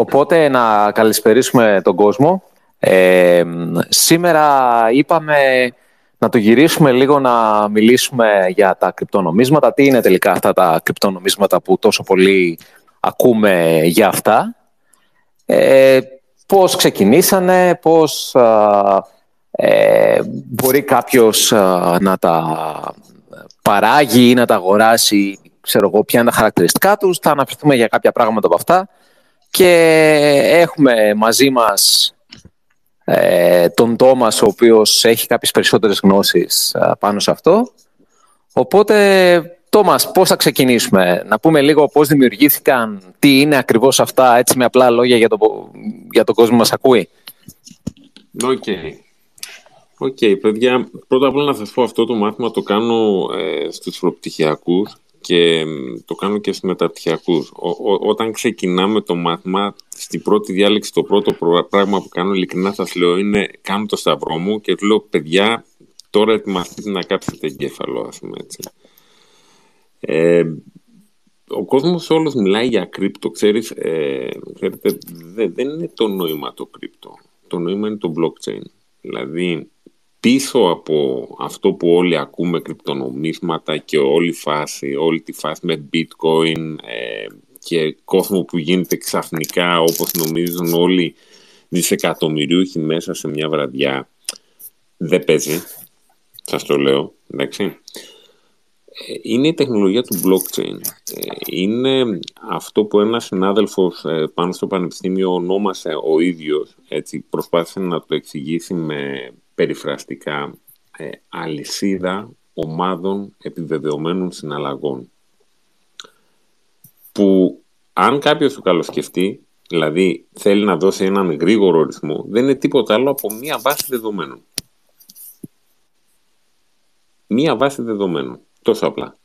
Οπότε να καλησπερίσουμε τον κόσμο. Ε, σήμερα είπαμε να το γυρίσουμε λίγο να μιλήσουμε για τα κρυπτονομίσματα. Τι είναι τελικά αυτά τα κρυπτονομίσματα που τόσο πολύ ακούμε για αυτά; Ε, πώς ξεκινήσανε, πώς ε, μπορεί κάποιος να τα παράγει ή να τα αγοράσει, ξέρω εγώ ποια είναι τα χαρακτηριστικά τους. Θα αναφερθούμε για κάποια πράγματα από αυτά. Και έχουμε μαζί μας ε, τον Τόμας, ο οποίος έχει κάποιες περισσότερες γνώσεις πάνω σε αυτό. Οπότε, Τόμας, πώς θα ξεκινήσουμε; Να πούμε λίγο πώς δημιουργήθηκαν, τι είναι ακριβώς αυτά, έτσι με απλά λόγια για, το, για τον κόσμο μας ακούει. OK. Okay. OK, okay, παιδιά, πρώτα απ' όλα να σας πω αυτό το μάθημα το κάνω ε, στους προπτυχιακούς και το κάνω και στους μεταπτυχιακούς. όταν ξεκινάμε το μάθημα, στην πρώτη διάλεξη, το πρώτο πράγμα που κάνω, ειλικρινά σας λέω, είναι κάνω το σταυρό μου και του λέω, παιδιά, τώρα ετοιμαστείτε να κάψετε εγκέφαλο, ας πούμε έτσι. Ε, ο κόσμος όλος μιλάει για κρύπτο, ξέρεις, ε, ξέρετε, δεν, δεν είναι το νόημα το κρύπτο. Το νόημα είναι το blockchain. Δηλαδή, πίσω από αυτό που όλοι ακούμε κρυπτονομίσματα και όλη, φάση, όλη τη φάση με bitcoin ε, και κόσμο που γίνεται ξαφνικά όπως νομίζουν όλοι δισεκατομμυρίουχοι μέσα σε μια βραδιά δεν παίζει, σας το λέω, εντάξει. Ε, είναι η τεχνολογία του blockchain. Ε, είναι αυτό που ένας συνάδελφος πάνω στο πανεπιστήμιο ονόμασε ο ίδιος, έτσι, προσπάθησε να το εξηγήσει με περιφραστικά ε, αλυσίδα ομάδων επιβεβαιωμένων συναλλαγών. Που αν κάποιος το καλοσκεφτεί, δηλαδή θέλει να δώσει έναν γρήγορο ορισμό, δεν είναι τίποτα άλλο από μία βάση δεδομένων. Μία βάση δεδομένων. Τόσο απλά.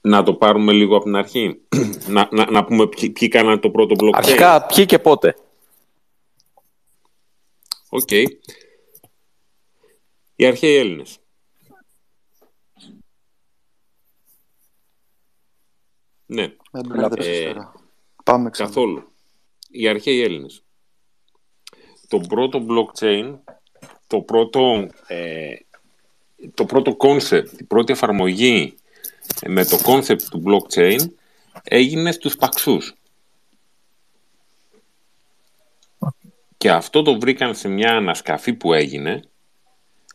Να το πάρουμε λίγο από την αρχή. να, να, να πούμε ποιοι, ποιοι κάνανε το πρώτο blockchain. Αρχικά ποιοι και πότε. OK. Okay. Οι αρχαίοι Έλληνες. Ναι. Ε, Πάμε ξανά. Καθόλου. Οι αρχαίοι Έλληνες. Το πρώτο blockchain, το πρώτο, ε, το πρώτο concept, η πρώτη εφαρμογή με το concept του blockchain έγινε στους Παξούς. Και αυτό το βρήκαν σε μια ανασκαφή που έγινε,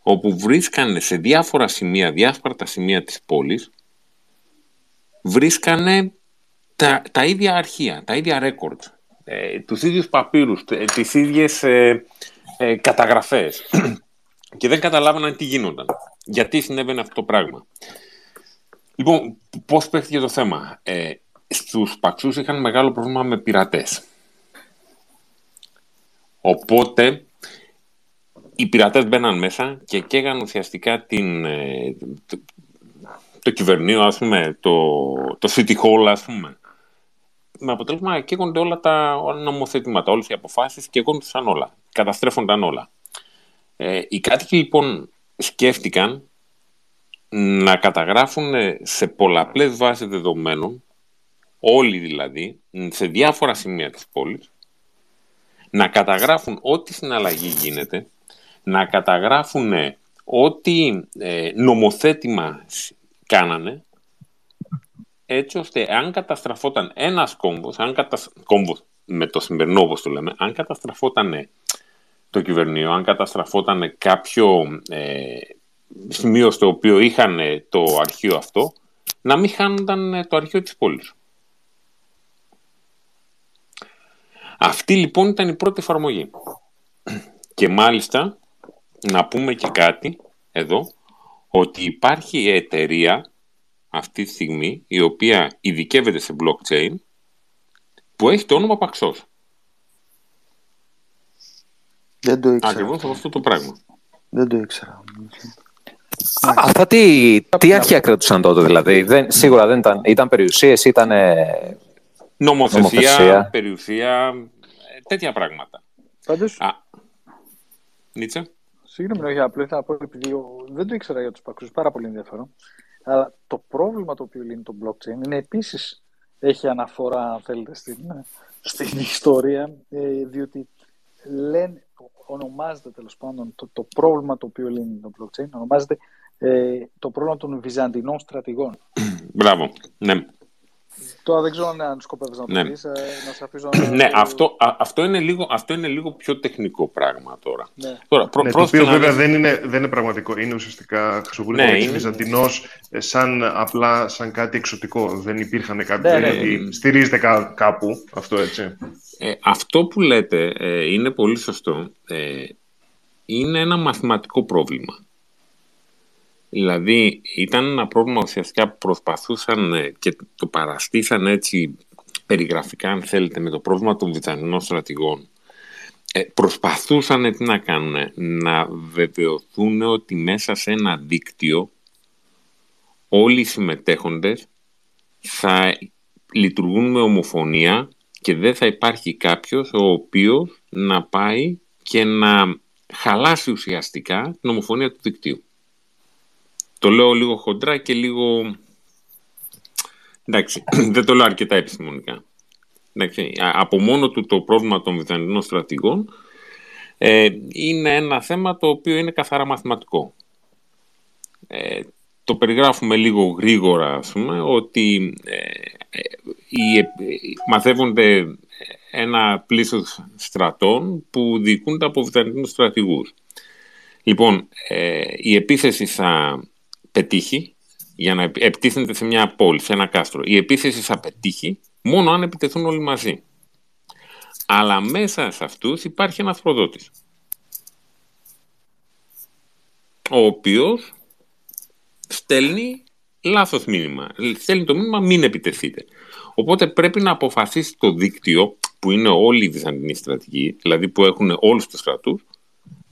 όπου βρίσκανε σε διάφορα σημεία, διάφορα σημεία της πόλης, βρίσκανε τα, τα ίδια αρχεία, τα ίδια records, ε, τους ίδιους παπύρους, ε, τις ίδιες ε, ε, καταγραφές. και δεν καταλάβαναν τι γίνονταν. Γιατί συνέβαινε αυτό το πράγμα. Λοιπόν, πώς παίχτηκε το θέμα. Ε, στους Παξούς είχαν μεγάλο πρόβλημα με πειρατές. Οπότε οι πειρατές μπαίναν μέσα και καίγαν ουσιαστικά την, ε, το, το κυβερνείο, ας πούμε, το, το City Hall, ας πούμε. Με αποτέλεσμα καίγονται όλα τα νομοθετήματα, όλες οι αποφάσεις καίγονταν όλα, καταστρέφονταν όλα. Ε, οι κάτοικοι λοιπόν σκέφτηκαν να καταγράφουν σε πολλαπλές βάσεις δεδομένων, όλοι δηλαδή, σε διάφορα σημεία της πόλης, να καταγράφουν ό,τι συναλλαγή γίνεται, να καταγράφουν ό,τι ε, νομοθέτημα κάνανε, έτσι ώστε αν καταστραφόταν ένας κόμβος, αν κατασ... κόμβος με το σημερινό όπως το λέμε, αν καταστραφόταν το κυβερνείο, αν καταστραφόταν κάποιο ε, σημείο στο οποίο είχαν το αρχείο αυτό, να μην χάνονταν το αρχείο της πόλης. Αυτή λοιπόν ήταν η πρώτη εφαρμογή. Και μάλιστα να πούμε και κάτι εδώ, ότι υπάρχει εταιρεία αυτή τη στιγμή η οποία ειδικεύεται σε blockchain που έχει το όνομα Paxos. Δεν το ήξερα. Ακριβώς από αυτό το πράγμα. Δεν το ήξερα. Αυτά τι, τι αρχεία κρατούσαν τότε δηλαδή. Δεν, σίγουρα δεν ήταν, ήταν περιουσίες, ήταν νομοθεσία, περιουσία, ε, τέτοια πράγματα. Πάντως, Α, Νίτσα. Συγγνώμη, όχι, απλά θα πω επειδή δεν το ήξερα για τους παξού, πάρα πολύ ενδιαφέρον. Αλλά το πρόβλημα το οποίο λύνει το blockchain είναι επίσης έχει αναφορά, αν θέλετε, στην, στην ιστορία, ε, διότι λένε, ονομάζεται τέλος πάντων το, το πρόβλημα το οποίο λύνει το blockchain, ονομάζεται ε, το πρόβλημα των Βυζαντινών στρατηγών. Μπράβο, ναι. Τώρα δεν ξέρω αν σκοπεύεις να το Ναι. πεις, ε, να σε αφήσω Ναι, αυτό, α- αυτό, είναι λίγο, αυτό είναι λίγο πιο τεχνικό πράγμα τώρα. Ναι. Τώρα, προ, Ναι, το πρόσθετα οποίο να βέβαια δεις- δεν είναι, δεν είναι πραγματικό. Είναι ουσιαστικά χρησιμοποιείται Ναι, ο είναι. Βυζαντινός ε, σαν απλά σαν κάτι εξωτικό. Δεν υπήρχαν κάποιοι. Ναι, δεν ναι. είναι ότι στηρίζεται κά- κάπου αυτό έτσι. Ε, αυτό που λέτε ε, είναι πολύ σωστό. Ε, είναι ένα μαθηματικό πρόβλημα. Δηλαδή, ήταν ένα πρόβλημα ουσιαστικά που προσπαθούσαν ε, και το παραστήσαν έτσι περιγραφικά, αν θέλετε, με το πρόβλημα των Βυζαντινών στρατηγών. Ε, προσπαθούσαν τι να κάνουν, να βεβαιωθούν ότι μέσα σε ένα δίκτυο όλοι οι συμμετέχοντες θα λειτουργούν με ομοφωνία και δεν θα υπάρχει κάποιος ο οποίος να πάει και να χαλάσει ουσιαστικά την ομοφωνία του δικτύου. Το λέω λίγο χοντρά και λίγο... Εντάξει, δεν το λέω αρκετά επιστημονικά. Εντάξει, α- από μόνο του το πρόβλημα των Βυζαντινών στρατηγών ε, είναι ένα θέμα το οποίο είναι καθαρά μαθηματικό. Ε, το περιγράφουμε λίγο γρήγορα, ας πούμε, ότι ε, ε, οι, ε, μαθεύονται ένα πλήθος στρατών που διοικούνται από Βυζαντινούς στρατηγούς. Λοιπόν, ε, η επίθεση θα πετύχει για να επι- επιτίθενται σε μια πόλη, σε ένα κάστρο. Η επίθεση θα πετύχει μόνο αν επιτεθούν όλοι μαζί. Αλλά μέσα σε αυτούς υπάρχει ένας προδότης. Ο οποίος στέλνει λάθος μήνυμα. Στέλνει το μήνυμα μην επιτεθείτε. Οπότε πρέπει να αποφασίσει το δίκτυο που είναι όλοι οι Βυζαντινοί στρατηγοί, δηλαδή που έχουν όλους τους στρατούς,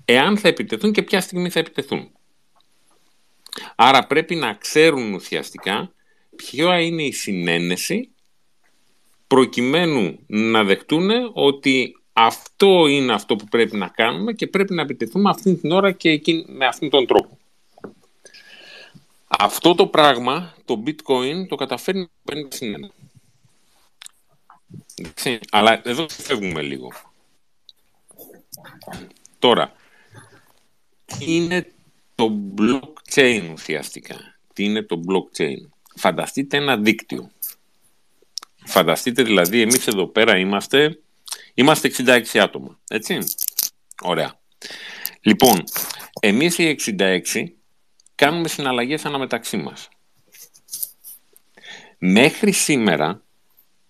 εάν θα επιτεθούν και ποια στιγμή θα επιτεθούν. Άρα πρέπει να ξέρουν ουσιαστικά ποια είναι η συνένεση προκειμένου να δεχτούν ότι αυτό είναι αυτό που πρέπει να κάνουμε και πρέπει να επιτεθούμε αυτήν την ώρα και εκείνη, με αυτόν τον τρόπο. Αυτό το πράγμα, το bitcoin, το καταφέρνει να παίρνει συνένα. Εντάξει, Αλλά εδώ φεύγουμε λίγο. Τώρα, τι είναι το blockchain ουσιαστικά. Τι είναι το blockchain. Φανταστείτε ένα δίκτυο. Φανταστείτε δηλαδή εμείς εδώ πέρα είμαστε, είμαστε 66 άτομα. Έτσι. Ωραία. Λοιπόν, εμείς οι 66 κάνουμε συναλλαγές αναμεταξύ μας. Μέχρι σήμερα,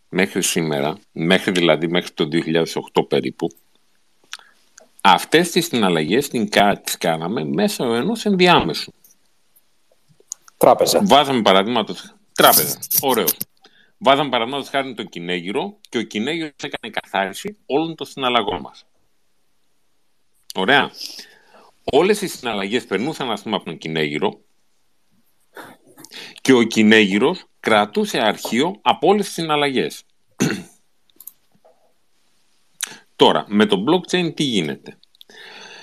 μέχρι σήμερα, μέχρι δηλαδή μέχρι το 2008 περίπου, αυτές τις συναλλαγές την, κα- τις κάναμε μέσω ενός ενδιάμεσου. Τράπεζα. Βάζαμε παραδείγματος. Τράπεζα. Ωραίος. Βάζαμε παραδείγματος χάρη τον κυνέγυρο και ο κυνέγυρο έκανε καθάριση όλων των συναλλαγών μας. Ωραία. Όλες οι συναλλαγές περνούσαν ας πούμε από τον κυνέγυρο και ο κυνέγυρος κρατούσε αρχείο από όλες τις συναλλαγές. Τώρα, με το blockchain τι γίνεται;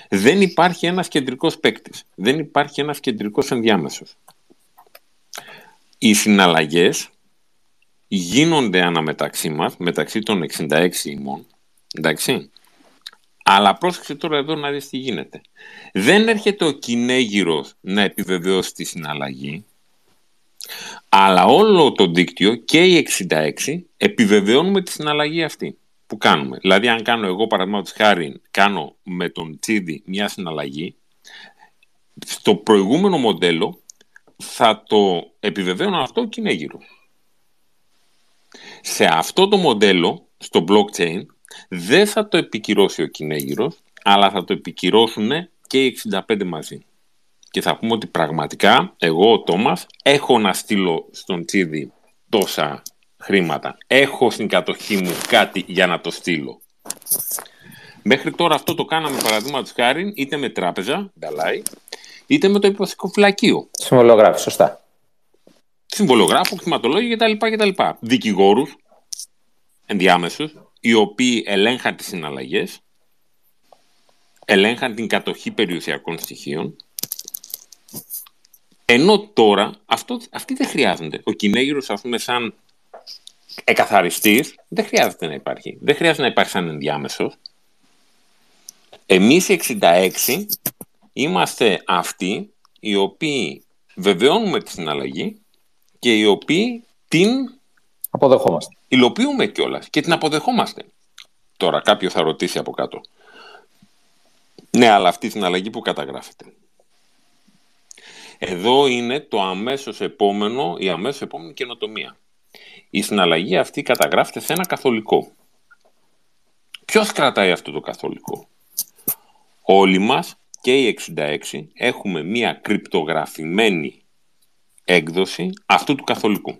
Δεν υπάρχει ένας κεντρικός παίκτης. Δεν υπάρχει ένας κεντρικός ενδιάμεσος. Οι συναλλαγές γίνονται αναμεταξύ μας, μεταξύ των 66 ημών, εντάξει. Αλλά πρόσεξε τώρα εδώ να δεις τι γίνεται. Δεν έρχεται ο κυνέγυρος να επιβεβαιώσει τη συναλλαγή, αλλά όλο το δίκτυο και οι 66 επιβεβαιώνουμε τη συναλλαγή αυτή που κάνουμε. Δηλαδή αν κάνω εγώ παραδείγματος χάρη, κάνω με τον Τσίδη μια συναλλαγή, στο προηγούμενο μοντέλο θα το επιβεβαίωνε αυτό ο κυνέγυρο. Σε αυτό το μοντέλο, στο blockchain, δεν θα το επικυρώσει ο κυνέγυρος, αλλά θα το επικυρώσουν και οι 65 μαζί. Και θα πούμε ότι πραγματικά εγώ ο Τόμας έχω να στείλω στον Τσίδη τόσα χρήματα. Έχω στην κατοχή μου κάτι για να το στείλω. Μέχρι τώρα αυτό το κάναμε παραδείγματος χάρη είτε με τράπεζα, νταλάι, είτε με το υποθηκοφυλακείο. Συμβολογράφη, σωστά. Συμβολογράφο, χρηματολόγια κτλ. κτλ. Δικηγόρους, ενδιάμεσους, οι οποίοι ελέγχαν τις συναλλαγές, ελέγχαν την κατοχή περιουσιακών στοιχείων. Ενώ τώρα αυτό, αυτοί δεν χρειάζονται. Ο κυνέγυρος, ας πούμε, σαν εκαθαριστής δεν χρειάζεται να υπάρχει. Δεν χρειάζεται να υπάρχει σαν ενδιάμεσος. Εμείς οι 66 είμαστε αυτοί οι οποίοι βεβαιώνουμε τη συναλλαγή και οι οποίοι την αποδεχόμαστε. Υλοποιούμε κιόλας και την αποδεχόμαστε. Τώρα κάποιο θα ρωτήσει από κάτω. Ναι, αλλά αυτή η συναλλαγή που καταγράφεται. Εδώ είναι το αμέσως επόμενο, η αμέσως επόμενη καινοτομία. Η συναλλαγή αυτή καταγράφεται σε ένα καθολικό. Ποιος κρατάει αυτό το καθολικό; Όλοι μας και οι 66 έχουμε μία κρυπτογραφημένη έκδοση αυτού του καθολικού.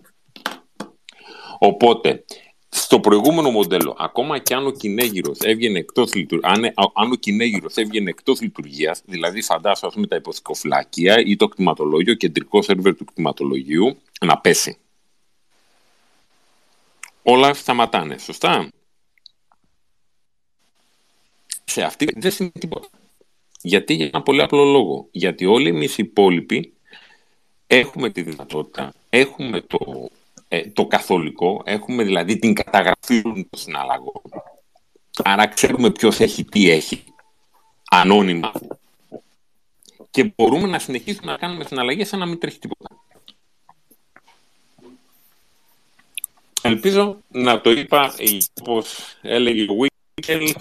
Οπότε, στο προηγούμενο μοντέλο, ακόμα και αν ο κυνέγυρος έβγαινε εκτός, αν, αν ο κυνέγυρος έβγαινε εκτός λειτουργίας, δηλαδή φαντάσου ας πούμε τα υποθηκοφυλάκια ή το κτηματολόγιο, κεντρικό σερβερ του κτηματολογίου, να πέσει. Όλα σταματάνε, σωστά; Σε αυτή δεν σημαίνει τίποτα. Γιατί για ένα πολύ απλό λόγο. Γιατί όλοι εμείς οι υπόλοιποι έχουμε τη δυνατότητα, έχουμε το, ε, το καθολικό, έχουμε δηλαδή την καταγραφή των συναλλαγών. Άρα ξέρουμε ποιος έχει τι έχει, ανώνυμα. Και μπορούμε να συνεχίσουμε να κάνουμε συναλλαγές σαν να μην τρέχει τίποτα. Ελπίζω να το είπα, όπως έλεγε ο Βίκελ,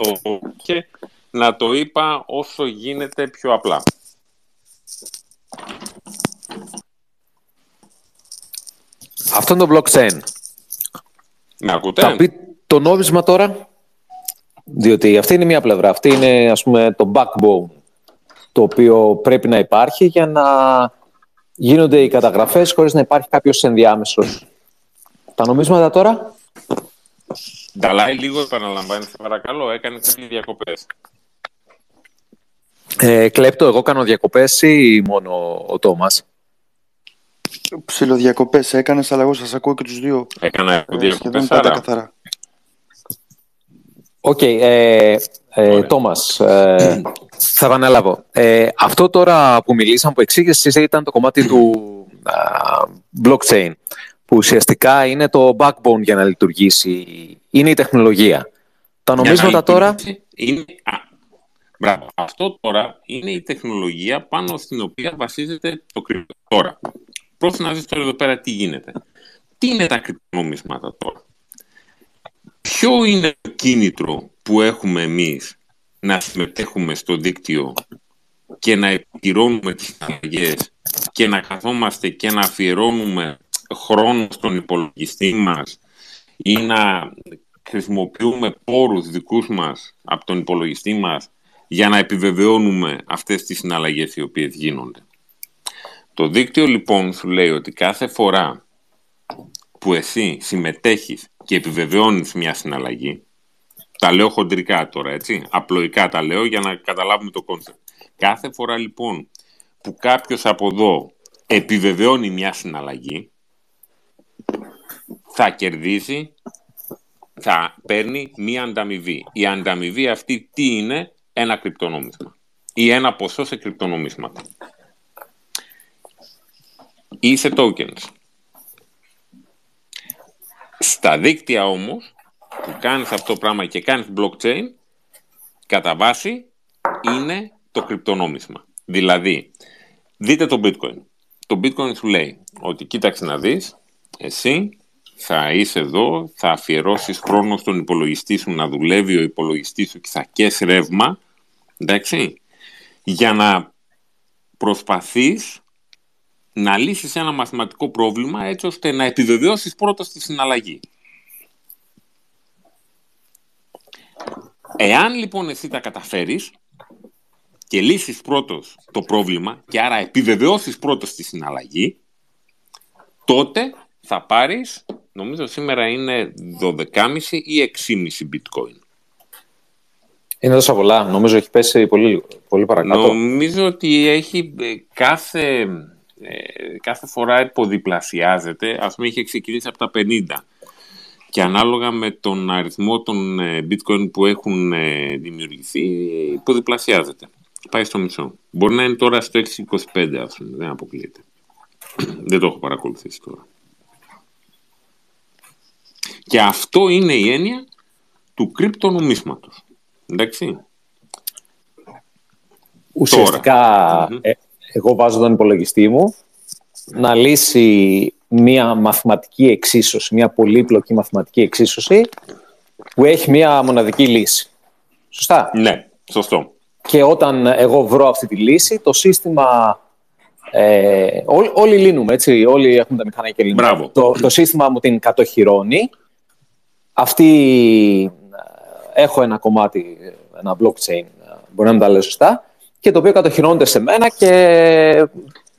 και να το είπα όσο γίνεται πιο απλά. Αυτό είναι το blockchain. Με ακούτε; Θα πει το νόμισμα τώρα, διότι αυτή είναι μία πλευρά. Αυτή είναι ας πούμε το backbone, το οποίο πρέπει να υπάρχει για να γίνονται οι καταγραφές χωρίς να υπάρχει κάποιος ενδιάμεσος. Τα νομίσματα τώρα; Νταλάει λίγο επαναλαμβάνει, παρακαλώ, έκανες κάποιες διακοπές. Ε, κλέπτο, εγώ κάνω διακοπές ή μόνο ο Τόμας; Ψιλοδιακοπές έκανες, αλλά εγώ σας ακούω και τους δύο. Έκανα ε, διακοπές, πάντα καθαρά. Οκ, ε, ε, Τόμας, ε, θα επαναλάβω. Ε, αυτό τώρα που μιλήσαμε, που εξήγησες ήταν το κομμάτι του blockchain, που ουσιαστικά είναι το backbone για να λειτουργήσει, είναι η τεχνολογία. Τα νομίσματα τώρα... Είναι, Μπράβο. Αυτό τώρα είναι η τεχνολογία πάνω στην οποία βασίζεται το κρυπτο. Τώρα, πρόσεχε να δεις τώρα εδώ πέρα τι γίνεται. Τι είναι τα κρυπτονομίσματα τώρα; Ποιο είναι το κίνητρο που έχουμε εμείς να συμμετέχουμε στο δίκτυο και να επικυρώνουμε τις συναλλαγές και να καθόμαστε και να αφιερώνουμε χρόνος στον υπολογιστή μας ή να χρησιμοποιούμε πόρους δικούς μας από τον υπολογιστή μας για να επιβεβαιώνουμε αυτές τις συναλλαγές οι οποίες γίνονται. Το δίκτυο λοιπόν σου λέει ότι κάθε φορά που εσύ συμμετέχεις και επιβεβαιώνεις μια συναλλαγή, τα λέω χοντρικά τώρα, έτσι, απλοϊκά τα λέω για να καταλάβουμε το concept. Κάθε φορά λοιπόν που κάποιος από εδώ επιβεβαιώνει μια συναλλαγή, θα κερδίσει, θα παίρνει μία ανταμοιβή. Η ανταμοιβή αυτή τι είναι, ένα κρυπτονόμισμα ή ένα ποσό σε κρυπτονομίσματα. Ή σε tokens. Στα δίκτυα όμως που κάνεις αυτό το πράγμα και κάνεις blockchain, κατά βάση είναι το κρυπτονόμισμα. Δηλαδή, δείτε το bitcoin. Το bitcoin σου λέει ότι κοίταξε να δεις, εσύ θα είσαι εδώ, θα αφιερώσεις χρόνο στον υπολογιστή σου να δουλεύει ο υπολογιστής σου και θα κες ρεύμα, εντάξει, για να προσπαθείς να λύσεις ένα μαθηματικό πρόβλημα έτσι ώστε να επιβεβαιώσεις πρώτα στη συναλλαγή. Εάν λοιπόν εσύ τα καταφέρεις και λύσεις πρώτος το πρόβλημα και άρα επιβεβαιώσεις πρώτος τη συναλλαγή, τότε θα πάρεις, νομίζω σήμερα είναι 12,5 ή 6,5 bitcoin. Είναι τόσο πολλά. Νομίζω έχει πέσει πολύ, πολύ παρακάτω. Νομίζω ότι έχει ε, κάθε, ε, κάθε φορά υποδιπλασιάζεται. Ας πούμε είχε ξεκινήσει από τα 50. Και ανάλογα με τον αριθμό των ε, bitcoin που έχουν δημιουργηθεί, υποδιπλασιάζεται. Πάει στο μισό. Μπορεί να είναι τώρα στο 6,25 ας πούμε. Δεν αποκλείεται. Δεν το έχω παρακολουθήσει τώρα. Και αυτό είναι η έννοια του κρυπτονομίσματος. Εντάξει. Ουσιαστικά, ε, εγώ βάζω τον υπολογιστή μου να λύσει μία μαθηματική εξίσωση, μία πολύπλοκη μαθηματική εξίσωση που έχει μία μοναδική λύση. Σωστά; Ναι, σωστό. Και όταν εγώ βρω αυτή τη λύση, το σύστημα... Ε, όλοι, όλοι λύνουμε, έτσι. Όλοι έχουμε τα μηχανάκια και λύνουμε. Μπράβο. Το, το σύστημα μου την κατοχυρώνει. Αυτή... Έχω ένα κομμάτι, ένα blockchain, μπορεί να μην τα λέω σωστά, και το οποίο κατοχυρώνεται σε μένα και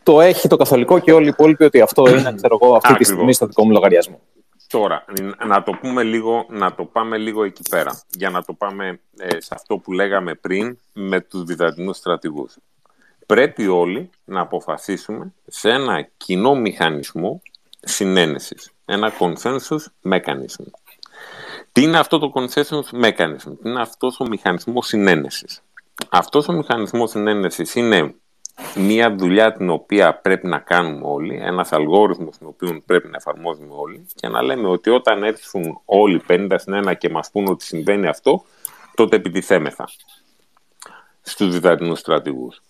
το έχει το καθολικό και όλοι οι υπόλοιποι ότι αυτό είναι, ξέρω εγώ, αυτή τη Ακριβώς. στιγμή στο δικό μου λογαριασμό. Τώρα, να το πούμε λίγο, να το πάμε λίγο εκεί πέρα, για να το πάμε ε, σε αυτό που λέγαμε πριν με τους βυζαντινούς στρατηγούς. Πρέπει όλοι να αποφασίσουμε σε ένα κοινό μηχανισμό συνένεσης, ένα consensus mechanism. Τι είναι αυτό το consensus mechanism, τι είναι αυτός ο μηχανισμός συνένεσης; Αυτός ο μηχανισμός συνένεσης είναι μια δουλειά την οποία πρέπει να κάνουμε όλοι, ένας αλγόριθμος τον οποίο πρέπει να εφαρμόζουμε όλοι και να λέμε ότι όταν έρθουν όλοι 50 στην ένα και μας πούν ότι συμβαίνει αυτό, τότε επιτιθέμεθα στους βυζαντινούς στρατηγούς.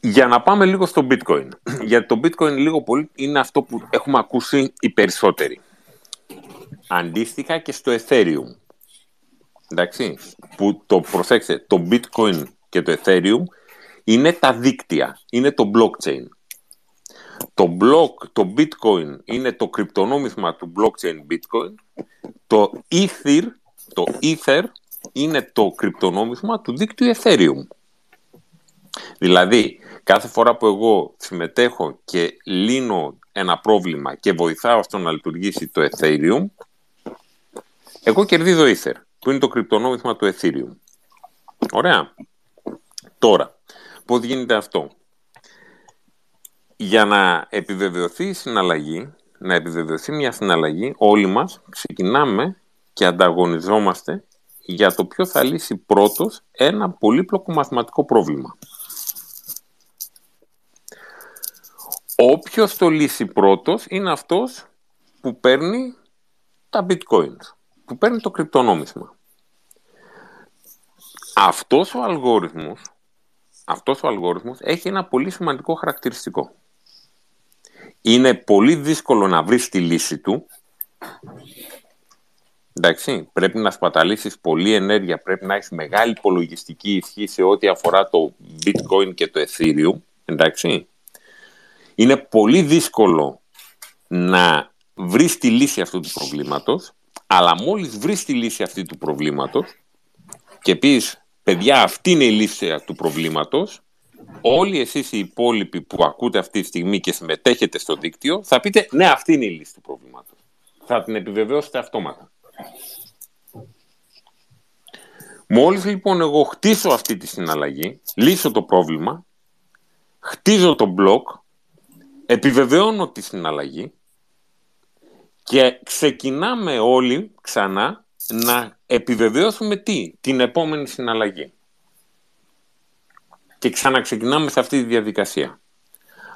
Για να πάμε λίγο στο bitcoin. Γιατί το bitcoin λίγο πολύ είναι αυτό που έχουμε ακούσει οι περισσότεροι. Αντίστοιχα και στο ethereum. Εντάξει, που το προσέξτε, το bitcoin και το ethereum είναι τα δίκτυα, είναι το blockchain. Το, block, το bitcoin είναι το κρυπτονόμισμα του blockchain bitcoin. Το ether, το ether είναι το κρυπτονόμισμα του δίκτυου ethereum. Δηλαδή, κάθε φορά που εγώ συμμετέχω και λύνω ένα πρόβλημα και βοηθάω στο να λειτουργήσει το ethereum, εγώ κερδίζω ether, που είναι το κρυπτονόμισμα του ethereum. Ωραία. Τώρα, πώς γίνεται αυτό; Για να επιβεβαιωθεί η συναλλαγή, να επιβεβαιωθεί μια συναλλαγή, όλοι μας ξεκινάμε και ανταγωνιζόμαστε για το ποιο θα λύσει πρώτος ένα πολύπλοκο μαθηματικό πρόβλημα. Όποιος το λύσει πρώτος είναι αυτός που παίρνει τα bitcoins, που παίρνει το κρυπτονόμισμα. Αυτός ο αλγόριθμος αυτός ο αλγόριθμος έχει ένα πολύ σημαντικό χαρακτηριστικό. Είναι πολύ δύσκολο να βρεις τη λύση του. Εντάξει, πρέπει να σπαταλήσεις πολλή ενέργεια, πρέπει να έχεις μεγάλη υπολογιστική ισχύ σε ό,τι αφορά το bitcoin και το ethereum. Εντάξει. Είναι πολύ δύσκολο να βρεις τη λύση αυτού του προβλήματος, αλλά μόλις βρεις τη λύση αυτού του προβλήματος και πεις παιδιά αυτή είναι η λύση του προβλήματος, όλοι εσείς οι υπόλοιποι που ακούτε αυτή τη στιγμή και συμμετέχετε στο δίκτυο, θα πείτε ναι αυτή είναι η λύση του προβλήματος. Θα την επιβεβαιώσετε αυτόματα. Μόλις λοιπόν εγώ χτίσω αυτή τη συναλλαγή, λύσω το πρόβλημα, χτίζω το μπλοκ, επιβεβαιώνω τη συναλλαγή και ξεκινάμε όλοι ξανά να επιβεβαιώσουμε τι, την επόμενη συναλλαγή. Και ξαναξεκινάμε σε αυτή τη διαδικασία.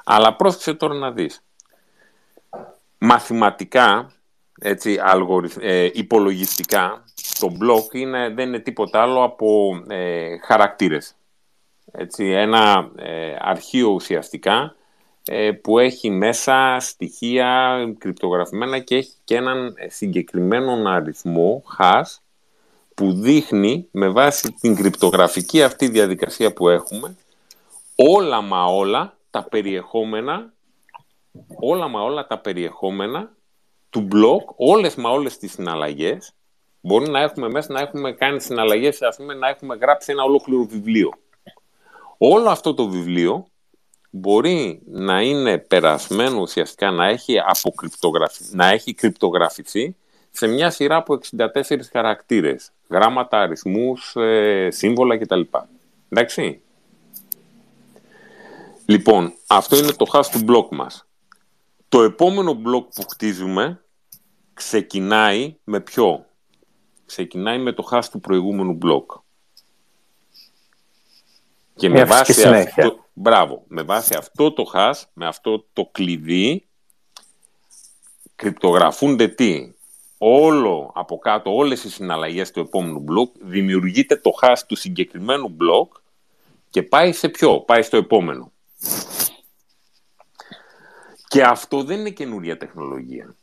Αλλά πρόσεξε τώρα να δεις. Μαθηματικά, έτσι, αλγοριθ, ε, υπολογιστικά, το μπλοκ είναι, δεν είναι τίποτα άλλο από ε, χαρακτήρες. Έτσι, ένα ε, αρχείο ουσιαστικά ε, που έχει μέσα στοιχεία κρυπτογραφημένα και έχει και έναν συγκεκριμένο αριθμό hash που δείχνει με βάση την κρυπτογραφική αυτή διαδικασία που έχουμε όλα μα όλα τα περιεχόμενα όλα μα όλα τα περιεχόμενα του blog, όλες μα όλες τις συναλλαγές μπορεί να έχουμε μέσα να έχουμε κάνει συναλλαγές ας πούμε, να έχουμε γράψει ένα ολόκληρο βιβλίο. Όλο αυτό το βιβλίο μπορεί να είναι περασμένο ουσιαστικά να έχει, αποκρυπτογραφη... να έχει κρυπτογραφηθεί σε μια σειρά από 64 χαρακτήρες, γράμματα, αριθμούς, ε, σύμβολα κτλ. Εντάξει. Λοιπόν, αυτό είναι το hash του μπλοκ μας. Το επόμενο μπλοκ που χτίζουμε ξεκινάει με ποιο; Ξεκινάει με το hash του προηγούμενου μπλοκ. Και με βάση, αυτό, μπράβο, με βάση αυτό το hash, με αυτό το κλειδί, κρυπτογραφούνται τι; όλο από κάτω, όλες οι συναλλαγές του επόμενου μπλοκ, δημιουργείται το hash του συγκεκριμένου μπλοκ και πάει σε ποιο, πάει στο επόμενο. Και αυτό δεν είναι καινούρια τεχνολογία.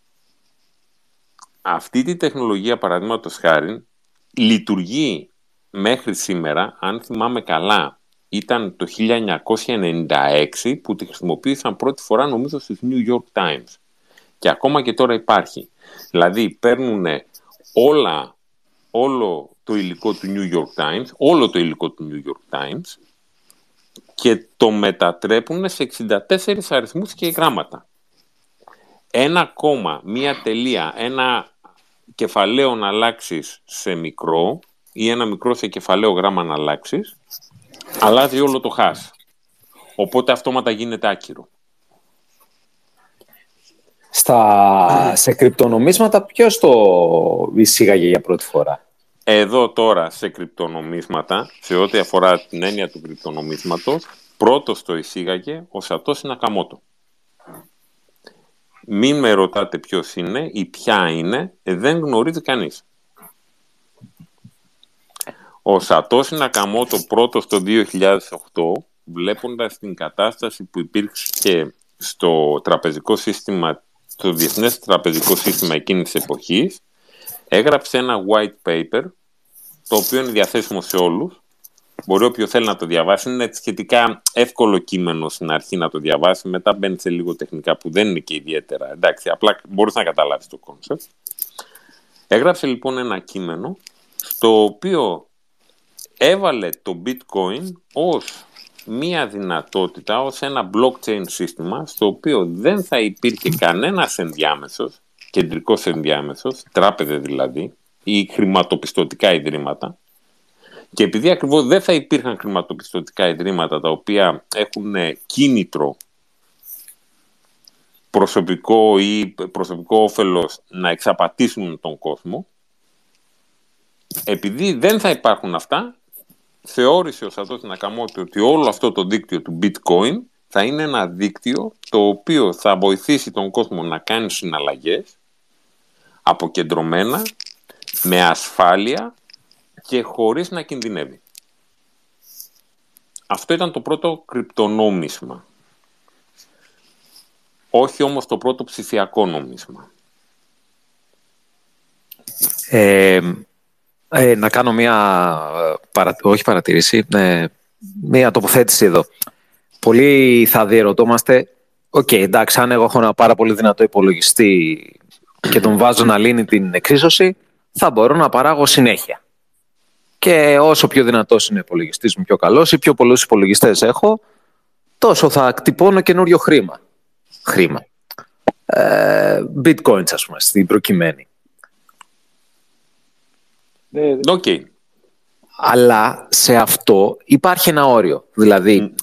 Αυτή τη τεχνολογία, παραδείγματος χάρη, λειτουργεί μέχρι σήμερα, αν θυμάμαι καλά, ήταν το 1996 που τη χρησιμοποίησαν πρώτη φορά νομίζω στις New York Times. Και ακόμα και τώρα υπάρχει. Δηλαδή παίρνουν όλα, όλο το υλικό του New York Times, όλο το υλικό του New York Times και το μετατρέπουν σε 64 αριθμούς και γράμματα. Ένα κόμμα, μία τελεία, ένα κεφαλαίο να αλλάξεις σε μικρό ή ένα μικρό σε κεφαλαίο γράμμα να αλλάξεις, αλλάζει όλο το χάς. Οπότε αυτόματα γίνεται άκυρο. Στα, σε κρυπτονομίσματα ποιος το εισήγαγε για πρώτη φορά; Εδώ τώρα σε κρυπτονομίσματα, σε ό,τι αφορά την έννοια του κρυπτονομίσματος, πρώτος το εισήγαγε ο Σατός Νακαμότο. Μην με ρωτάτε ποιος είναι ή ποια είναι, ε, δεν γνωρίζει κανείς. Ο Σατόσι Νακαμότο πρώτος το 2008, βλέποντας την κατάσταση που υπήρξε στο τραπεζικό σύστημα, στο διεθνές τραπεζικό σύστημα εκείνης της εποχής, έγραψε ένα white paper, το οποίο είναι διαθέσιμο σε όλους, Μπορεί όποιος θέλει να το διαβάσει. Είναι σχετικά εύκολο κείμενο στην αρχή να το διαβάσει. Μετά μπαίνει σε λίγο τεχνικά που δεν είναι και ιδιαίτερα. Εντάξει, απλά μπορείς να καταλάβεις το concept. Έγραψε λοιπόν ένα κείμενο στο οποίο έβαλε το bitcoin ως μία δυνατότητα, ως ένα blockchain σύστημα στο οποίο δεν θα υπήρχε κανένας ενδιάμεσος, κεντρικός ενδιάμεσος, τράπεζε δηλαδή, ή χρηματοπιστωτικά ιδρύματα, και επειδή ακριβώς δεν θα υπήρχαν χρηματοπιστωτικά ιδρύματα τα οποία έχουν κίνητρο προσωπικό ή προσωπικό όφελος να εξαπατήσουν τον κόσμο, επειδή δεν θα υπάρχουν αυτά, θεώρησε ο Σατός Νακαμότη ότι όλο αυτό το δίκτυο του bitcoin θα είναι ένα δίκτυο το οποίο θα βοηθήσει τον κόσμο να κάνει συναλλαγές αποκεντρωμένα, με ασφάλεια και χωρίς να κινδυνεύει. Αυτό ήταν το πρώτο κρυπτονόμισμα. Όχι όμως το πρώτο ψηφιακό νόμισμα. Ε, ε, να κάνω μια, παρα, όχι παρατήρηση, ε, μια τοποθέτηση εδώ. Πολλοί θα διερωτώμαστε, OK, okay, εντάξει, αν εγώ έχω ένα πάρα πολύ δυνατό υπολογιστή και τον βάζω να λύνει την εξίσωση, θα μπορώ να παράγω συνέχεια. Και όσο πιο δυνατός είναι ο υπολογιστής μου, πιο καλός ή πιο πολλούς υπολογιστές έχω, τόσο θα κτυπώνω καινούριο χρήμα. Χρήμα. Ε, bitcoins, ας πούμε, στην προκειμένη. OK. Okay. Αλλά σε αυτό υπάρχει ένα όριο. Δηλαδή,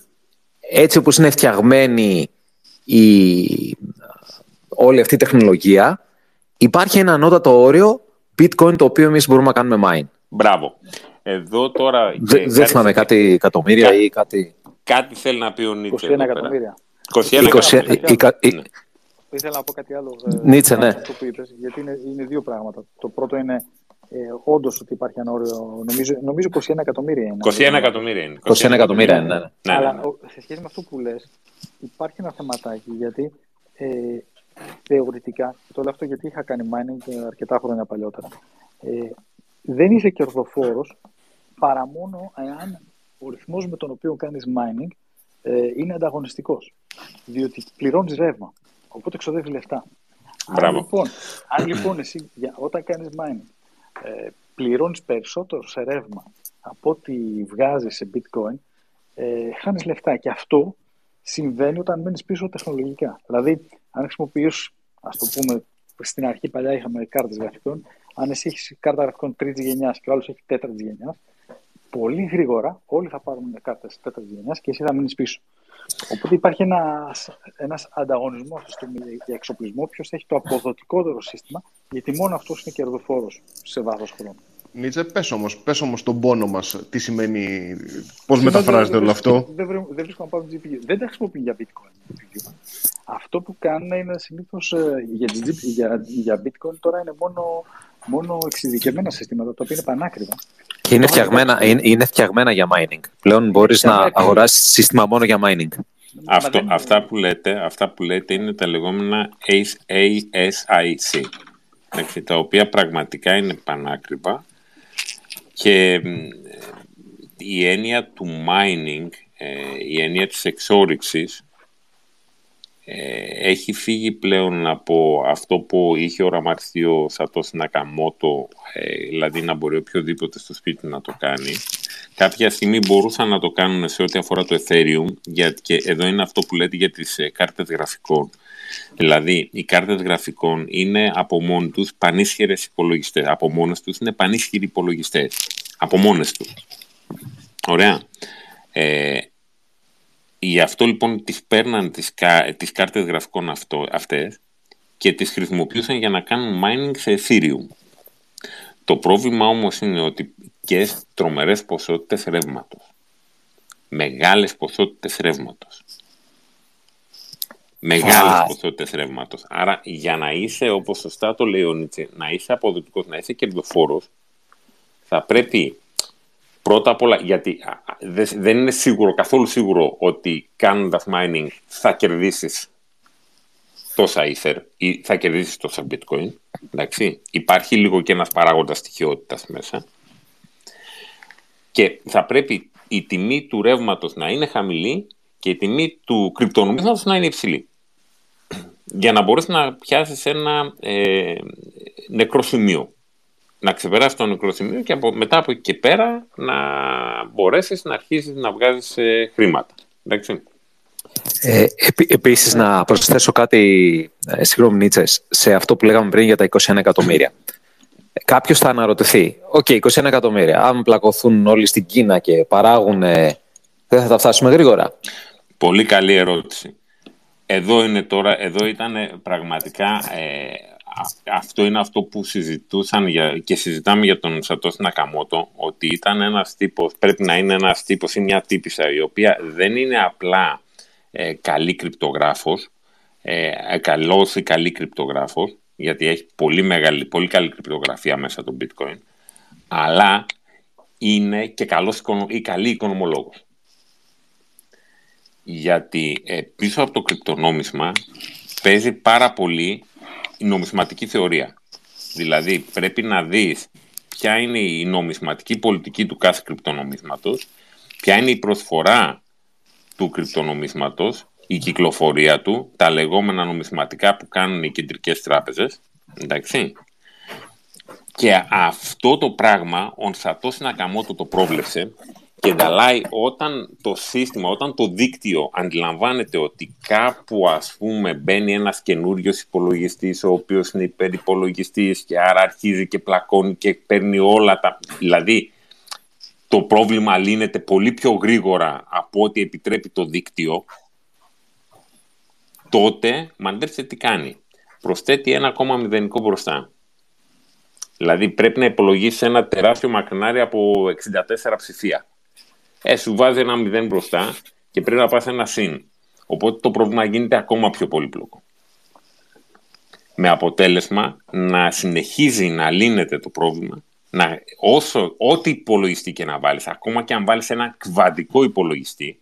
έτσι όπως είναι φτιαγμένη η, όλη αυτή η τεχνολογία, υπάρχει ένα ανώτατο όριο bitcoin το οποίο εμείς μπορούμε να κάνουμε mine. Μπράβο. Εδώ τώρα... Δεν θυμάμαι κάτι εκατομμύρια ή κάτι... Κάτι θέλει να πει ο Νίτσε. 21 εκατομμύρια. 21 εκατομμύρια. Ήθελα να πω κάτι άλλο. Ε, Νίτσε, ναι. που είπες, γιατί είναι, είναι δύο πράγματα. Το πρώτο είναι ε, όντως ότι υπάρχει ένα όριο. Νομίζω, νομίζω 21 εκατομμύρια είναι. 21 εκατομμύρια είναι. 21 εκατομμύρια είναι, ναι. ναι. ναι. Αλλά σε σχέση με αυτό που λες, υπάρχει ένα θεματάκι γιατί ε, θεωρητικά, το λέω αυτό γιατί είχα κάνει mining αρκετά χρόνια παλιότερα. Ε, δεν είσαι κερδοφόρος παρά μόνο εάν ο ρυθμός με τον οποίο κάνεις mining ε, είναι ανταγωνιστικός. Διότι πληρώνεις ρεύμα. Οπότε εξοδεύει λεφτά. Αν λοιπόν, αν λοιπόν εσύ όταν κάνεις mining ε, πληρώνεις περισσότερο σε ρεύμα από ό,τι βγάζεις σε bitcoin, ε, χάνεις λεφτά. Και αυτό συμβαίνει όταν μένεις πίσω τεχνολογικά. Δηλαδή, αν χρησιμοποιείς, ας το πούμε, στην αρχή παλιά είχαμε κάρτες γραφικών, αν εσύ έχεις κάρτα γραφικών τρίτης γενιάς και ο άλλος έχει τέταρτης γενιάς, πολύ γρήγορα όλοι θα πάρουν κάρτες τέταρτης γενιάς και εσύ θα μείνεις πίσω. Οπότε υπάρχει ένας, ένας ανταγωνισμός για εξοπλισμό, ποιος έχει το αποδοτικότερο σύστημα, γιατί μόνο αυτός είναι κερδοφόρος σε βάθος χρόνου. Νίτσε, πες όμως, πες όμως τον πόνο μας, τι σημαίνει, πώς μεταφράζεται όλο αυτό. Δεν, δεν, δεν βρίσκω να πάρουν GPU. Δεν τα χρησιμοποιούν για bitcoin. Αυτό που κάνουν είναι συνήθως για, για, για bitcoin τώρα είναι μόνο, μόνο εξειδικευμένα συστήματα, τα οποία είναι πανάκριβα. Και είναι φτιαγμένα, είναι, είναι φτιαγμένα για mining. Πλέον μπορείς να αγοράσεις σύστημα μόνο για mining. Αυτό, αυτά, που λέτε, αυτά που λέτε είναι τα λεγόμενα ASIC, τα οποία πραγματικά είναι πανάκριβα και η έννοια του mining, ε, η έννοια της εξόριξης ε, έχει φύγει πλέον από αυτό που είχε οραματιστεί ο Σατός Νακαμότο, ε, δηλαδή να μπορεί οποιοδήποτε στο σπίτι να το κάνει. Κάποια στιγμή μπορούσαν να το κάνουν σε ό,τι αφορά το Ethereum, γιατί και εδώ είναι αυτό που λέτε για τις ε, κάρτες γραφικών. Δηλαδή, οι κάρτες γραφικών είναι από μόνοι τους πανίσχυρες υπολογιστές. Από μόνες τους είναι πανίσχυροι υπολογιστές. Από μόνες τους. Ωραία. Ε, Γι' αυτό λοιπόν τις παίρναν τις, τις κάρτες γραφικών αυτό, αυτές και τις χρησιμοποιούσαν για να κάνουν mining σε Ethereum. Το πρόβλημα όμως είναι ότι και τρομερές ποσότητες ρεύματος. Μεγάλες ποσότητες ρεύματος. Μεγάλες wow. ποσότητες ρεύματος. Άρα για να είσαι, όπως σωστά το λέει ο Νίτσε, να είσαι αποδοτικός, να είσαι κερδοφόρος, θα πρέπει Πρώτα απ' όλα, γιατί δεν είναι σίγουρο, καθόλου σίγουρο ότι κάνοντα mining θα κερδίσεις τόσα Ether ή θα κερδίσεις τόσα Bitcoin. Εντάξει. Υπάρχει λίγο και ένας παράγοντας στοιχειότητας μέσα. Και θα πρέπει η τιμή του ρεύματος να είναι χαμηλή και η τιμή του κρυπτονομίσματος να είναι υψηλή. Για να μπορέσει να πιάσεις ένα ε, νεκρό σημείο να ξεπεράσει το νεκρό σημείο και από, μετά από εκεί και πέρα να μπορέσεις να αρχίσεις να βγάζεις ε, χρήματα. Εντάξει. Ε, επίσης να προσθέσω κάτι, ε, συγγνώμη Νίτσες, σε αυτό που λέγαμε πριν για τα 21 εκατομμύρια. Κάποιος θα αναρωτηθεί, OK, okay, 21 εκατομμύρια, αν πλακωθούν όλοι στην Κίνα και παράγουν, δεν θα τα φτάσουμε γρήγορα; Πολύ καλή ερώτηση. Εδώ είναι τώρα, εδώ ήταν πραγματικά ε, αυτό είναι αυτό που συζητούσαν για, και συζητάμε για τον Σατός Νακαμότο, ότι ήταν ένας τύπος, πρέπει να είναι ένας τύπος ή μια τύπησα η οποία δεν είναι απλά ε, καλή κρυπτογράφος, ε, καλός ή καλή κρυπτογράφος, γιατί έχει πολύ, μεγάλη, πολύ καλή κρυπτογραφία μέσα το bitcoin, αλλά είναι και καλός ή καλή οικονομολόγος. Γιατί ε, πίσω από το κρυπτονόμισμα παίζει πάρα πολύ η νομισματική θεωρία. Δηλαδή πρέπει να δεις ποια είναι η νομισματική πολιτική του κάθε κρυπτονομίσματος, ποια είναι η προσφορά του κρυπτονομίσματος, η κυκλοφορία του, τα λεγόμενα νομισματικά που κάνουν οι κεντρικές τράπεζες, εντάξει. Και αυτό το πράγμα, ο Σατός Νακαμότο το πρόβλεψε και Νταλάι, όταν το σύστημα, όταν το δίκτυο αντιλαμβάνεται ότι κάπου ας πούμε μπαίνει ένας καινούριος υπολογιστής ο οποίος είναι υπερυπολογιστής και άρα αρχίζει και πλακώνει και παίρνει όλα τα... Δηλαδή το πρόβλημα λύνεται πολύ πιο γρήγορα από ό,τι επιτρέπει το δίκτυο τότε μαντέψτε τι κάνει. Προσθέτει ένα ακόμα μηδενικό μπροστά. Δηλαδή πρέπει να υπολογίσει ένα τεράστιο μακρινάρι από 64 ψηφία ε, σου βάζει ένα μηδέν μπροστά και πρέπει να πας ένα συν. Οπότε το πρόβλημα γίνεται ακόμα πιο πολύπλοκο. Με αποτέλεσμα να συνεχίζει να λύνεται το πρόβλημα, να, όσο, ό,τι υπολογιστή και να βάλεις, ακόμα και αν βάλεις ένα κβαντικό υπολογιστή,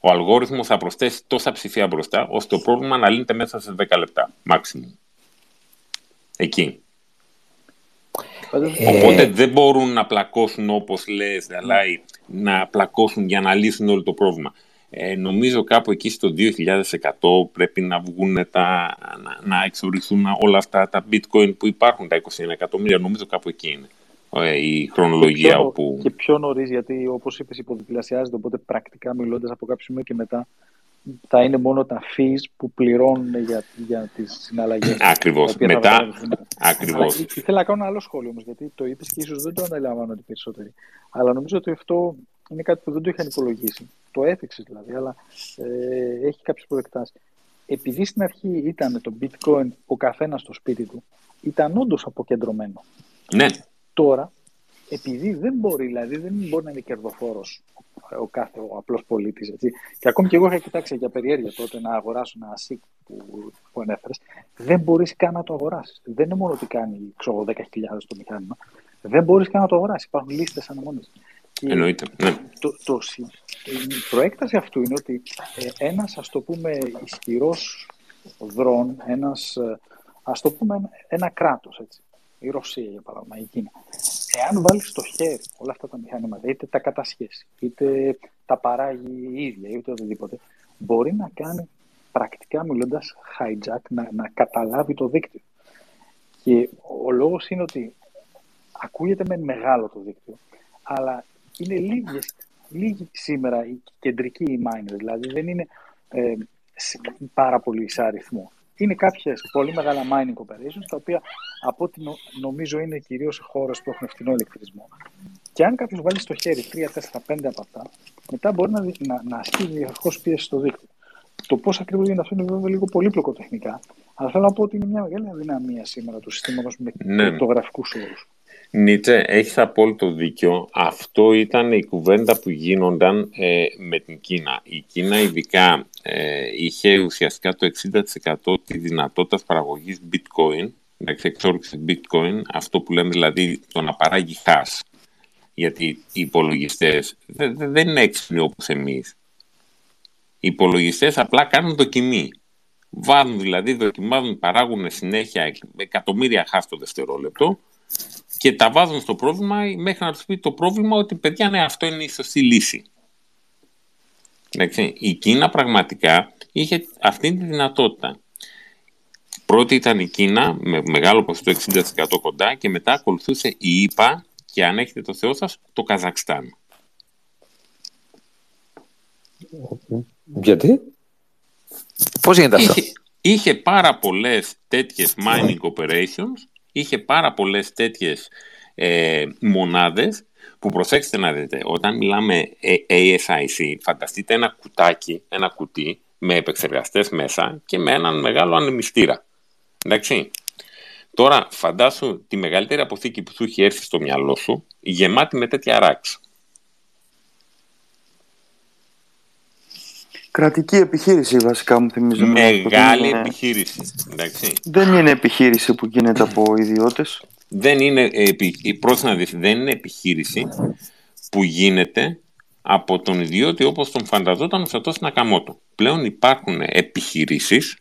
ο αλγόριθμος θα προσθέσει τόσα ψηφία μπροστά, ώστε το πρόβλημα να λύνεται μέσα σε 10 λεπτά, maximum. Εκεί. Ε... Οπότε δεν μπορούν να πλακώσουν όπως λες, δηλαδή, να πλακώσουν για να λύσουν όλο το πρόβλημα. Ε, νομίζω κάπου εκεί στο 2100 πρέπει να βγουν τα, να, να εξοριθούν όλα αυτά τα bitcoin που υπάρχουν, τα 21 εκατομμύρια. Νομίζω κάπου εκεί είναι ε, η χρονολογία. Και πιο, όπου... και πιο νωρίς, γιατί όπως είπες, υποδιπλασιάζεται. Οπότε πρακτικά μιλώντας από κάποιο σημείο και μετά θα είναι μόνο τα fees που πληρώνουν για, για τις συναλλαγές. Ακριβώς. Μετά, ακριβώς. Ήθελα να κάνω ένα άλλο σχόλιο όμως, γιατί το είπες και ίσως δεν το αναλαμβάνω οι περισσότεροι. Αλλά νομίζω ότι αυτό είναι κάτι που δεν το είχαν υπολογίσει. Το έφεξε δηλαδή, αλλά ε, έχει κάποιες προεκτάσεις. Επειδή στην αρχή ήταν το bitcoin ο καθένας στο σπίτι του, ήταν όντως αποκεντρωμένο. Ναι. Τώρα επειδή δεν μπορεί, δηλαδή δεν μπορεί να είναι κερδοφόρος ο κάθε ο απλός πολίτης. Και ακόμη και εγώ είχα κοιτάξει για περιέργεια τότε να αγοράσω ένα ASIC που, που ανέφερες. Δεν μπορείς καν να το αγοράσεις. Δεν είναι μόνο ότι κάνει ξέρω, 10.000 το μηχάνημα. Δεν μπορείς καν να το αγοράσεις. Υπάρχουν λίστες αναμονής. Εννοείται. Ναι. Το, το, η προέκταση αυτού είναι ότι ε, ένας, ας το πούμε, ισχυρός δρόν, ένας, ε, ας το πούμε, ένα κράτος, έτσι, η Ρωσία για παράδειγμα, η Κίνα, εάν βάλεις στο χέρι όλα αυτά τα μηχανήματα, είτε τα κατασχέσεις, είτε τα παράγει η ίδια, είτε οτιδήποτε, μπορεί να κάνει πρακτικά μιλώντας hijack, να, να καταλάβει το δίκτυο. Και ο λόγος είναι ότι ακούγεται με μεγάλο το δίκτυο, αλλά είναι λίγες, λίγοι σήμερα οι κεντρικοί οι miners, δηλαδή δεν είναι ε, πάρα πολύ σε αριθμό. Είναι κάποιες πολύ μεγάλα mining operations, τα οποία από ό,τι νομίζω είναι κυρίως σε χώρες που έχουν φθηνό ηλεκτρισμό. Και αν κάποιος βάλει στο χέρι 3, 4, 5 από αυτά, μετά μπορεί να, να, να ασκεί διαρκώς πίεση στο δίκτυο. Το πώς ακριβώς γίνεται αυτό είναι βέβαια λίγο πολύπλοκο τεχνικά, αλλά θέλω να πω ότι είναι μια μεγάλη αδυναμία σήμερα του συστήματος με ναι. κρυπτογραφικούς όρους. Νίτσε, έχεις απόλυτο δίκιο. Αυτό ήταν η κουβέντα που γίνονταν ε, με την Κίνα. Η Κίνα ειδικά ε, είχε ουσιαστικά το 60% της δυνατότητας παραγωγής bitcoin, εντάξει, εξόρυξη bitcoin, αυτό που λέμε δηλαδή το να παράγει hash. Γιατί οι υπολογιστές δεν, δεν είναι έξυπνοι όπως εμείς. Οι υπολογιστές απλά κάνουν δοκιμή. Βάζουν δηλαδή, δοκιμάζουν, παράγουν συνέχεια εκατομμύρια hash το δευτερόλεπτο και τα βάζουν στο πρόβλημα μέχρι να τους πει το πρόβλημα ότι παιδιά ναι αυτό είναι η σωστή λύση. Εντάξει, η Κίνα πραγματικά είχε αυτή τη δυνατότητα. Πρώτη ήταν η Κίνα με μεγάλο ποσοστό 60% κοντά και μετά ακολουθούσε η ΙΠΑ και αν έχετε το Θεό σας το Καζακστάν. Γιατί; Πώς γίνεται αυτό; Είχε, είχε πάρα πολλές τέτοιες mining operations είχε πάρα πολλές τέτοιες ε, μονάδες που προσέξτε να δείτε, όταν μιλάμε ε, ASIC, φανταστείτε ένα κουτάκι, ένα κουτί με επεξεργαστές μέσα και με έναν μεγάλο ανεμιστήρα. Εντάξει. Τώρα φαντάσου τη μεγαλύτερη αποθήκη που σου έχει έρθει στο μυαλό σου γεμάτη με τέτοια ράξ. Κρατική επιχείρηση βασικά μου θυμίζει. Μεγάλη επιχείρηση. Εντάξει. Δεν είναι επιχείρηση που γίνεται από ιδιώτες. Δεν είναι, να δεις, δεν είναι επιχείρηση που γίνεται από τον ιδιώτη όπως τον φανταζόταν ο Σατός Νακαμότο. Πλέον υπάρχουν επιχειρήσεις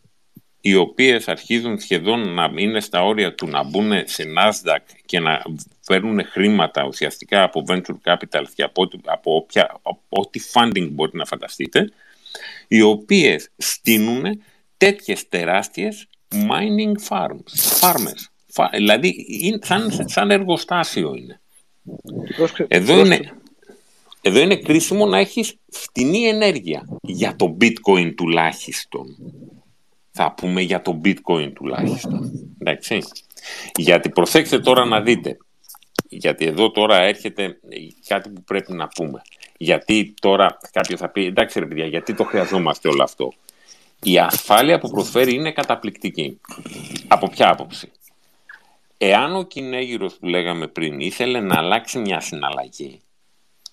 οι οποίες αρχίζουν σχεδόν να είναι στα όρια του να μπουν σε Nasdaq και να φέρνουν χρήματα ουσιαστικά από venture capital και από, από, όποια, από ό,τι funding μπορείτε να φανταστείτε οι οποίες στείνουν τέτοιες τεράστιες mining farms, farmers. Δηλαδή, σαν, σαν εργοστάσιο είναι. Εδώ είναι, εδώ είναι κρίσιμο να έχεις φτηνή ενέργεια για το bitcoin τουλάχιστον. Θα πούμε για το bitcoin τουλάχιστον. Εντάξει. Γιατί προσέξτε τώρα να δείτε. Γιατί εδώ τώρα έρχεται κάτι που πρέπει να πούμε. Γιατί τώρα κάποιος θα πει, εντάξει ρε παιδιά, γιατί το χρειαζόμαστε όλο αυτό. Η ασφάλεια που προσφέρει είναι καταπληκτική. Από ποια άποψη; Εάν ο κυνέγυρος που λέγαμε πριν ήθελε να αλλάξει μια συναλλαγή,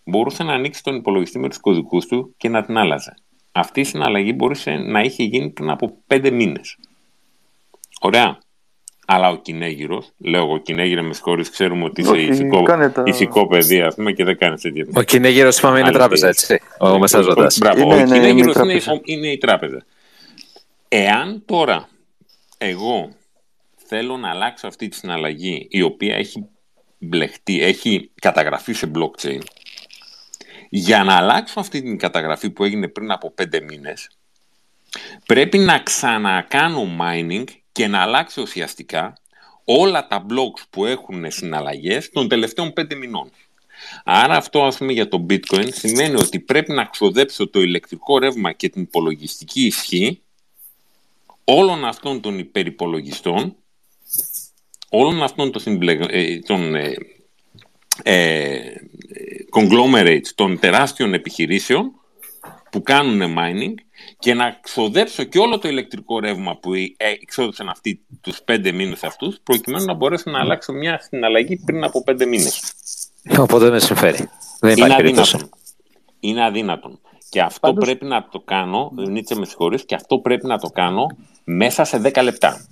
μπορούσε να ανοίξει τον υπολογιστή με τους κωδικούς του και να την άλλαζε. Αυτή η συναλλαγή μπορούσε να είχε γίνει πριν από πέντε μήνες. Ωραία. Αλλά ο κυνέγυρο, λέω εγώ κυνέγυρο με συγχωρείς, ξέρουμε ότι είσαι ηθικό, τα... ηθικό παιδί, ας πούμε, και δεν κάνει τέτοια. Ο κυνέγυρο, είπαμε, είναι τράπεζα, έτσι. Ο μεσάζοντας. Μπράβο, ο ναι, κυνέγυρο είναι, είναι η τράπεζα. Εάν τώρα εγώ θέλω να αλλάξω αυτή τη συναλλαγή, η οποία έχει μπλεχτεί, έχει καταγραφεί σε blockchain, για να αλλάξω αυτή την καταγραφή που έγινε πριν από πέντε μήνες, πρέπει να ξανακάνω mining και να αλλάξει ουσιαστικά όλα τα blocks που έχουν συναλλαγές των τελευταίων πέντε μηνών. Άρα αυτό ας πούμε για το bitcoin σημαίνει ότι πρέπει να ξοδέψω το ηλεκτρικό ρεύμα και την υπολογιστική ισχύ όλων αυτών των υπερυπολογιστών, όλων αυτών των, ε, των ε, ε, conglomerates, των τεράστιων επιχειρήσεων που κάνουν mining και να ξοδέψω και όλο το ηλεκτρικό ρεύμα που εξόδεψαν αυτοί τους πέντε μήνες αυτούς προκειμένου να μπορέσω να αλλάξω μια συναλλαγή πριν από πέντε μήνες. Οπότε δεν με συμφέρει. Δεν Είναι υπάρχει περίπτωση. αδύνατον. Είναι αδύνατον. Και αυτό Πάντως- πρέπει να το κάνω, Νίτσε με συγχωρείς, και αυτό πρέπει να το κάνω μέσα σε 10 λεπτά.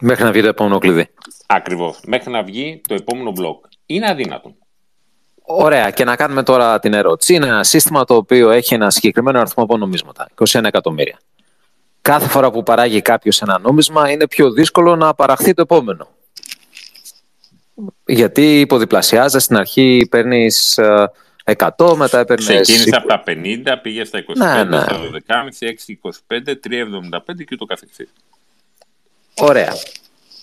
Μέχρι να βγει το επόμενο κλειδί. Ακριβώς. Μέχρι να βγει το επόμενο μπλοκ. Είναι αδύνατον. Ωραία, και να κάνουμε τώρα την ερώτηση. Είναι ένα σύστημα το οποίο έχει ένα συγκεκριμένο αριθμό από νομίσματα, 21 εκατομμύρια. Κάθε φορά που παράγει κάποιος ένα νόμισμα, είναι πιο δύσκολο να παραχθεί το επόμενο. Γιατί υποδιπλασιάζεται στην αρχή, παίρνεις 100, μετά έπαιρνες. Ξεκίνησε από τα 50, πήγες στα 25, Ναι, ναι. στα 12,5, 6,25, 3,75 και ούτω καθεξής. Ωραία.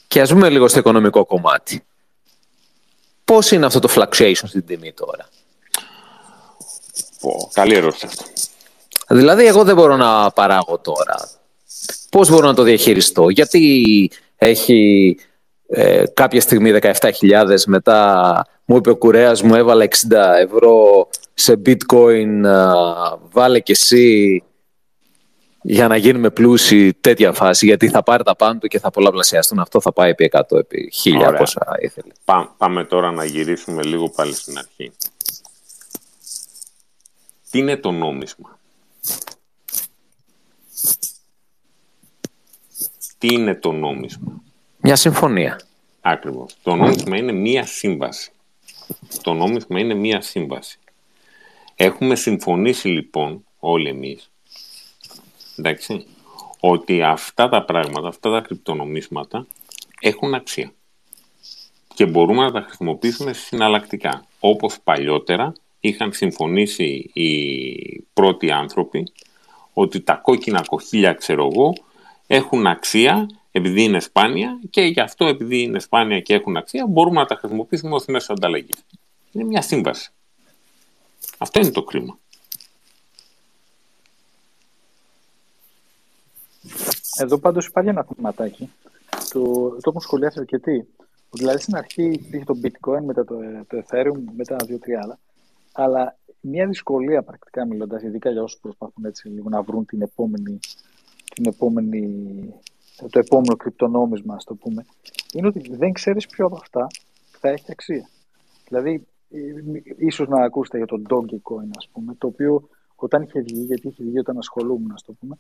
Και ας δούμε λίγο στο οικονομικό κομμάτι. Πώς είναι αυτό το fluctuation στην τιμή τώρα; Πω, καλή ερώτηση αυτό. Δηλαδή, εγώ δεν μπορώ να παράγω τώρα. Πώς μπορώ να το διαχειριστώ; Γιατί έχει ε, κάποια στιγμή 17.000, μετά μου είπε ο κουρέας μου έβαλε 60 ευρώ σε bitcoin, α, βάλε και εσύ για να γίνουμε πλούσιοι τέτοια φάση, γιατί θα πάρει τα πάνω του και θα πολλαπλασιαστούν. Αυτό θα πάει επί 100, επί 1000 Ωραία. πόσα ήθελε. Πά- πάμε τώρα να γυρίσουμε λίγο πάλι στην αρχή. Τι είναι το νόμισμα; Τι είναι το νόμισμα; Μια συμφωνία. Ακριβώς. Το νόμισμα είναι μία σύμβαση. Το νόμισμα είναι μία σύμβαση. Έχουμε συμφωνήσει λοιπόν όλοι εμείς εντάξει, ότι αυτά τα πράγματα, αυτά τα κρυπτονομίσματα έχουν αξία και μπορούμε να τα χρησιμοποιήσουμε συναλλακτικά. Όπως παλιότερα είχαν συμφωνήσει οι πρώτοι άνθρωποι ότι τα κόκκινα κοχύλια, ξέρω εγώ, έχουν αξία επειδή είναι σπάνια και γι' αυτό επειδή είναι σπάνια και έχουν αξία μπορούμε να τα χρησιμοποιήσουμε ως μέσο ανταλλαγής. Είναι μια σύμβαση. Αυτό είναι το κρίμα. Εδώ πάντως υπάρχει ένα θεματάκι. Το, το έχουν σχολιάσει αρκετοί. Δηλαδή στην αρχή υπήρχε το bitcoin, μετά το, το ethereum, μετά δύο-τρία άλλα. Αλλά μια δυσκολία πρακτικά μιλώντας, ειδικά για όσους προσπαθούν έτσι λίγο να βρουν την επόμενη, την επόμενη, το επόμενο κρυπτονόμισμα, ας το πούμε, είναι ότι δεν ξέρεις ποιο από αυτά θα έχει αξία. Δηλαδή, ε, ίσως να ακούσετε για το Dogecoin, ας πούμε, το οποίο όταν είχε βγει, γιατί είχε βγει όταν ασχολούμουν, ας το πούμε,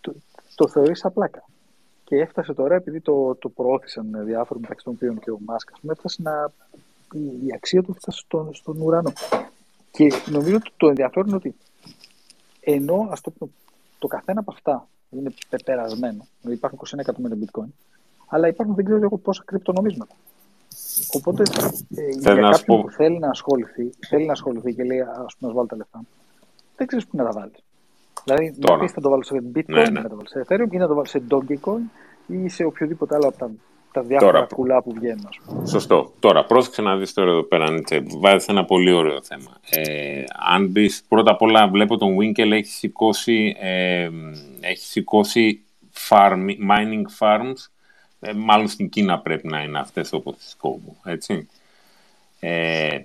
το, το θεωρείς σαν πλάκα. Και έφτασε τώρα, επειδή το, το προώθησαν διάφοροι μεταξύ των οποίων και ο Μάσκας, έφτασε να. Η, η αξία του έφτασε στον, στον ουρανό. Και νομίζω ότι το ενδιαφέρον είναι ότι ενώ ας το, πούμε, το καθένα από αυτά είναι πεπερασμένο, δηλαδή υπάρχουν 21 εκατομμύρια bitcoin, αλλά υπάρχουν δεν ξέρω εγώ πόσα κρυπτονομίσματα. Οπότε ε, για να σου κάποιον πω- που θέλει να ασχοληθεί, θέλει να ασχοληθεί και λέει ας πούμε να βάλω τα λεφτά μου, δεν ξέρεις πού να τα βάλεις. Δηλαδή, Τώρα. να πεις θα το βάλω σε Bitcoin, Ναι, ναι. να το βάλω σε Ethereum ή να το βάλω σε Dogecoin ή σε οποιοδήποτε άλλο από τα, τα διάφορα Τώρα. κουλά που βγαίνουν. Ας πούμε. Σωστό. Τώρα, πρόσεξε να δεις τώρα εδώ πέρα, Νίτσε. Βάζεις ένα πολύ ωραίο θέμα. Ε, αν μπεις, πρώτα απ' όλα βλέπω τον Winkel έχει σηκώσει, ε, έχει σηκώσει farm, mining farms. Ε, μάλλον στην Κίνα πρέπει να είναι αυτές όπως τις κόβω, έτσι. Ε,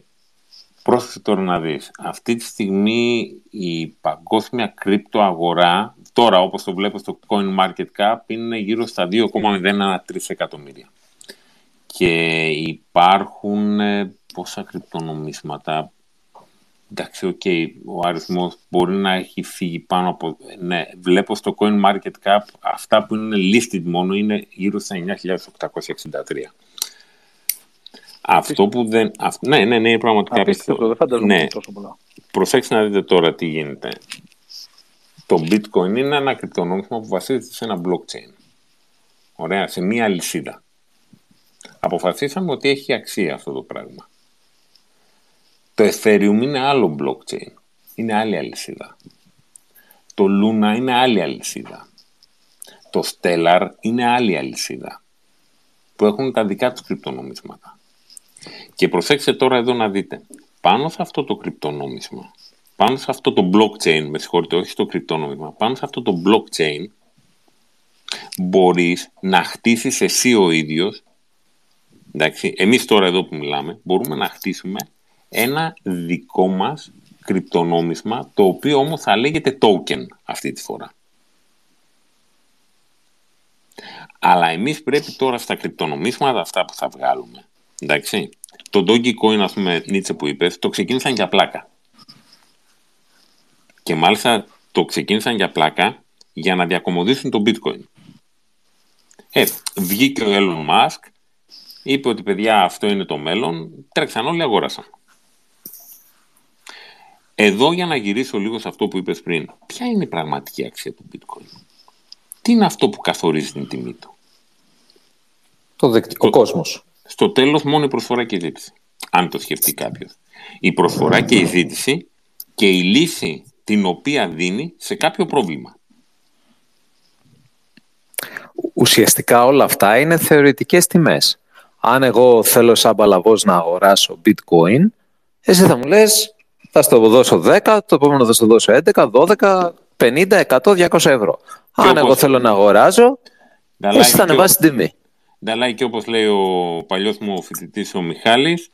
πρόσεξε τώρα να δεις. Αυτή τη στιγμή η παγκόσμια κρύπτο αγορά, τώρα όπως το βλέπω στο Coin Market Cap, είναι γύρω στα 2,013 εκατομμύρια και υπάρχουν ε, πόσα κρυπτονομίσματα. Εντάξει, οκ, ο αριθμός μπορεί να έχει φύγει πάνω από... Ναι, βλέπω στο Coin Market Cap αυτά που είναι listed μόνο είναι γύρω στα 9.863. Αυτό που δεν... αυ- ναι, ναι, ναι, είναι πραγματικά Απίστευτο, δεν φανταζόμουν Ναι, τόσο πολλά. προσέξτε να δείτε τώρα τι γίνεται. Το bitcoin είναι ένα κρυπτονόμισμα που βασίζεται σε ένα blockchain. Ωραία, σε μία αλυσίδα. Αποφασίσαμε ότι έχει αξία αυτό το πράγμα. Το Ethereum είναι άλλο blockchain. Είναι άλλη αλυσίδα. Το Luna είναι άλλη αλυσίδα. Το Stellar είναι άλλη αλυσίδα. Που έχουν τα δικά τους κρυπτονομίσματα. Και προσέξτε τώρα εδώ να δείτε. Πάνω σε αυτό το κρυπτονόμισμα, πάνω σε αυτό το blockchain, με συγχωρείτε, όχι στο κρυπτονόμισμα, πάνω σε αυτό το blockchain μπορείς να χτίσεις εσύ ο ίδιος, εντάξει, εμείς τώρα εδώ που μιλάμε, μπορούμε να χτίσουμε ένα δικό μας κρυπτονόμισμα, το οποίο όμως θα λέγεται token αυτή τη φορά. Αλλά εμείς πρέπει τώρα στα κρυπτονομίσματα αυτά που θα βγάλουμε Εντάξει. Το Dogecoin, ας πούμε, Νίτσε που είπες, το ξεκίνησαν για πλάκα. Και μάλιστα το ξεκίνησαν για πλάκα για να διακομωδήσουν το bitcoin. Ε, βγήκε ο Elon Musk, είπε ότι παιδιά αυτό είναι το μέλλον, τρέξαν όλοι, αγόρασαν. Εδώ για να γυρίσω λίγο σε αυτό που είπες πριν, ποια είναι η πραγματική αξία του bitcoin; Τι είναι αυτό που καθορίζει την τιμή του; Το δεκτικό κόσμος. Στο τέλος μόνο η προσφορά και η ζήτηση. Αν το σκεφτεί κάποιος. Η προσφορά και η ζήτηση και η λύση την οποία δίνει σε κάποιο πρόβλημα. Ουσιαστικά όλα αυτά είναι θεωρητικές τιμές. Αν εγώ θέλω σαν παλαβός να αγοράσω bitcoin, εσύ θα μου λες θα στο δώσω 10, το επόμενο θα στο δώσω 11, 12, 50, 100, 200 ευρώ. Αν εγώ θέλω να αγοράζω, εσύ θα ανεβάσεις την τιμή. Νταλάει και όπως λέει ο παλιός μου φοιτητής ο Μιχάλης,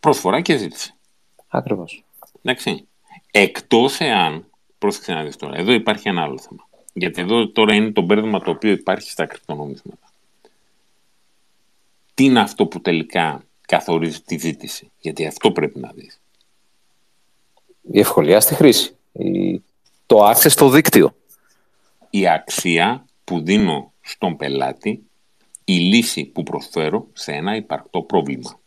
προσφορά και ζήτηση. Ακριβώς. Εντάξει. Εκτός εάν, πρόσεξε να δεις τώρα, εδώ υπάρχει ένα άλλο θέμα. Γιατί εδώ τώρα είναι το μπέρδεμα το οποίο υπάρχει στα κρυπτονομίσματα. Τι είναι αυτό που τελικά καθορίζει τη ζήτηση; Γιατί αυτό πρέπει να δεις. Η ευκολία στη χρήση. Το access στο δίκτυο. Η αξία που δίνω στον πελάτη, η λύση που προσφέρω σε ένα υπαρκτό πρόβλημα.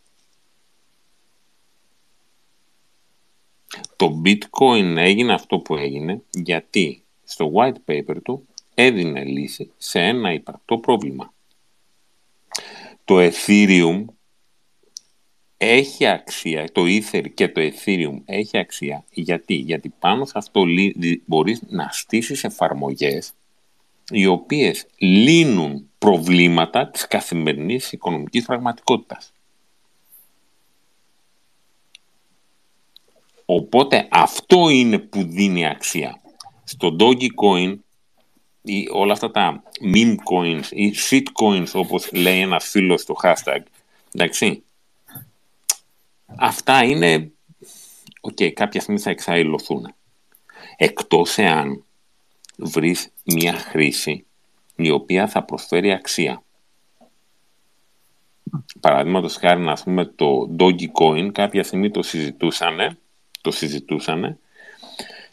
Το bitcoin έγινε αυτό που έγινε γιατί στο white paper του έδινε λύση σε ένα υπαρκτό πρόβλημα. Το ethereum έχει αξία, το Ether και το Ethereum έχει αξία. Γιατί, Γιατί πάνω σε αυτό μπορείς να στήσεις εφαρμογές οι οποίες λύνουν προβλήματα της καθημερινής οικονομικής πραγματικότητας. Οπότε αυτό είναι που δίνει αξία. Στο Dogecoin ή όλα αυτά τα meme coins ή shit coins όπως λέει ένας φίλος στο hashtag, εντάξει, αυτά είναι, ok, okay, κάποια στιγμή θα εξαϋλωθούν. Εκτός εάν βρεις μια χρήση η οποία θα προσφέρει αξία. Παραδείγματος χάρη, να πούμε, το Dogecoin κάποια στιγμή το συζητούσανε, το συζητούσανε,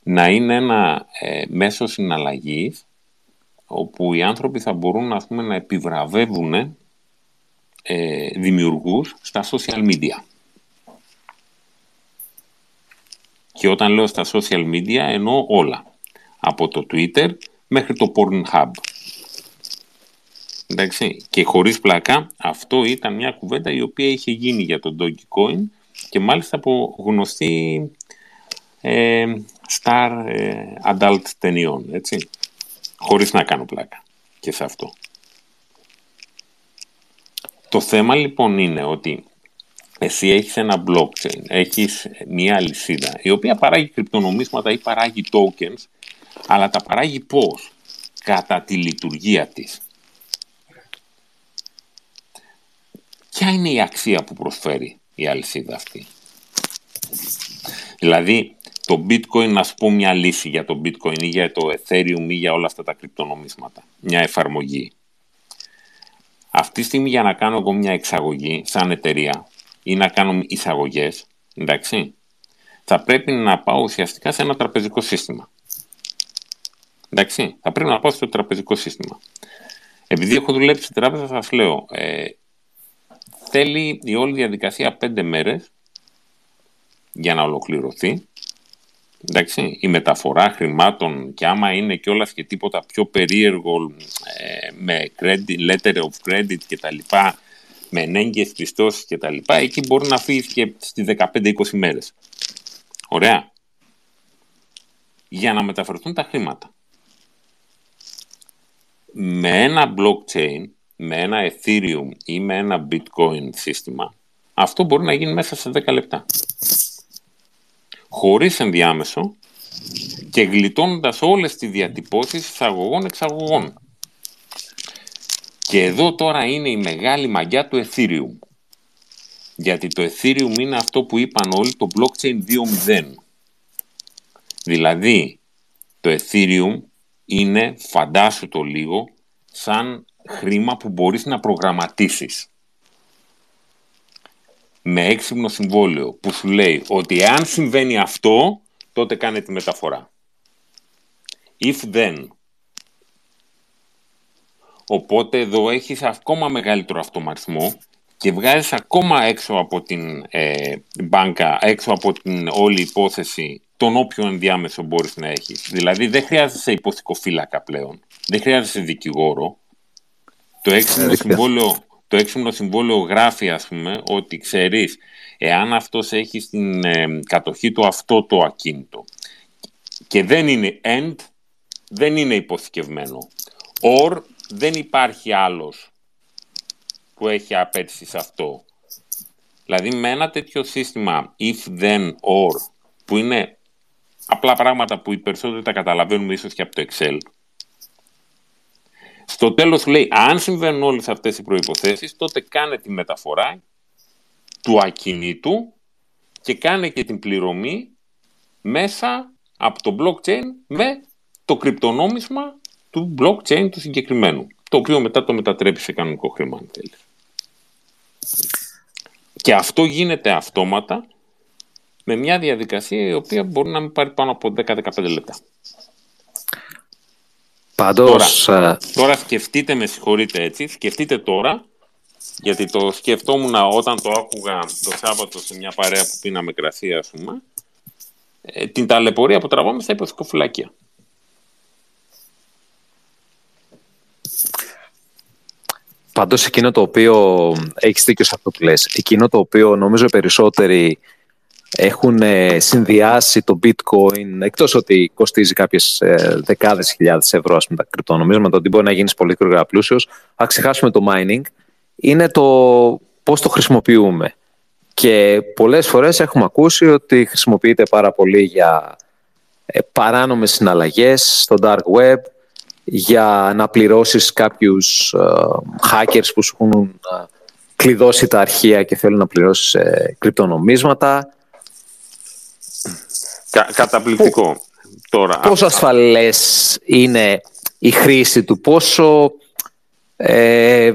να είναι ένα ε, μέσο συναλλαγής όπου οι άνθρωποι θα μπορούν να, πούμε, να επιβραβεύουν ε, δημιουργούς στα social media. Και όταν λέω στα social media εννοώ όλα. Από το Twitter μέχρι το Pornhub. Εντάξει. Και χωρίς πλάκα, αυτό ήταν μια κουβέντα η οποία είχε γίνει για τον Dogecoin και μάλιστα από γνωστή ε, star ε, adult ταινιών, έτσι. Χωρίς να κάνω πλάκα και σε αυτό. Το θέμα λοιπόν είναι ότι εσύ έχεις ένα blockchain, έχεις μια αλυσίδα η οποία παράγει κρυπτονομίσματα ή παράγει tokens, αλλά τα παράγει πώς, κατά τη λειτουργία της. Ποια είναι η αξία που προσφέρει η αλυσίδα αυτή; Δηλαδή, το bitcoin, να σου πω μια λύση για το bitcoin ή για το ethereum ή για όλα αυτά τα κρυπτονομίσματα. Μια εφαρμογή. Αυτή τη στιγμή για να κάνω εγώ μια εξαγωγή σαν εταιρεία ή να κάνω εισαγωγές, εντάξει, θα πρέπει να πάω ουσιαστικά σε ένα τραπεζικό σύστημα. Εντάξει, θα πρέπει να πάω στο τραπεζικό σύστημα. Επειδή έχω δουλέψει στην τράπεζα, σας λέω, ε, θέλει η όλη διαδικασία πέντε μέρες για να ολοκληρωθεί. Εντάξει, η μεταφορά χρημάτων και άμα είναι κιόλα και τίποτα πιο περίεργο ε, με credit, letter of credit και τα λοιπά, με ενέγγυες πιστώσεις και τα λοιπά, εκεί μπορεί να φύγεις και στις 15-20 μέρες. Ωραία. Για να μεταφερθούν τα χρήματα. Με ένα blockchain με ένα Ethereum ή με ένα Bitcoin σύστημα, αυτό μπορεί να γίνει μέσα σε 10 λεπτά. Χωρίς ενδιάμεσο και γλιτώνοντας όλες τις διατυπώσεις εισαγωγών-εξαγωγών. Και εδώ τώρα είναι η μεγάλη μαγιά του Ethereum. Γιατί το Ethereum είναι αυτό που είπαν όλοι το blockchain 2.0. Δηλαδή, το Ethereum είναι, φαντάσου το λίγο, σαν χρήμα που μπορείς να προγραμματίσεις. με έξυπνο συμβόλαιο που σου λέει ότι εάν συμβαίνει αυτό, τότε κάνε τη μεταφορά. If then. Οπότε εδώ έχεις ακόμα μεγαλύτερο αυτοματισμό και βγάζεις ακόμα έξω από την ε, μπάνκα, έξω από την όλη υπόθεση τον όποιο ενδιάμεσο μπορείς να έχεις. Δηλαδή δεν χρειάζεσαι υποθηκοφύλακα πλέον, δεν χρειάζεσαι δικηγόρο. Το έξυπνο, συμβόλαιο, το έξυπνο συμβόλαιο γράφει ας πούμε ότι ξέρεις εάν αυτός έχει στην ε, κατοχή του αυτό το ακίνητο και δεν είναι end, δεν είναι υποθηκευμένο. Or δεν υπάρχει άλλος που έχει απέτηση σε αυτό. Δηλαδή με ένα τέτοιο σύστημα if, then, or που είναι απλά πράγματα που οι περισσότεροι τα καταλαβαίνουμε ίσως και από το Excel στο τέλος λέει αν συμβαίνουν όλες αυτές οι προϋποθέσεις τότε κάνε τη μεταφορά του ακινήτου και κάνε και την πληρωμή μέσα από το blockchain με το κρυπτονόμισμα του blockchain του συγκεκριμένου το οποίο μετά το μετατρέπει σε κανονικό χρήμα αν θέλεις. Και αυτό γίνεται αυτόματα με μια διαδικασία η οποία μπορεί να μην πάρει πάνω από 10-15 λεπτά. Πάντως... Τώρα, ε, τώρα σκεφτείτε, με συγχωρείτε έτσι, σκεφτείτε τώρα, γιατί το σκεφτόμουν όταν το άκουγα το Σάββατο σε μια παρέα που πίναμε κρασί, ας πούμε, ε, την ταλαιπωρία που τραβάμε στα υποθηκοφυλάκια. Πάντως εκείνο το οποίο έχεις δίκιο σε αυτό που λες, εκείνο το οποίο νομίζω οι περισσότεροι έχουν ε, συνδυάσει το bitcoin, εκτός ότι κοστίζει κάποιες ε, δεκάδες χιλιάδες ευρώ ας πούμε, τα κρυπτονομίσματα, ότι μπορεί να γίνεις πολύ γρήγορα πλούσιος, αν ξεχάσουμε το mining, είναι το πώς το χρησιμοποιούμε. Και πολλές φορές έχουμε ακούσει ότι χρησιμοποιείται πάρα πολύ για ε, παράνομες συναλλαγές στο dark web, για να πληρώσεις κάποιους ε, hackers που σου έχουν ε, κλειδώσει τα αρχεία και θέλουν να πληρώσεις ε, κρυπτονομίσματα. Κα, καταπληκτικό. Τώρα, Πόσο ασφαλές είναι η χρήση του, πόσο ε,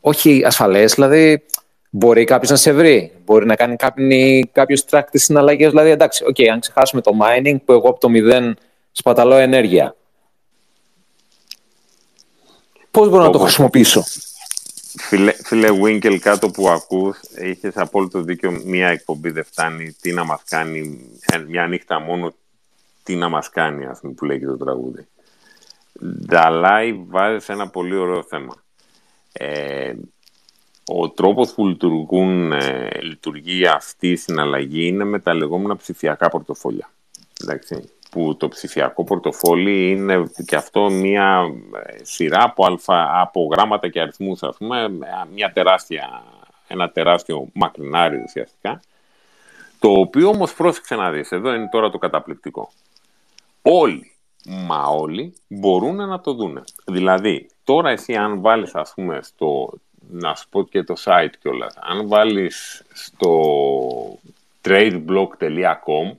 όχι ασφαλές, δηλαδή μπορεί κάποιος να σε βρει, μπορεί να κάνει κάποιος track τις συναλλαγές, δηλαδή εντάξει, okay, αν ξεχάσουμε το mining που εγώ από το μηδέν σπαταλώ ενέργεια, Πώς μπορώ να το χρησιμοποιήσω; Φίλε, φίλε Winkle, κάτω που ακούς, είχες απόλυτο δίκιο, μία εκπομπή δεν φτάνει, τι να μας κάνει, μια νύχτα μόνο, τι να μας κάνει, ας πούμε, που λέει και το τραγούδι. Νταλάι βάζεις σε ένα πολύ ωραίο θέμα. Ε, ο τρόπος που λειτουργούν, ε, λειτουργεί αυτή η συναλλαγή είναι με τα λεγόμενα ψηφιακά πορτοφόλια. Εντάξει που το ψηφιακό πορτοφόλι είναι και αυτό μια ε, σειρά από, αλφα, από γράμματα και αριθμούς, ας πούμε, μια τεράστια, ένα τεράστιο μακρινάρι ουσιαστικά, το οποίο όμως πρόσεξε να δεις, εδώ είναι τώρα το καταπληκτικό. Όλοι, μα όλοι, μπορούν να το δούνε. Δηλαδή, τώρα εσύ αν βάλεις, ας πούμε, στο, να σου πω και το site κιόλας, αν βάλεις στο tradeblock.com,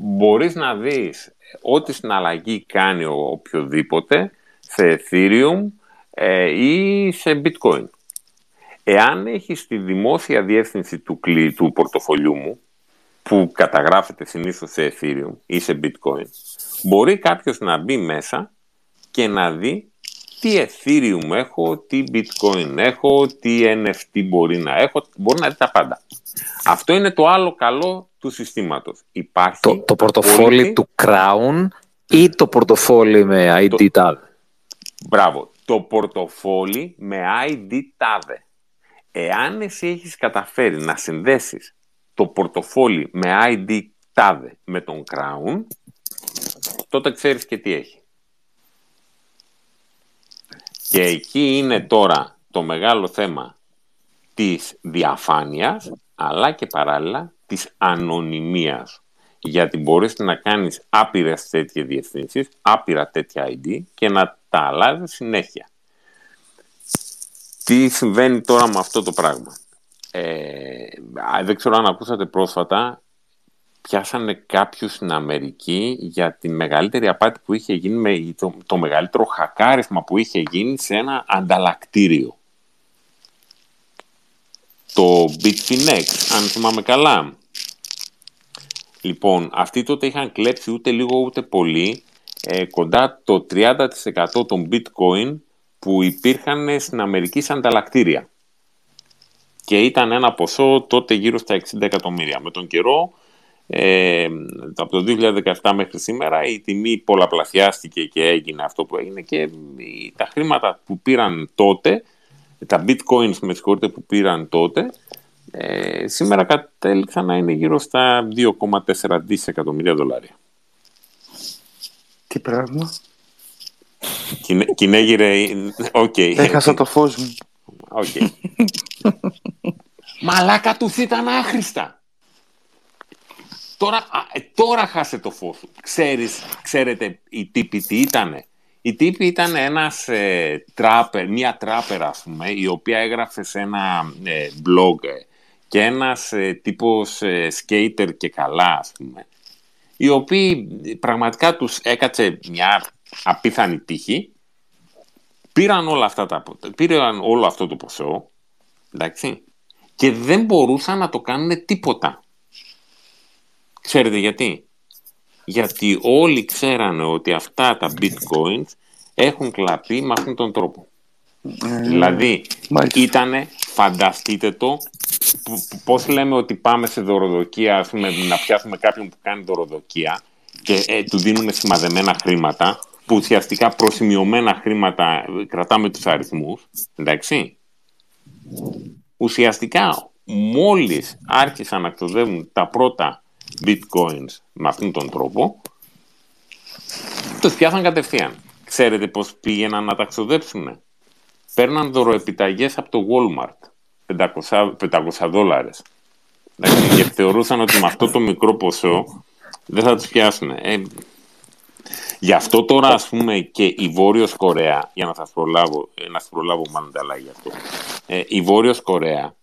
μπορείς να δεις ό,τι συναλλαγή κάνει ο οποιοδήποτε σε Ethereum ε, ή σε Bitcoin. Εάν έχεις τη δημόσια διεύθυνση του, του πορτοφολιού μου, που καταγράφεται συνήθως σε Ethereum ή σε Bitcoin, μπορεί κάποιος να μπει μέσα και να δει τι Ethereum έχω, τι Bitcoin έχω, τι NFT μπορεί να έχω, μπορεί να δει τα πάντα. Αυτό είναι το άλλο καλό του συστήματος. Υπάρχει το, το πορτοφόλι του Crown ή το πορτοφόλι με ID το... TAD. Μπράβο. Το πορτοφόλι με ID TAD. Εάν εσύ έχεις καταφέρει να συνδέσεις το πορτοφόλι με ID TAD με τον Crown, τότε ξέρεις και τι έχει. Και εκεί είναι τώρα το μεγάλο θέμα της διαφάνειας, αλλά και παράλληλα της ανωνυμίας. Γιατί μπορείς να κάνεις άπειρες τέτοιες διευθύνσεις, άπειρα τέτοια ID και να τα αλλάζεις συνέχεια. Τι συμβαίνει τώρα με αυτό το πράγμα; Ε, δεν ξέρω αν ακούσατε πρόσφατα, πιάσανε κάποιους στην Αμερική για τη μεγαλύτερη απάτη που είχε γίνει, με το, το μεγαλύτερο χακάρισμα που είχε γίνει σε ένα ανταλλακτήριο. Το Bitfinex, αν θυμάμαι καλά. Λοιπόν, αυτοί τότε είχαν κλέψει ούτε λίγο ούτε πολύ ε, κοντά το 30% των bitcoin που υπήρχαν στην Αμερική σαν ανταλλακτήρια. Και ήταν ένα ποσό τότε γύρω στα 60 εκατομμύρια. Με τον καιρό, ε, από το 2017 μέχρι σήμερα, η τιμή πολλαπλασιάστηκε και έγινε αυτό που έγινε και τα χρήματα που πήραν τότε, τα bitcoins με συγχωρείτε που πήραν τότε, ε, σήμερα κατέληξαν να είναι γύρω στα 2,4 δισεκατομμύρια δολάρια. Τι πράγμα. Κινέ, κυνέγυρε, οκ. Έχασα το φως μου. Οκ. Μαλάκα τους ήταν άχρηστα. Τώρα, α, ε, τώρα χάσε το φως σου. Ξέρεις, ξέρετε οι τύποι τι ήτανε; Η τύπη ήταν ένας ε, τράπερ, μια τράπερ ας πούμε, η οποία έγραφε σε ένα ε, blog ε, και ένας ε, τύπος ε, skater και καλά ας πούμε, οι οποίοι πραγματικά τους έκατσε μια απίθανη τύχη, πήραν όλα αυτά τα, πήραν όλο αυτό το ποσό, εντάξει, και δεν μπορούσαν να το κάνουν τίποτα. Ξέρετε γιατί; Γιατί όλοι ξέρανε ότι αυτά τα bitcoins έχουν κλαπεί με αυτόν τον τρόπο. δηλαδή, μάλιστα. ήτανε, φανταστείτε το, πώς λέμε ότι πάμε σε δωροδοκία, ας πούμε, να πιάσουμε κάποιον που κάνει δωροδοκία και ε, του δίνουμε σημαδεμένα χρήματα, που ουσιαστικά προσημειωμένα χρήματα ε, κρατάμε τους αριθμούς, εντάξει. Ουσιαστικά, μόλις άρχισαν να ξοδεύουν τα πρώτα bitcoins με αυτόν τον τρόπο, τους πιάσαν κατευθείαν. Ξέρετε πώς πήγαιναν να τα ξοδέψουν. Παίρναν δωροεπιταγές από το Walmart. 500, 500 δόλαρες. Εντάξει, και θεωρούσαν ότι με αυτό το μικρό ποσό δεν θα τους πιάσουν. Ε, γι' αυτό τώρα, ας πούμε, και η Βόρειος Κορέα, για να σας προλάβω, ε, να σας προλάβω μάλλον τα γι' αυτό, ε, η Βόρειος Κορέα,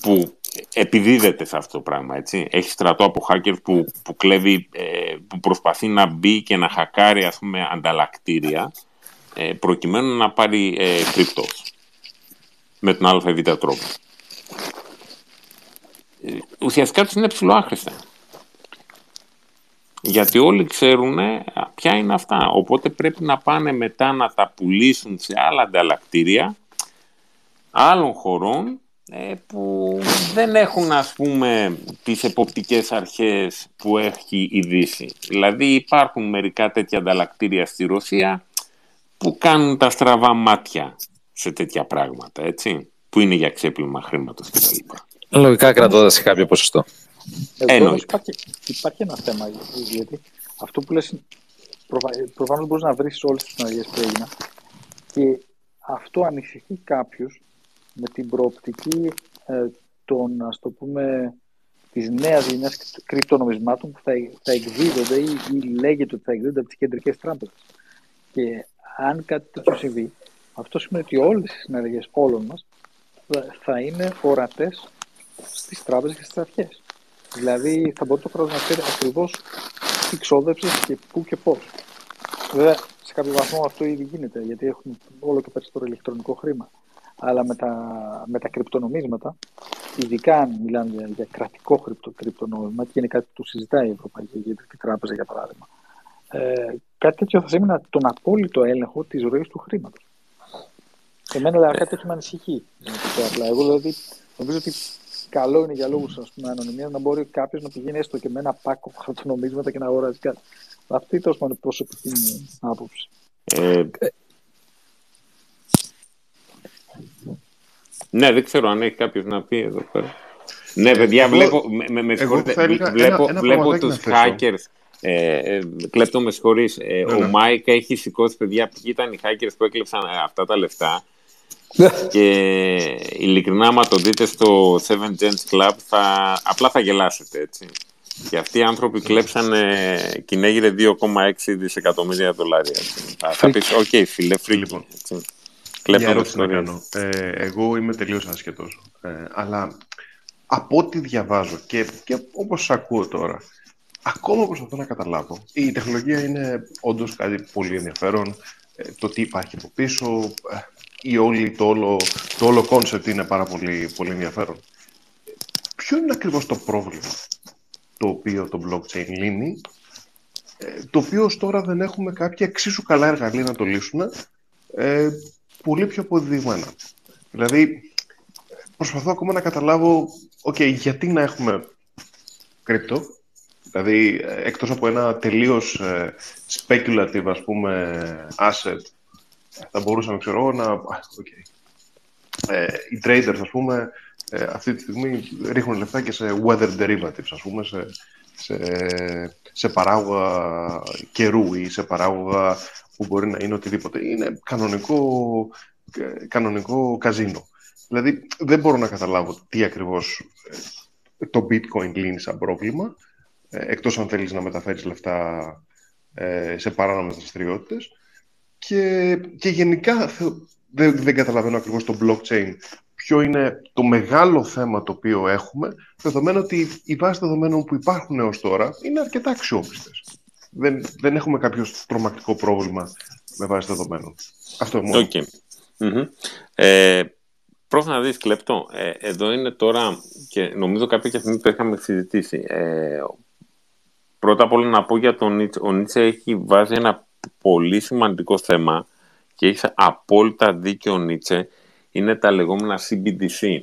που επιδίδεται σε αυτό το πράγμα, έτσι. Έχει στρατό από hacker που, που κλέβει, ε, που προσπαθεί να μπει και να χακάρει, ας πούμε, ανταλλακτήρια, ε, προκειμένου να πάρει ε, κρυπτός με τον ΑΒ τρόπο. Ε, ουσιαστικά τους είναι ψηλοάχρηστα. Γιατί όλοι ξέρουν ποια είναι αυτά. Οπότε πρέπει να πάνε μετά να τα πουλήσουν σε άλλα ανταλλακτήρια άλλων χωρών ε, που δεν έχουν ας πούμε τις εποπτικές αρχές που έχει η Δύση. Δηλαδή υπάρχουν μερικά τέτοια ανταλλακτήρια στη Ρωσία που κάνουν τα στραβά μάτια σε τέτοια πράγματα, έτσι, που είναι για ξέπλυμα χρήματος κτλ. Λογικά κρατώντας σε κάποιο ποσοστό. Εδώ υπάρχει, υπάρχει ένα θέμα, γιατί αυτό που λες προφα... προφανώς μπορείς να βρεις όλες τις συναλλαγές που έγιναν και αυτό ανησυχεί κάποιους με την προοπτική ε, των, ας το πούμε, της νέας γενιάς κρυπτονομισμάτων που θα, θα εκδίδονται ή, ή λέγεται ότι θα εκδίδονται από τις κεντρικές τράπεζες. Και αν κάτι τέτοιο συμβεί, αυτό σημαίνει ότι όλες οι συναλλαγές όλων μας θα είναι ορατές στις τράπεζες και στις αρχές. Δηλαδή θα μπορεί το κράτος να ξέρει ακριβώς τι ξόδεψες και πού και πώς. Βέβαια, σε κάποιο βαθμό αυτό ήδη γίνεται, γιατί έχουμε όλο και περισσότερο ηλεκτρονικό χρήμα. Αλλά με τα, με τα κρυπτονομίσματα, ειδικά αν μιλάμε για, για κρατικό κρυπτο, κρυπτονόμισμα, και είναι κάτι που συζητάει η Ευρωπαϊκή Κεντρική Τράπεζα, για παράδειγμα, ε, κάτι τέτοιο θα σημαίνει τον απόλυτο έλεγχο της ροής του χρήματος. Εμένα δηλαδή, κάτι τέτοιο με ανησυχεί. Απλά. Εγώ δηλαδή νομίζω ότι καλό είναι για λόγους ανωνυμίας να μπορεί κάποιος να πηγαίνει έστω και με ένα πάκο χαρτονομίσματα και να αγοράζει κάτι. Αυτή τόσο είναι προσωπική μου άποψη. Ε, ναι, δεν ξέρω αν έχει κάποιος να πει εδώ πέρα. Ναι, παιδιά, βλέπω, με, με βλέπω, ένα, βλέπω τους hackers ε, ε, κλέπτο με συγχωρείς. Ε, ναι, ο ναι. Μάικ έχει σηκώσει παιδιά ποιοι ήταν οι hackers που έκλεψαν ε, αυτά τα λεφτά. Ναι. και ειλικρινά, άμα το δείτε στο 7 Gens Club, θα, απλά θα γελάσετε, έτσι. Και αυτοί οι άνθρωποι κλέψανε Κυναίγειρε 2,6 δισεκατομμύρια δολάρια. Θα, θα πεις, ok, okay, φίλε, φρίκη. Λοιπόν, έτσι. Να κάνω. Ε, εγώ είμαι τελείως άσχετος. Ε, αλλά από ό,τι διαβάζω και, και όπως ακούω τώρα, ακόμα προσπαθώ να καταλάβω. Η τεχνολογία είναι όντως κάτι πολύ ενδιαφέρον. Ε, το τι υπάρχει από πίσω, ε, ή όλη, το, όλο, το όλο concept είναι πάρα πολύ, πολύ ενδιαφέρον. Ποιο είναι ακριβώς το πρόβλημα το οποίο το blockchain λύνει, ε, το οποίο ως τώρα δεν έχουμε κάποια εξίσου καλά εργαλεία να το λύσουν, ε, πολύ πιο αποδεδειγμένα. Δηλαδή, προσπαθώ ακόμα να καταλάβω, okay, γιατί να έχουμε κρυπτο, δηλαδή εκτός από ένα τελείως ε, speculative, ας πούμε, asset, θα μπορούσαμε, ξέρω να... Okay. Ε, οι traders, ας πούμε, ε, αυτή τη στιγμή ρίχνουν λεφτά και σε weather derivatives, ας πούμε, σε, σε, σε παράγωγα καιρού ή σε παράγωγα που μπορεί να είναι οτιδήποτε. Είναι κανονικό, κανονικό καζίνο. Δηλαδή, δεν μπορώ να καταλάβω τι ακριβώς ε, το bitcoin λύνει σαν πρόβλημα, ε, εκτός αν θέλεις να μεταφέρεις λεφτά ε, σε παράνομες δραστηριότητες. Και, και γενικά δεν, δεν καταλαβαίνω ακριβώς το blockchain ποιο είναι το μεγάλο θέμα το οποίο έχουμε, δεδομένου ότι οι βάσεις δεδομένων που υπάρχουν έως τώρα είναι αρκετά αξιόπιστες. Δεν, δεν έχουμε κάποιο τρομακτικό πρόβλημα με βάση δεδομένων. Αυτό μόνο. Okay. Mm-hmm. Ε, να δεις, Κλεπτό, ε, εδώ είναι τώρα, και νομίζω κάποια στιγμή το είχαμε συζητήσει, ε, πρώτα απ' όλα να πω για τον Νίτσε. Ο Νίτσε έχει βάζει ένα πολύ σημαντικό θέμα και έχει απόλυτα δίκιο ο Νίτσε, είναι τα λεγόμενα CBDC.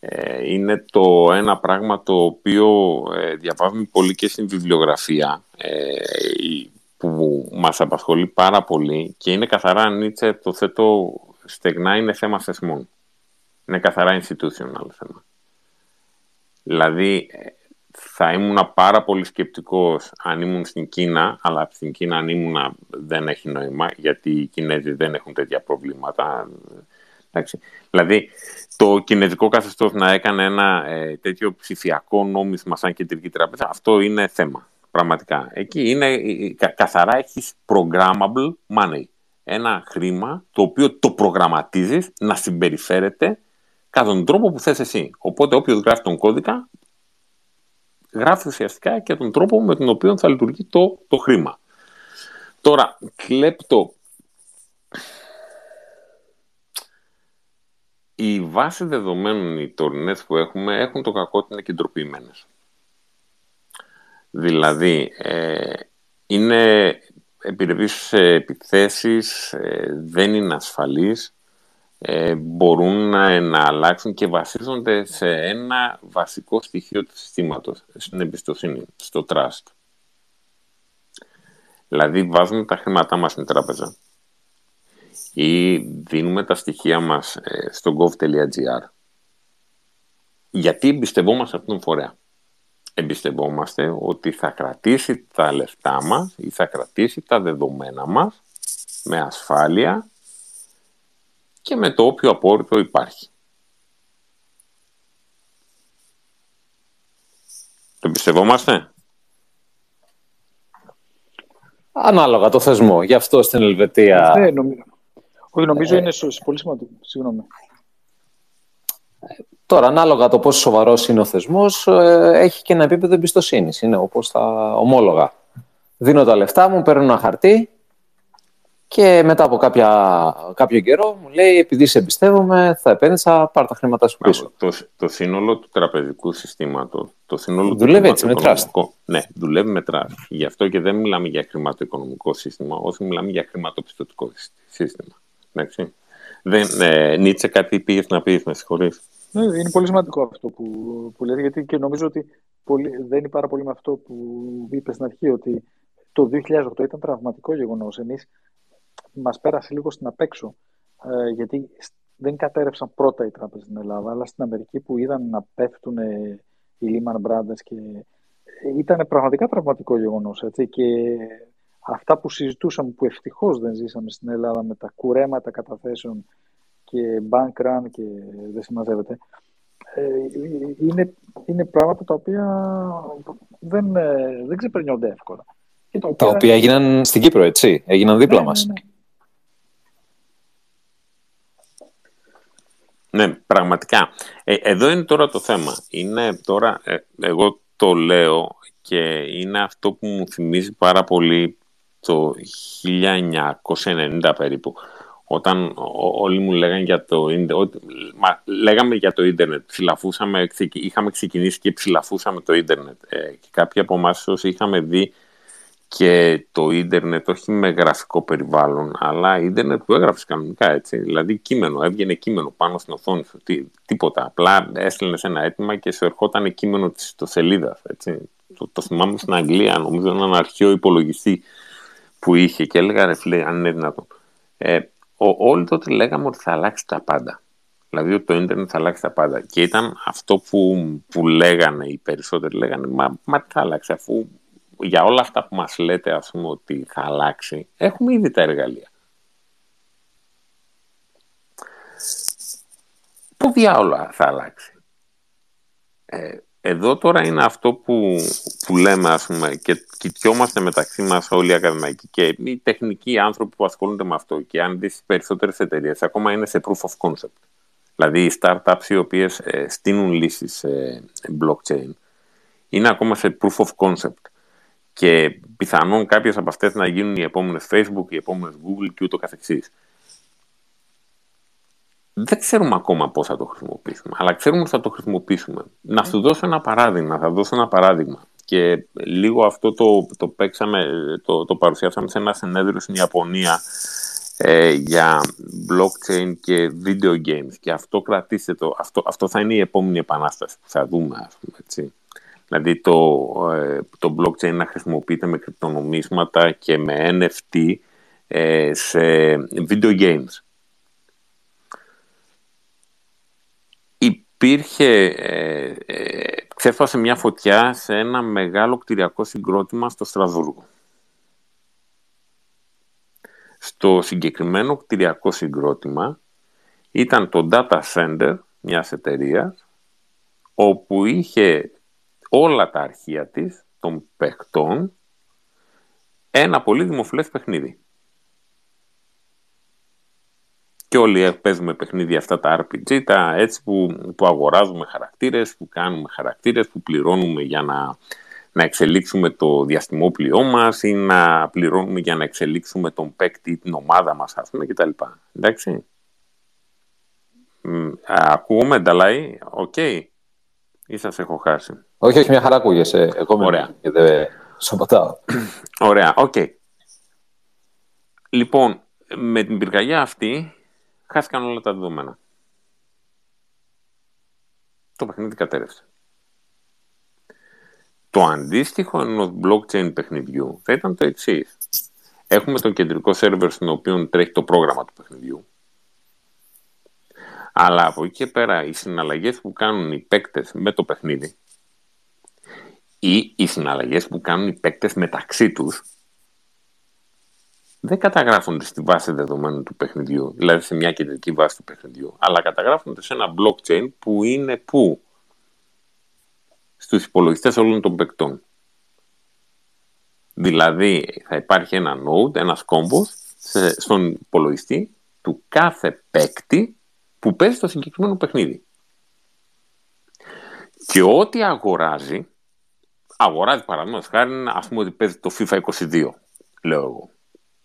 Ε, είναι το ένα πράγμα το οποίο ε, διαβάζουμε πολύ και στην βιβλιογραφία ε, που μας απασχολεί πάρα πολύ και είναι καθαρά Νίτσε το θέτω στεγνά είναι θέμα θεσμών. Είναι καθαρά institutional θέμα. Δηλαδή θα ήμουν πάρα πολύ σκεπτικός αν ήμουν στην Κίνα, αλλά στην Κίνα αν ήμουν δεν έχει νόημα, γιατί οι Κινέζοι δεν έχουν τέτοια προβλήματα. Εντάξει. Δηλαδή, το κινέζικο καθεστώς να έκανε ένα ε, τέτοιο ψηφιακό νόμισμα σαν κεντρική τράπεζα, αυτό είναι θέμα, πραγματικά. Εκεί είναι, κα, καθαρά έχεις programmable money. Ένα χρήμα το οποίο το προγραμματίζεις να συμπεριφέρεται κατά τον τρόπο που θες εσύ. Οπότε όποιος γράφει τον κώδικα, γράφει ουσιαστικά και τον τρόπο με τον οποίο θα λειτουργεί το, το χρήμα. Τώρα, κλέπτο οι βάσει δεδομένων οι τωρινές που έχουμε έχουν το κακό ότι είναι κεντροποιημένες. Δηλαδή, ε, είναι επιρρεπείς σε επιθέσεις, ε, δεν είναι ασφαλείς, ε, μπορούν να, να αλλάξουν και βασίζονται σε ένα βασικό στοιχείο του συστήματος, στην εμπιστοσύνη, στο trust. Δηλαδή, βάζουμε τα χρήματά μας στην τράπεζα ή δίνουμε τα στοιχεία μας ε, στο gov.gr. Γιατί εμπιστευόμαστε αυτόν τον φορέα; Εμπιστευόμαστε ότι θα κρατήσει τα λεφτά μας ή θα κρατήσει τα δεδομένα μας με ασφάλεια και με το όποιο απόρριτο υπάρχει. Το εμπιστευόμαστε; Ανάλογα το θεσμό. Γι' αυτό στην Ελβετία... Ναι, νομίζω. Όχι, νομίζω ε, είναι πολύ σημαντικό. Συγγνώμη. Τώρα, ανάλογα το πόσο σοβαρός είναι ο θεσμός, ε, έχει και ένα επίπεδο εμπιστοσύνης. Είναι όπως τα ομόλογα. Δίνω τα λεφτά μου, παίρνω ένα χαρτί και μετά από κάποια, κάποιο καιρό μου λέει επειδή σε εμπιστεύομαι θα επένδυσα, πάρ τα χρήματά σου πίσω. Το, το σύνολο του τραπεζικού συστήματος, το σύνολο δουλεύει έτσι με trust. Ναι, δουλεύει με trust. Γι' αυτό και δεν μιλάμε για χρηματοοικονομικό σύστημα, όσο μιλάμε για χρηματοπιστωτικό σύστημα. Εντάξει. Δεν, ε, Νίτσε, κάτι πήγε να πεις, με συγχωρείς. Ναι, είναι πολύ σημαντικό αυτό που, που λέτε, γιατί και νομίζω ότι πολύ, δεν είναι πάρα πολύ με αυτό που είπες στην αρχή, ότι το 2008 ήταν τραυματικό γεγονός. Εμείς μας πέρασε λίγο στην απέξω, ε, γιατί δεν κατέρευσαν πρώτα οι τράπεζες στην Ελλάδα, αλλά στην Αμερική που είδαν να πέφτουν οι Lehman Brothers και ε, ήταν πραγματικά τραυματικό γεγονός. Και αυτά που συζητούσαμε, που ευτυχώς δεν ζήσαμε στην Ελλάδα με τα κουρέματα καταθέσεων και bank run και δεν συμμαζεύεται, ε, είναι, είναι πράγματα τα οποία δεν, ε, δεν ξεπερνιόνται εύκολα. τα, οποία... τα οποία έγιναν στην Κύπρο, έτσι. Έγιναν δίπλα ναι, μας. Ναι, ναι. ναι πραγματικά. Ε, εδώ είναι τώρα το θέμα. Είναι τώρα, εγώ το λέω και είναι αυτό που μου θυμίζει πάρα πολύ το 1990 περίπου, όταν ό- όλοι μου λέγανε για το ίντερνετ, μα, λέγαμε για το ίντερνετ, ψηλαφούσαμε, ξεκι- είχαμε ξεκινήσει και ψηλαφούσαμε το ίντερνετ. Ε, και κάποιοι από εμάς όσοι είχαμε δει και το ίντερνετ όχι με γραφικό περιβάλλον, αλλά ίντερνετ που έγραφες κανονικά έτσι. Δηλαδή κείμενο, έβγαινε κείμενο πάνω στην οθόνη σου. Τι, τίποτα. Απλά έστελνες ένα αίτημα και σου ερχόταν κείμενο της ιστοσελίδα. Το, το θυμάμαι στην Αγγλία, νομίζω έναν αρχαίο υπολογιστή που είχε και έλεγα ρε φίλε, αν είναι δυνατόν. Ε, ο, όλοι τότε λέγαμε ότι θα αλλάξει τα πάντα. Δηλαδή ότι το ίντερνετ θα αλλάξει τα πάντα. Και ήταν αυτό που, που λέγανε οι περισσότεροι. Λέγανε, μα, μα τι θα αλλάξει αφού για όλα αυτά που μας λέτε ας πούμε ότι θα αλλάξει, έχουμε ήδη τα εργαλεία. Πού διάολα θα αλλάξει; Ε, εδώ τώρα είναι αυτό που, που λέμε ας πούμε και κοιτιόμαστε μεταξύ μας όλοι οι ακαδημαϊκοί και οι τεχνικοί άνθρωποι που ασχολούνται με αυτό και αν δεις περισσότερες εταιρείες ακόμα είναι σε proof of concept. Δηλαδή οι startups οι οποίες ε, στείνουν λύσεις σε blockchain είναι ακόμα σε proof of concept και πιθανόν κάποιες από αυτές να γίνουν οι επόμενες Facebook, οι επόμενες Google και ούτω καθεξής. Δεν ξέρουμε ακόμα πώς θα το χρησιμοποιήσουμε, αλλά ξέρουμε ότι θα το χρησιμοποιήσουμε. Να σου δώσω ένα παράδειγμα, θα δώσω ένα παράδειγμα. Και λίγο αυτό το, το παίξαμε, το, το παρουσιάσαμε σε ένα συνέδριο στην Ιαπωνία ε, για blockchain και video games. Και αυτό κρατήστε το, αυτό, αυτό θα είναι η επόμενη επανάσταση που θα δούμε, ας πούμε, έτσι. Δηλαδή το, ε, το blockchain να χρησιμοποιείται με κρυπτονομίσματα και με NFT ε, σε video games. Υπήρχε, ε, ε, ξέφασε μια φωτιά σε ένα μεγάλο κτηριακό συγκρότημα στο Στρασβούργο. Στο συγκεκριμένο κτηριακό συγκρότημα ήταν το data center μιας εταιρείας όπου είχε όλα τα αρχεία της, των παιχτών, ένα πολύ δημοφιλές παιχνίδι. Και όλοι παίζουμε παιχνίδια αυτά τα RPG, τα έτσι που, που αγοράζουμε χαρακτήρες, που κάνουμε χαρακτήρες, που πληρώνουμε για να, να εξελίξουμε το διαστημόπλοιό μας ή να πληρώνουμε για να εξελίξουμε τον παίκτη, την ομάδα μας, ας πούμε, κτλ. Εντάξει. Ακούγομαι, Νταλάη, ok. Okay. Ή σας έχω χάσει. Όχι, όχι, μια χαρά ακούγεσαι. Εγώ με Ωραία. και δεν σοποτάω. Ωραία, ok. Okay. Λοιπόν, με την πυρκαγιά αυτή χάθηκαν όλα τα δεδομένα. Το παιχνίδι κατέρρευσε. Το αντίστοιχο ενός blockchain παιχνιδιού θα ήταν το εξής. Έχουμε τον κεντρικό σερβερ στον οποίο τρέχει το πρόγραμμα του παιχνιδιού. Αλλά από εκεί και πέρα οι συναλλαγές που κάνουν οι παίκτες με το παιχνίδι ή οι συναλλαγές που κάνουν οι παίκτες μεταξύ τους δεν καταγράφονται στη βάση δεδομένων του παιχνιδιού, δηλαδή σε μια κεντρική βάση του παιχνιδιού, αλλά καταγράφονται σε ένα blockchain που είναι πού; Στους υπολογιστές όλων των παικτών. Δηλαδή θα υπάρχει ένα node, ένας κόμπος στον υπολογιστή του κάθε παίκτη που παίζει το συγκεκριμένο παιχνίδι. Και ό,τι αγοράζει, αγοράζει παραδείγματος χάρη, ας πούμε ότι παίζει το FIFA 22, λέω εγώ.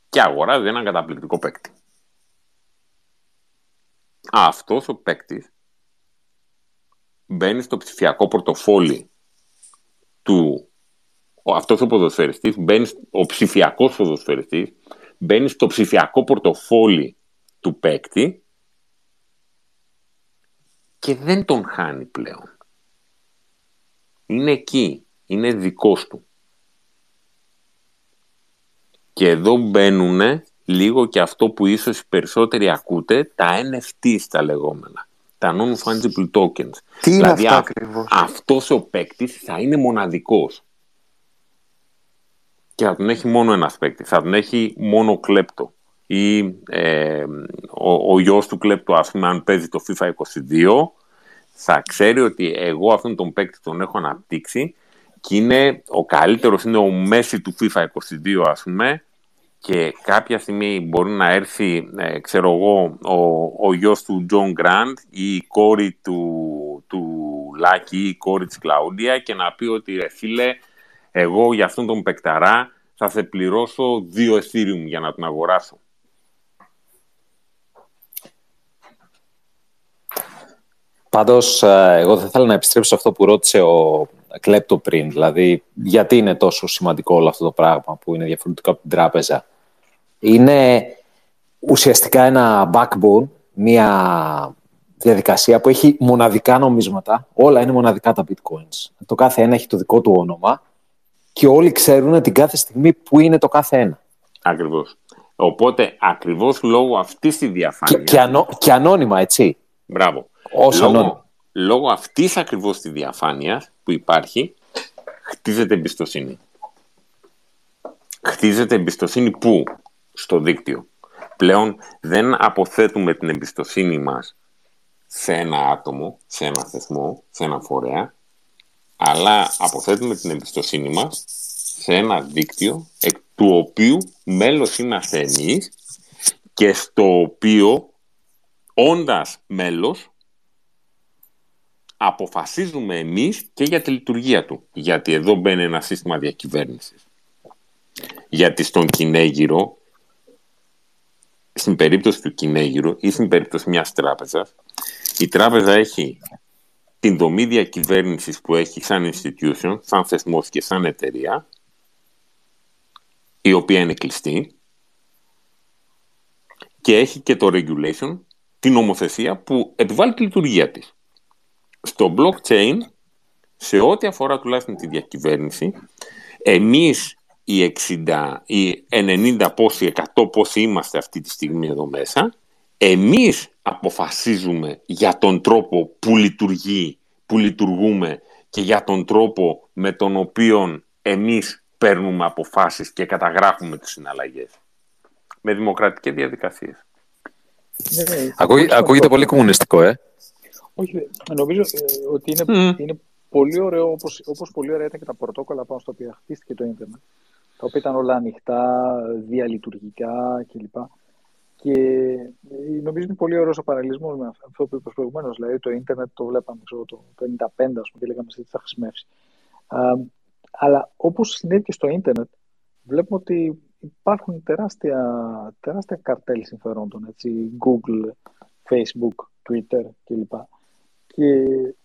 Και αγοράζει έναν καταπληκτικό παίκτη. Αυτός ο παίκτης μπαίνει στο ψηφιακό πορτοφόλι του αυτός ο ποδοσφαιριστής, μπαίνει, ο ψηφιακός ποδοσφαιριστής, μπαίνει στο ψηφιακό πορτοφόλι του παίκτη και δεν τον χάνει πλέον. Είναι εκεί. Είναι δικός του. Και εδώ μπαίνουν λίγο και αυτό που ίσως οι περισσότεροι ακούτε, τα NFT τα λεγόμενα. Τα non-fungible tokens. Τι είναι δηλαδή, αυτά α- ακριβώς; αυτός ο παίκτης θα είναι μοναδικός. Και θα τον έχει μόνο ένας παίκτης. Θα τον έχει μόνο κλέπτο. Ή ε, ο, ο γιος του κλέπτο, ας πούμε, αν παίζει το FIFA 22, θα ξέρει ότι εγώ αυτόν τον παίκτη τον έχω αναπτύξει και είναι ο καλύτερος, είναι ο Μέσι του FIFA 22, ας πούμε, και κάποια στιγμή μπορεί να έρθει, ε, ξέρω εγώ, ο, ο γιος του Τζον Γκραντ ή η κόρη του, του Λάκη ή η κόρη της Κλαούντια και να πει ότι ρε φίλε, εγώ για αυτόν τον πεκταρά θα σε πληρώσω δύο Ethereum για να τον αγοράσω. Πάντως, ε, εγώ θα ήθελα να επιστρέψω αυτό που ρώτησε ο Κλέπτο πριν. Δηλαδή, γιατί είναι τόσο σημαντικό όλο αυτό το πράγμα που είναι διαφορετικό από την τράπεζα. Είναι ουσιαστικά ένα backbone, μια διαδικασία που έχει μοναδικά νομίσματα. Όλα είναι μοναδικά τα bitcoins. Το κάθε ένα έχει το δικό του όνομα και όλοι ξέρουν την κάθε στιγμή που είναι το κάθε ένα. Ακριβώς. Οπότε, ακριβώς λόγω αυτής της διαφάνειας... Και, και, ανώ, και ανώνυμα, έτσι. Μπράβο. Ως λόγω, ανώνυμα. λόγω αυτής ακριβώς της διαφάνειας που υπάρχει, χτίζεται εμπιστοσύνη. Χτίζεται εμπιστοσύνη πού; Στο δίκτυο. Πλέον δεν αποθέτουμε την εμπιστοσύνη μας σε ένα άτομο, σε ένα θεσμό, σε ένα φορέα, αλλά αποθέτουμε την εμπιστοσύνη μας σε ένα δίκτυο εκ του οποίου μέλος είμαστε εμείς και στο οποίο όντας μέλος αποφασίζουμε εμείς και για τη λειτουργία του. Γιατί εδώ μπαίνει ένα σύστημα διακυβέρνησης. Γιατί στον Κινέγυρο, στην περίπτωση του Κινέγυρου ή στην περίπτωση μιας τράπεζας, η τράπεζα έχει την δομή διακυβέρνησης που έχει σαν institution, σαν θεσμός και σαν εταιρεία, η οποία είναι κλειστή και έχει και το regulation, την νομοθεσία που επιβάλλει τη λειτουργία της. Στο blockchain, σε ό,τι αφορά τουλάχιστον τη διακυβέρνηση, εμείς οι 60, οι 90 πόσοι, 100 πόσοι είμαστε αυτή τη στιγμή εδώ μέσα, εμείς αποφασίζουμε για τον τρόπο που λειτουργεί, που λειτουργούμε και για τον τρόπο με τον οποίο εμείς παίρνουμε αποφάσεις και καταγράφουμε τις συναλλαγές. Με δημοκρατικές διαδικασίες. Ναι, Ακούγε- όχι ακούγεται αυτό. πολύ κομμουνιστικό, ε. Όχι, νομίζω ε, ότι είναι, Μμμ. είναι πολύ ωραίο, όπως, όπως πολύ ωραία ήταν και τα πρωτόκολλα πάνω στα οποία χτίστηκε το ίντερνετ, τα οποία ήταν όλα ανοιχτά, διαλειτουργικά κλπ. Και ε, νομίζω είναι πολύ ωραίος ο παραλληλισμός με αυτό που είπα προηγουμένως. Δηλαδή, το ίντερνετ το βλέπαμε ξέρω, το 55, ας πούμε, και λέγαμε τι θα χρησιμεύσει. Α, αλλά όπως συνέβη και στο ίντερνετ, βλέπουμε ότι υπάρχουν τεράστια, τεράστια καρτέλ συμφερόντων. Έτσι, Google, Facebook, Twitter κλπ. Και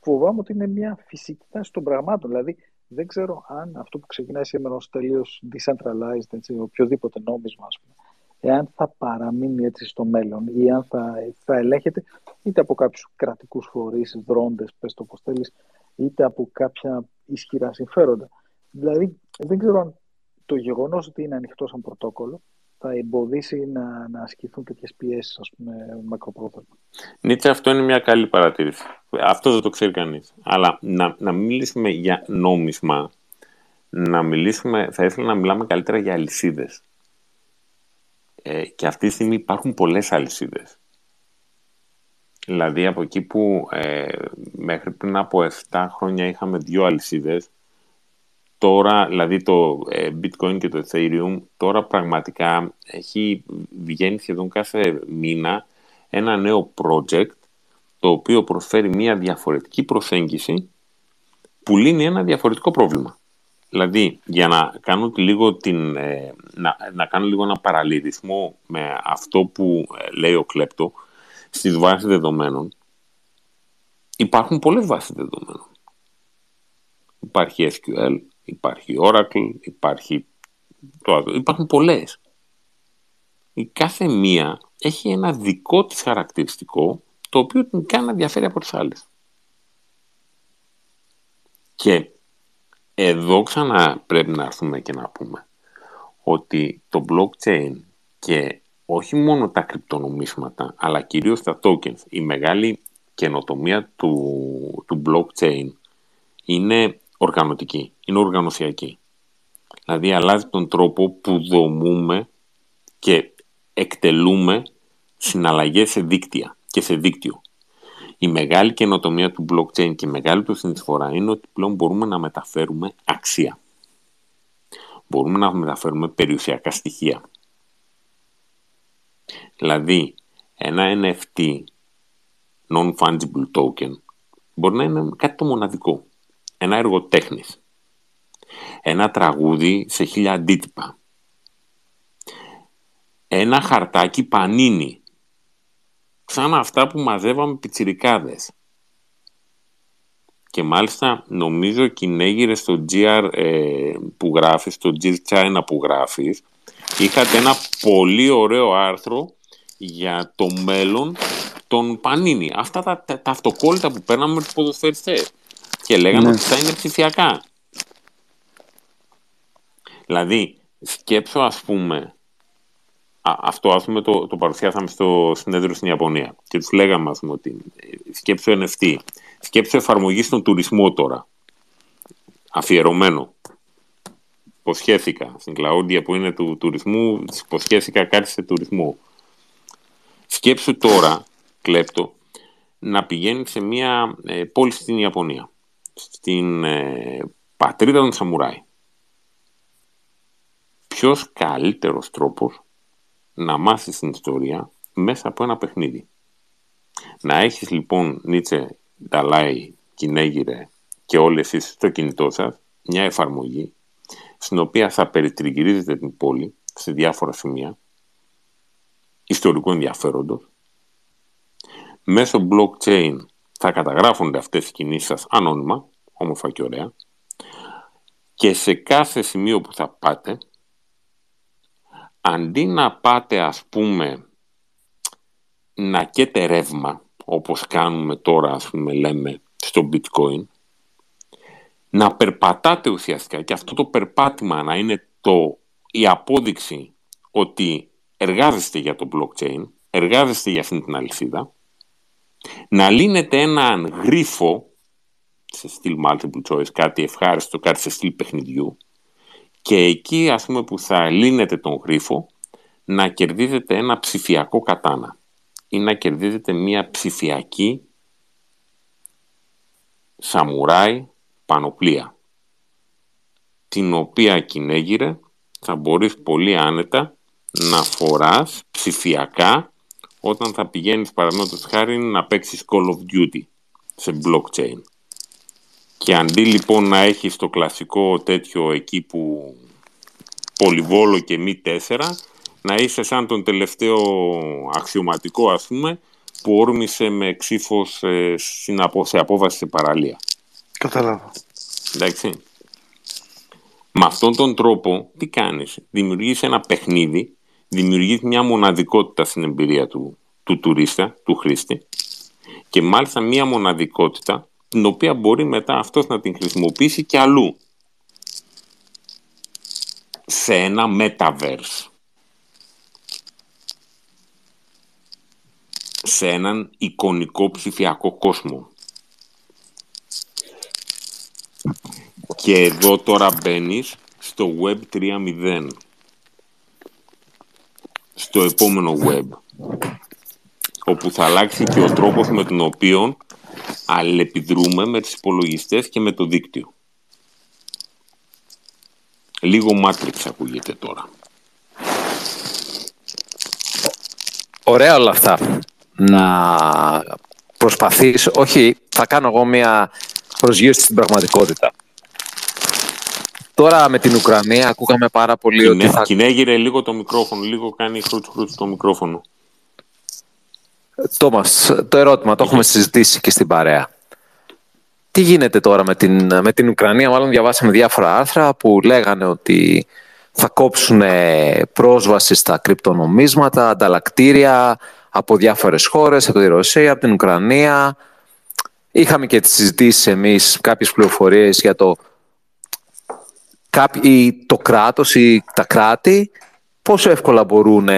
φοβάμαι ότι είναι μια φυσική τάση των πραγμάτων. Δηλαδή, δεν ξέρω αν αυτό που ξεκινάει σήμερα ως τελείως decentralized, έτσι, οποιοδήποτε νόμισμα, ας πούμε, εάν θα παραμείνει έτσι στο μέλλον ή αν θα, θα ελέγχεται είτε από κάποιους κρατικούς φορείς, δρόντες, πες το πώς θέλεις, είτε από κάποια ισχυρά συμφέροντα. Δηλαδή, δεν ξέρω αν το γεγονός ότι είναι ανοιχτό σαν πρωτόκολλο θα εμποδίσει να, να ασκηθούν τέτοιες πιέσεις, ας πούμε, μακροπρόθεσμα. Νίτσε, αυτό είναι μια καλή παρατήρηση. Αυτό δεν το ξέρει κανείς. Αλλά να, να μιλήσουμε για νόμισμα, να μιλήσουμε, θα ήθελα να μιλάμε καλύτερα για αλυσίδες. Ε, και αυτή τη στιγμή υπάρχουν πολλές αλυσίδες. Δηλαδή από εκεί που ε, μέχρι πριν από 7 χρόνια είχαμε δύο αλυσίδες, τώρα, δηλαδή το ε, bitcoin και το ethereum, τώρα πραγματικά έχει βγαίνει σχεδόν κάθε μήνα ένα νέο project το οποίο προσφέρει μια διαφορετική προσέγγιση που λύνει ένα διαφορετικό πρόβλημα. Δηλαδή, για να κάνω, λίγο, την, ε, να, να κάνω λίγο ένα παραλληλισμό με αυτό που ε, λέει ο Κλέπτο, στις βάσεις δεδομένων, υπάρχουν πολλές βάσεις δεδομένων. Υπάρχει SQL, υπάρχει Oracle, υπάρχει το άλλο. Υπάρχουν πολλές. Η κάθε μία έχει ένα δικό της χαρακτηριστικό το οποίο την κάνει να διαφέρει από τις άλλες. Και εδώ ξανά πρέπει να έρθουμε και να πούμε ότι το blockchain και όχι μόνο τα κρυπτονομίσματα αλλά κυρίως τα tokens, η μεγάλη καινοτομία του, του blockchain είναι οργανωτική, είναι οργανωσιακή. Δηλαδή αλλάζει τον τρόπο που δομούμε και εκτελούμε συναλλαγές σε δίκτυα και σε δίκτυο. Η μεγάλη καινοτομία του blockchain και η μεγάλη του συνεισφορά είναι ότι πλέον μπορούμε να μεταφέρουμε αξία. Μπορούμε να μεταφέρουμε περιουσιακά στοιχεία. Δηλαδή, ένα NFT, non-fungible token, μπορεί να είναι κάτι το μοναδικό. Ένα έργο τέχνης. Ένα τραγούδι σε χίλια αντίτυπα. Ένα χαρτάκι πανίνι σαν αυτά που μαζεύαμε πιτσιρικάδες. Και μάλιστα νομίζω κυνέγυρε στο GR ε, που γράφεις, στο GR China που γράφεις, είχατε ένα πολύ ωραίο άρθρο για το μέλλον των Πανίνη. Αυτά τα, τα, τα αυτοκόλλητα που παίρναμε με τους ποδοσφαιριστές. Και λέγανε Ναι. ότι θα είναι ψηφιακά. Δηλαδή, σκέψω ας πούμε, α, αυτό ας πούμε το, το παρουσιάσαμε στο συνέδριο στην Ιαπωνία και τους λέγαμε ας πούμε ότι ε, σκέψω NFT, σκέψω εφαρμογή στον τουρισμό τώρα, αφιερωμένο. Υποσχέθηκα στην Κλαούντια που είναι του τουρισμού, της υποσχέθηκα κάτι σε τουρισμό. Σκέψου τώρα, κλέπτο, να πηγαίνει σε μια ε, πόλη στην Ιαπωνία, στην ε, πατρίδα των Σαμουράι. Ποιος καλύτερος τρόπος να μάθεις την ιστορία μέσα από ένα παιχνίδι. Να έχεις λοιπόν Νίτσε, Νταλάι, Κινέγιρε και όλοι εσείς στο κινητό σας μια εφαρμογή στην οποία θα περιτριγυρίζετε την πόλη σε διάφορα σημεία ιστορικού ενδιαφέροντος. Μέσω blockchain θα καταγράφονται αυτές οι κινήσεις σας ανώνυμα, όμορφα και ωραία, και σε κάθε σημείο που θα πάτε, αντί να πάτε ας πούμε να καίτε ρεύμα, όπως κάνουμε τώρα ας πούμε λέμε στο bitcoin, να περπατάτε ουσιαστικά και αυτό το περπάτημα να είναι το, η απόδειξη ότι εργάζεστε για το blockchain, εργάζεστε για αυτήν την αλυσίδα, να λύνετε έναν γρίφο σε στυλ multiple choice, κάτι ευχάριστο, κάτι σε στυλ παιχνιδιού και εκεί ας πούμε που θα λύνετε τον γρίφο να κερδίζετε ένα ψηφιακό κατάνα ή να κερδίζετε μια ψηφιακή σαμουράι πανοπλία την οποία κυνέγυρε θα μπορείς πολύ άνετα να φοράς ψηφιακά όταν θα πηγαίνεις παραδείγματος χάρη να παίξεις Call of Duty σε blockchain. Και αντί λοιπόν να έχεις το κλασικό τέτοιο εκεί που πολυβόλο και μη τέσσερα, να είσαι σαν τον τελευταίο αξιωματικό ας πούμε που όρμησε με ξύφος ε, στην απο- σε απόβαση σε παραλία. Καταλάβα. Εντάξει. Με αυτόν τον τρόπο τι κάνεις; Δημιουργείς ένα παιχνίδι, δημιουργείς μια μοναδικότητα στην εμπειρία του, του τουρίστα, του χρήστη και μάλιστα μια μοναδικότητα την οποία μπορεί μετά αυτός να την χρησιμοποιήσει και αλλού. Σε ένα metaverse. Σε έναν εικονικό ψηφιακό κόσμο. Και εδώ τώρα μπαίνεις στο Web 3.0. Στο επόμενο Web. Όπου θα αλλάξει και ο τρόπος με τον οποίο αλληλεπιδρούμε με τις υπολογιστές και με το δίκτυο. Λίγο Matrix ακούγεται τώρα. Ωραία όλα αυτά. Να προσπαθείς, όχι, θα κάνω εγώ μια προσγείωση στην πραγματικότητα. Τώρα με την Ουκρανία ακούγαμε πάρα πολύ ότι Κινέ, θα... Κινέγυρε λίγο το μικρόφωνο, λίγο κάνει χρούτς χρούτς το μικρόφωνο. Τόμας, το ερώτημα το έχουμε συζητήσει και στην παρέα. Τι γίνεται τώρα με την, με την Ουκρανία, μάλλον διαβάσαμε διάφορα άρθρα που λέγανε ότι θα κόψουν πρόσβαση στα κρυπτονομίσματα, ανταλλακτήρια από διάφορες χώρες, από τη Ρωσία, από την Ουκρανία. Είχαμε και τις συζητήσεις εμείς κάποιες πληροφορίες για το κάποιοι, το κράτος ή τα κράτη πόσο εύκολα μπορούν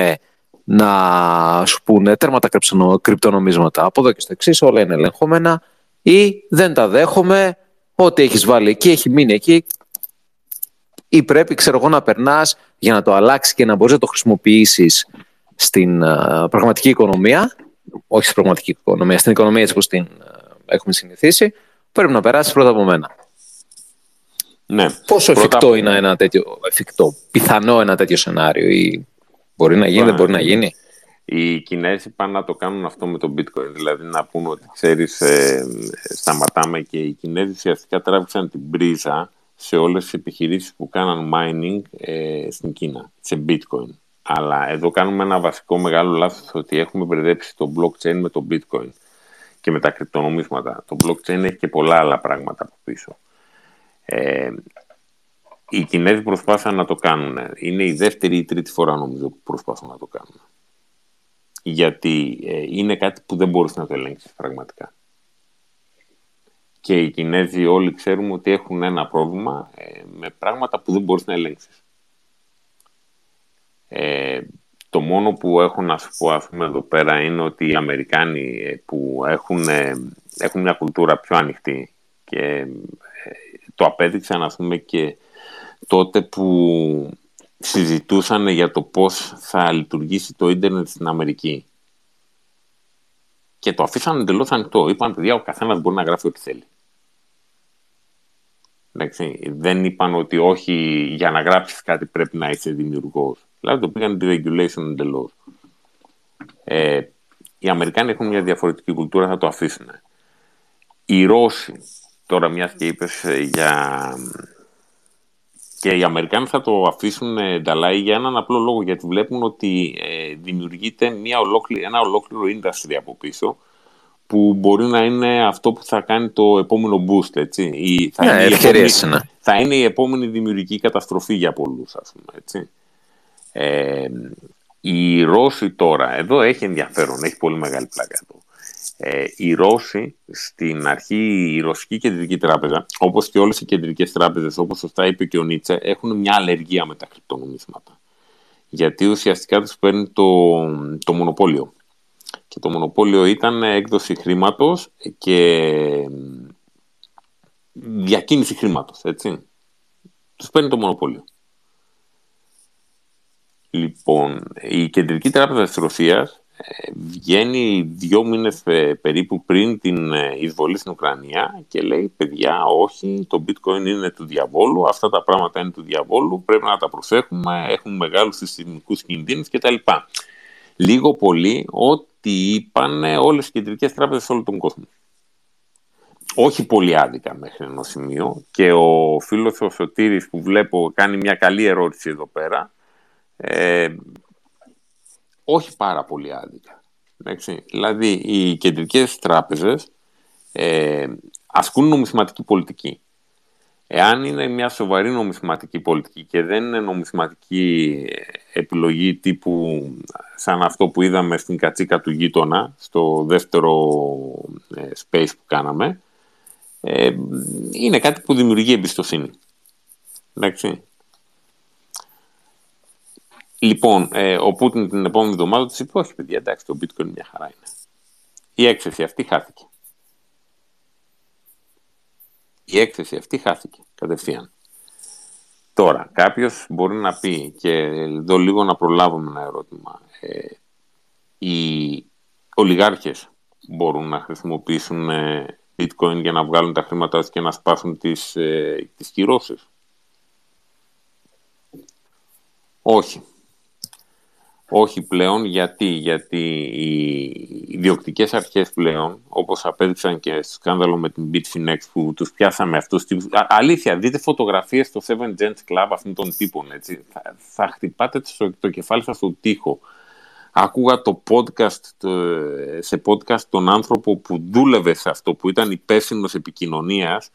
να σου πούνε τέρμα τα κρυψονο- κρυπτονομίσματα. Από εδώ και στο εξής όλα είναι ελεγχόμενα ή δεν τα δέχομαι, ό,τι έχεις βάλει εκεί έχει μείνει εκεί ή πρέπει ξέρω εγώ να περνάς για να το αλλάξεις και να μπορείς να το χρησιμοποιήσεις στην α, πραγματική οικονομία όχι στην πραγματική οικονομία, στην οικονομία έτσι όπως την α, έχουμε συνηθίσει πρέπει να περάσεις πρώτα από μένα. Ναι. Πόσο Πρώτα- εφικτό είναι ένα τέτοιο, εφικτό, πιθανό ένα τέτοιο σενάριο ή μπορεί να γίνει, δεν μπορεί να γίνει. Οι Κινέζοι πάνε να το κάνουν αυτό με το bitcoin. Δηλαδή να πούνε ότι ξέρεις ε, σταματάμε και οι Κινέζοι ουσιαστικά τράβηξαν την πρίζα σε όλες τις επιχειρήσεις που κάναν mining ε, στην Κίνα, σε bitcoin. Αλλά εδώ κάνουμε ένα βασικό μεγάλο λάθος ότι έχουμε μπερδέψει το blockchain με το bitcoin. και με τα κρυπτονομίσματα. Το blockchain έχει και πολλά άλλα πράγματα από πίσω. Ε, οι Κινέζοι προσπάθησαν να το κάνουν. Είναι η δεύτερη ή τρίτη φορά νομίζω που προσπαθούν να το κάνουν. Γιατί ε, είναι κάτι που δεν μπορείς να το ελέγξεις πραγματικά. Και οι Κινέζοι όλοι ξέρουμε ότι έχουν ένα πρόβλημα ε, με πράγματα που δεν μπορείς να ελέγξεις. Ε, το μόνο που έχω να σου πω ας πούμε, εδώ πέρα είναι ότι οι Αμερικάνοι ε, που έχουν, έχουν μια κουλτούρα πιο ανοιχτή και το απέδειξαν ας πούμε και τότε που συζητούσαν για το πώς θα λειτουργήσει το ίντερνετ στην Αμερική. Και το αφήσαν εντελώς ανοιχτό. Είπαν, παιδιά, ο καθένας μπορεί να γράφει ό,τι θέλει. Εντάξει, δεν είπαν ότι όχι για να γράψεις κάτι πρέπει να είσαι δημιουργός. Δηλαδή το πήγαν τη regulation εντελώς. Ε, οι Αμερικάνοι έχουν μια διαφορετική κουλτούρα, θα το αφήσουν. Οι Ρώσοι, τώρα μιας και είπες ε, για και οι Αμερικάνοι θα το αφήσουν ενταλάει για έναν απλό λόγο, γιατί βλέπουν ότι ε, δημιουργείται μια ολόκληρη, ένα ολόκληρο industry από πίσω, που μπορεί να είναι αυτό που θα κάνει το επόμενο boost, έτσι. Η, θα, ναι, είναι επόμενη, ναι. θα είναι η επόμενη δημιουργική καταστροφή για πολλούς, ας πούμε, έτσι. Ε, οι Ρώσοι τώρα, εδώ έχει ενδιαφέρον, έχει πολύ μεγάλη πλάκα εδώ. Ε, οι Ρώσοι στην αρχή, η Ρωσική Κεντρική Τράπεζα, όπως και όλες οι κεντρικές τράπεζες, όπως σωστά είπε και ο Νίτσε, έχουν μια αλλεργία με τα κρυπτονομίσματα. Γιατί ουσιαστικά τους παίρνει το, το μονοπόλιο. Και το μονοπόλιο ήταν έκδοση χρήματος και διακίνηση χρήματος, έτσι. Τους παίρνει το μονοπόλιο. Λοιπόν, η Κεντρική Τράπεζα της Ρωσίας βγαίνει δύο μήνες ε, περίπου πριν την ε, εισβολή στην Ουκρανία και λέει παιδιά όχι, το bitcoin είναι του διαβόλου, αυτά τα πράγματα είναι του διαβόλου, πρέπει να τα προσέχουμε, έχουν μεγάλους συστημικούς κινδύνους κτλ. Λίγο πολύ ό,τι είπαν όλες οι κεντρικές τράπεζες σε όλο τον κόσμο. Όχι πολύ άδικα μέχρι ένα σημείο και ο φίλος ο Σωτήρης που βλέπω κάνει μια καλή ερώτηση εδώ πέρα ε, όχι πάρα πολύ άδικα. Εντάξει. Δηλαδή, οι κεντρικές τράπεζες ε, ασκούν νομισματική πολιτική. Εάν είναι μια σοβαρή νομισματική πολιτική και δεν είναι νομισματική επιλογή τύπου σαν αυτό που είδαμε στην κατσίκα του γείτονα, στο δεύτερο ε, space που κάναμε, ε, είναι κάτι που δημιουργεί εμπιστοσύνη. Εντάξει. Λοιπόν, ε, ο Πούτιν την επόμενη εβδομάδα τους είπε: Όχι, παιδιά, εντάξει, το bitcoin μια χαρά είναι. Η έκθεση αυτή χάθηκε. Η έκθεση αυτή χάθηκε κατευθείαν. Τώρα, κάποιος μπορεί να πει, και εδώ λίγο να προλάβουμε ένα ερώτημα. Ε, οι ολιγάρχες μπορούν να χρησιμοποιήσουν ε, bitcoin για να βγάλουν τα χρήματά και να σπάσουν τις, ε, τις κυρώσεις; Όχι. Όχι πλέον, γιατί, γιατί οι ιδιοκτικές αρχές πλέον, όπως απέδειξαν και στο σκάνδαλο με την Bitfinex που τους πιάσαμε αυτούς τύπους, αλήθεια, δείτε φωτογραφίες στο Seven Gents Club αυτών των τύπων, έτσι, θα, θα χτυπάτε το, το κεφάλι σας στο τοίχο. Άκουγα το podcast, το, σε podcast τον άνθρωπο που δούλευε σε αυτό, που ήταν υπεύθυνος επικοινωνίας,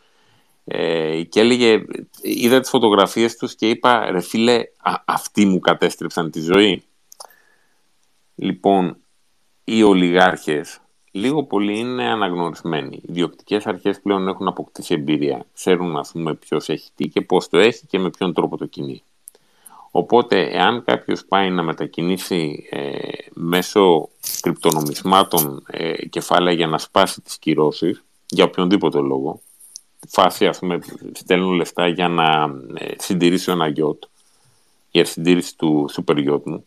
ε, και έλεγε, είδα τις φωτογραφίες τους και είπα, ρε φίλε, αυτοί μου κατέστρεψαν τη ζωή. Λοιπόν, οι ολιγάρχες λίγο πολύ είναι αναγνωρισμένοι. Οι διοκτικές αρχές πλέον έχουν αποκτήσει εμπειρία. Ξέρουν, ας πούμε, ποιος έχει τι και πώς το έχει και με ποιον τρόπο το κινεί. Οπότε, εάν κάποιος πάει να μετακινήσει ε, μέσω κρυπτονομισμάτων ε, κεφάλαια για να σπάσει τις κυρώσεις, για οποιονδήποτε λόγο, φάση, ας πούμε, στέλνουν λεφτά για να ε, συντηρήσω ένα γιότ, για συντήρηση του super γιότ μου,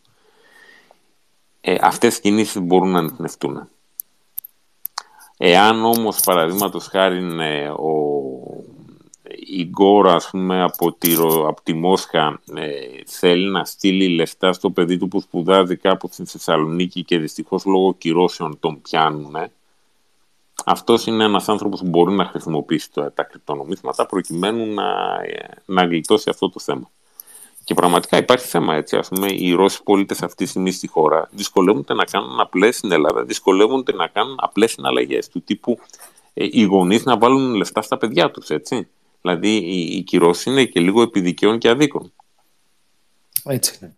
ε, αυτές οι κινήσεις μπορούν να ανοιχνευτούν. Εάν όμως παραδείγματος χάρη ε, ο, η Γκόρα ας πούμε, από, τη, από τη Μόσχα ε, θέλει να στείλει λεφτά στο παιδί του που σπουδάζει κάπου στη Θεσσαλονίκη και δυστυχώς λόγω κυρώσεων τον πιάνουν αυτός είναι ένας άνθρωπος που μπορεί να χρησιμοποιήσει τα κρυπτονομίσματα προκειμένου να, ε, να γλιτώσει αυτό το θέμα. Και πραγματικά υπάρχει θέμα έτσι. Ας πούμε, οι Ρώσοι πολίτες αυτή τη στιγμή στη χώρα δυσκολεύονται να κάνουν απλές στην Ελλάδα, δυσκολεύονται να κάνουν απλές συναλλαγές του τύπου ε, οι γονείς να βάλουν λεφτά στα παιδιά τους. Δηλαδή οι, οι κυρώσεις είναι και λίγο επιδικαίων και αδίκων. Έτσι είναι.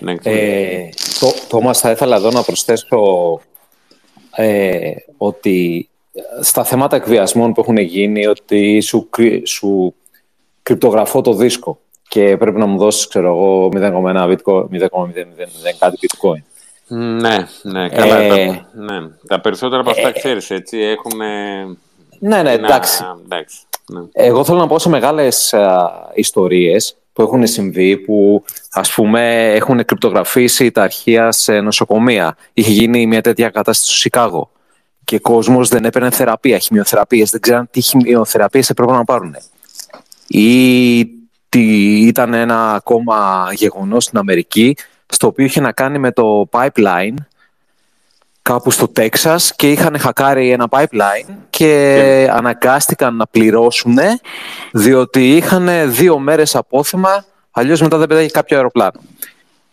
Ναι, Ε, το, Τόμας, θα ήθελα εδώ να προσθέσω ε, ότι στα θέματα εκβιασμών που έχουν γίνει, ότι σου, κρυ- σου κρυπτογραφώ το δίσκο και πρέπει να μου δώσεις, ξέρω εγώ, 0,1 bitcoin, 0,000 κάτι bitcoin. ναι, ναι, καλά. Ε, τα, ναι. τα περισσότερα από αυτά, ξέρεις, έτσι, έχουν... Ναι, ναι, εντάξει. εντάξει ναι. Εγώ θέλω να πω σε μεγάλες α, ιστορίες που έχουν συμβεί, που ας πούμε έχουν κρυπτογραφήσει τα αρχεία σε νοσοκομεία. Είχε γίνει μια τέτοια κατάσταση στο Σικάγο και ο κόσμος δεν έπαιρνε θεραπεία, χημειοθεραπείες, δεν ξέραν τι χημειοθεραπείες έπρεπε να πάρουν. Ή τι ήταν ένα ακόμα γεγονός στην Αμερική, στο οποίο είχε να κάνει με το pipeline κάπου στο Τέξας και είχαν χακάρει ένα pipeline και αναγκάστηκαν να πληρώσουν διότι είχαν δύο μέρες απόθεμα, αλλιώς μετά δεν πετάγει κάποιο αεροπλάνο.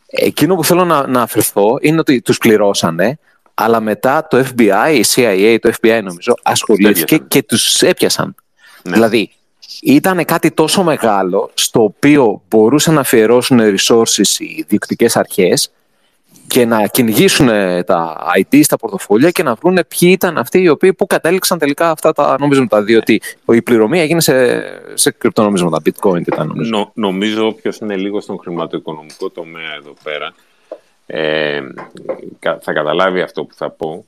Εκείνο που θέλω να, να αφαιρθώ είναι ότι τους πληρώσανε, αλλά μετά το FBI, η CIA, το FBI νομίζω, ασχολήθηκε έπιασαν. και τους έπιασαν. Ναι. Δηλαδή, ήταν κάτι τόσο μεγάλο στο οποίο μπορούσαν να αφιερώσουν resources οι διοικητικές αρχές και να κυνηγήσουν τα IT στα πορτοφόλια και να βρουν ποιοι ήταν αυτοί οι οποίοι που κατέληξαν τελικά αυτά τα νομίσματα. Διότι η πληρωμή έγινε σε, σε κρυπτονομίσματα, bitcoin ήταν νομίζω. Νο, νομίζω όποιος είναι λίγο στον χρηματοοικονομικό τομέα εδώ πέρα ε, κα- θα καταλάβει αυτό που θα πω.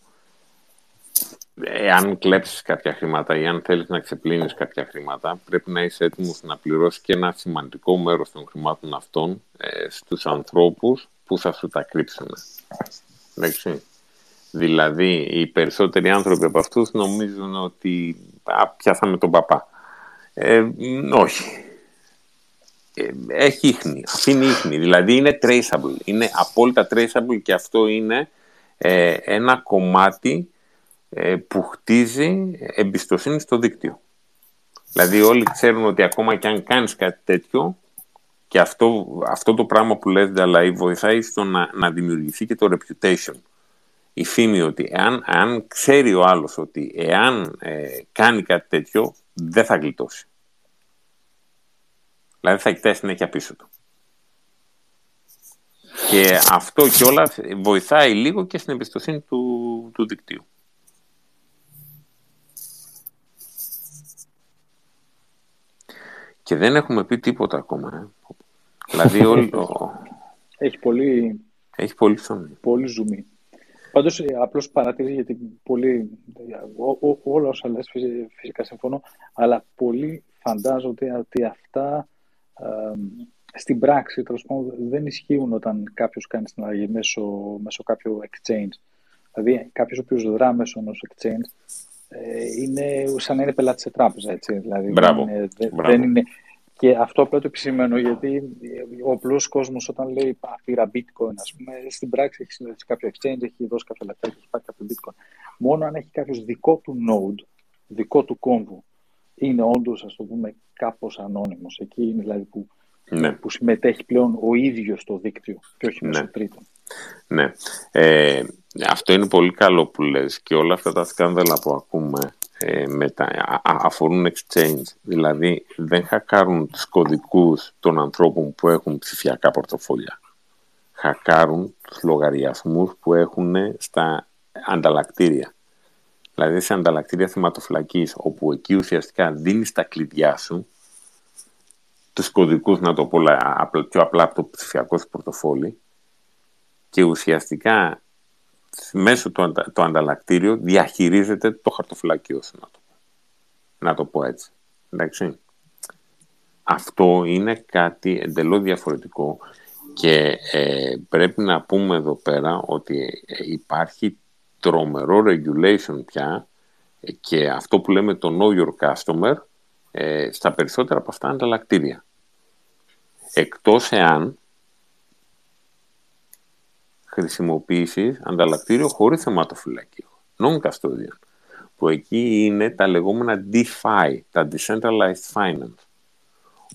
Εάν κλέψεις κάποια χρήματα ή αν θέλεις να ξεπλύνεις κάποια χρήματα, πρέπει να είσαι έτοιμος να πληρώσεις και ένα σημαντικό μέρος των χρημάτων αυτών ε, στους ανθρώπους που θα σου τα κρύψουν. Εντάξει. Δηλαδή, οι περισσότεροι άνθρωποι από αυτούς νομίζουν ότι α, πιάσαμε τον παπά. Ε, μ, όχι. Ε, έχει ίχνη, αφήνει ίχνη. Δηλαδή είναι traceable, είναι απόλυτα traceable και αυτό είναι ε, ένα κομμάτι ε, που χτίζει εμπιστοσύνη στο δίκτυο. Δηλαδή όλοι ξέρουν ότι ακόμα και αν κάνεις κάτι τέτοιο και αυτό, αυτό το πράγμα που λες Νταλαή βοηθάει στο να, να δημιουργηθεί και το reputation. Η φήμη ότι εάν, εάν ξέρει ο άλλος ότι εάν ε, κάνει κάτι τέτοιο δεν θα γλιτώσει. Δηλαδή θα κοιτάει συνέχεια πίσω του. Και αυτό κιόλας βοηθάει λίγο και στην εμπιστοσύνη του, του δικτύου. Και δεν έχουμε πει τίποτα ακόμα. Ε. Δηλαδή όλο... Έχει πολύ, έχει πολύ ψωμί. πολύ ζουμί. Πάντως, απλώς παρατήρηση γιατί πολύ. ό- ό- όλα όσα λες φυσι- φυσικά συμφωνώ, αλλά πολλοί φαντάζονται ότι αυτά ε, στην πράξη τέλος πάντων δεν ισχύουν όταν κάποιος κάνει συναλλαγή μέσω, μέσω κάποιου exchange. Δηλαδή, κάποιος ο οποίος δρά μέσω ενός exchange ε, είναι σαν να είναι πελάτης σε τράπεζα. Έτσι. Δηλαδή, Μπράβο. Δεν είναι, δεν, Μπράβο. δεν είναι, και αυτό απλά το επισημαίνω γιατί ο απλός κόσμος όταν λέει «Α, πήρα bitcoin, ας πούμε, στην πράξη έχει συνδεθεί κάποιο exchange, έχει δώσει κάποια λεφτά και έχει πάρει κάποιο bitcoin. Μόνο αν έχει κάποιος δικό του node, δικό του κόμβου, είναι όντως, ας το πούμε, κάπως ανώνυμος. Εκεί είναι δηλαδή που, Ναι. που συμμετέχει πλέον ο ίδιος στο δίκτυο και όχι μέσω Ναι. τρίτων. Ναι. Ε, αυτό είναι πολύ καλό που λες και όλα αυτά τα σκάνδαλα που ακούμε ε, μετά, α- α- αφορούν exchange. Δηλαδή δεν χακάρουν τους κωδικούς των ανθρώπων που έχουν ψηφιακά πορτοφόλια. Χακάρουν τους λογαριασμούς που έχουν στα ανταλλακτήρια. Δηλαδή σε ανταλλακτήρια θεματοφυλακής όπου εκεί ουσιαστικά δίνεις τα κλειδιά σου τους κωδικούς, να το πω λα- απλα- πιο απλά από το ψηφιακό σου πορτοφόλι και ουσιαστικά μέσω του αντα- το ανταλλακτήριο διαχειρίζεται το χαρτοφυλακείο σου, να το, πω. να το πω έτσι. Εντάξει. Αυτό είναι κάτι εντελώς διαφορετικό και ε, πρέπει να πούμε εδώ πέρα ότι ε, υπάρχει τρομερό regulation πια ε, και αυτό που λέμε το know your customer ε, στα περισσότερα από αυτά ανταλλακτήρια. Εκτός εάν χρησιμοποιήσεις ανταλλακτήριο χωρίς θεματοφυλακείο, non-custodian, που εκεί είναι τα λεγόμενα DeFi, τα Decentralized Finance,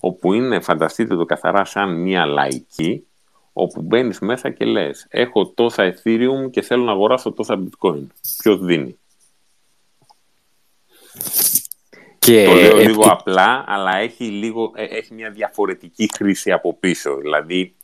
όπου είναι, φανταστείτε το καθαρά σαν μια λαϊκή, όπου μπαίνεις μέσα και λες έχω τόσα Ethereum και θέλω να αγοράσω τόσα Bitcoin. Ποιος δίνει; Και το λέω ε, λίγο ε, απλά, αλλά έχει, λίγο, ε, έχει μια διαφορετική χρήση από πίσω. Δηλαδή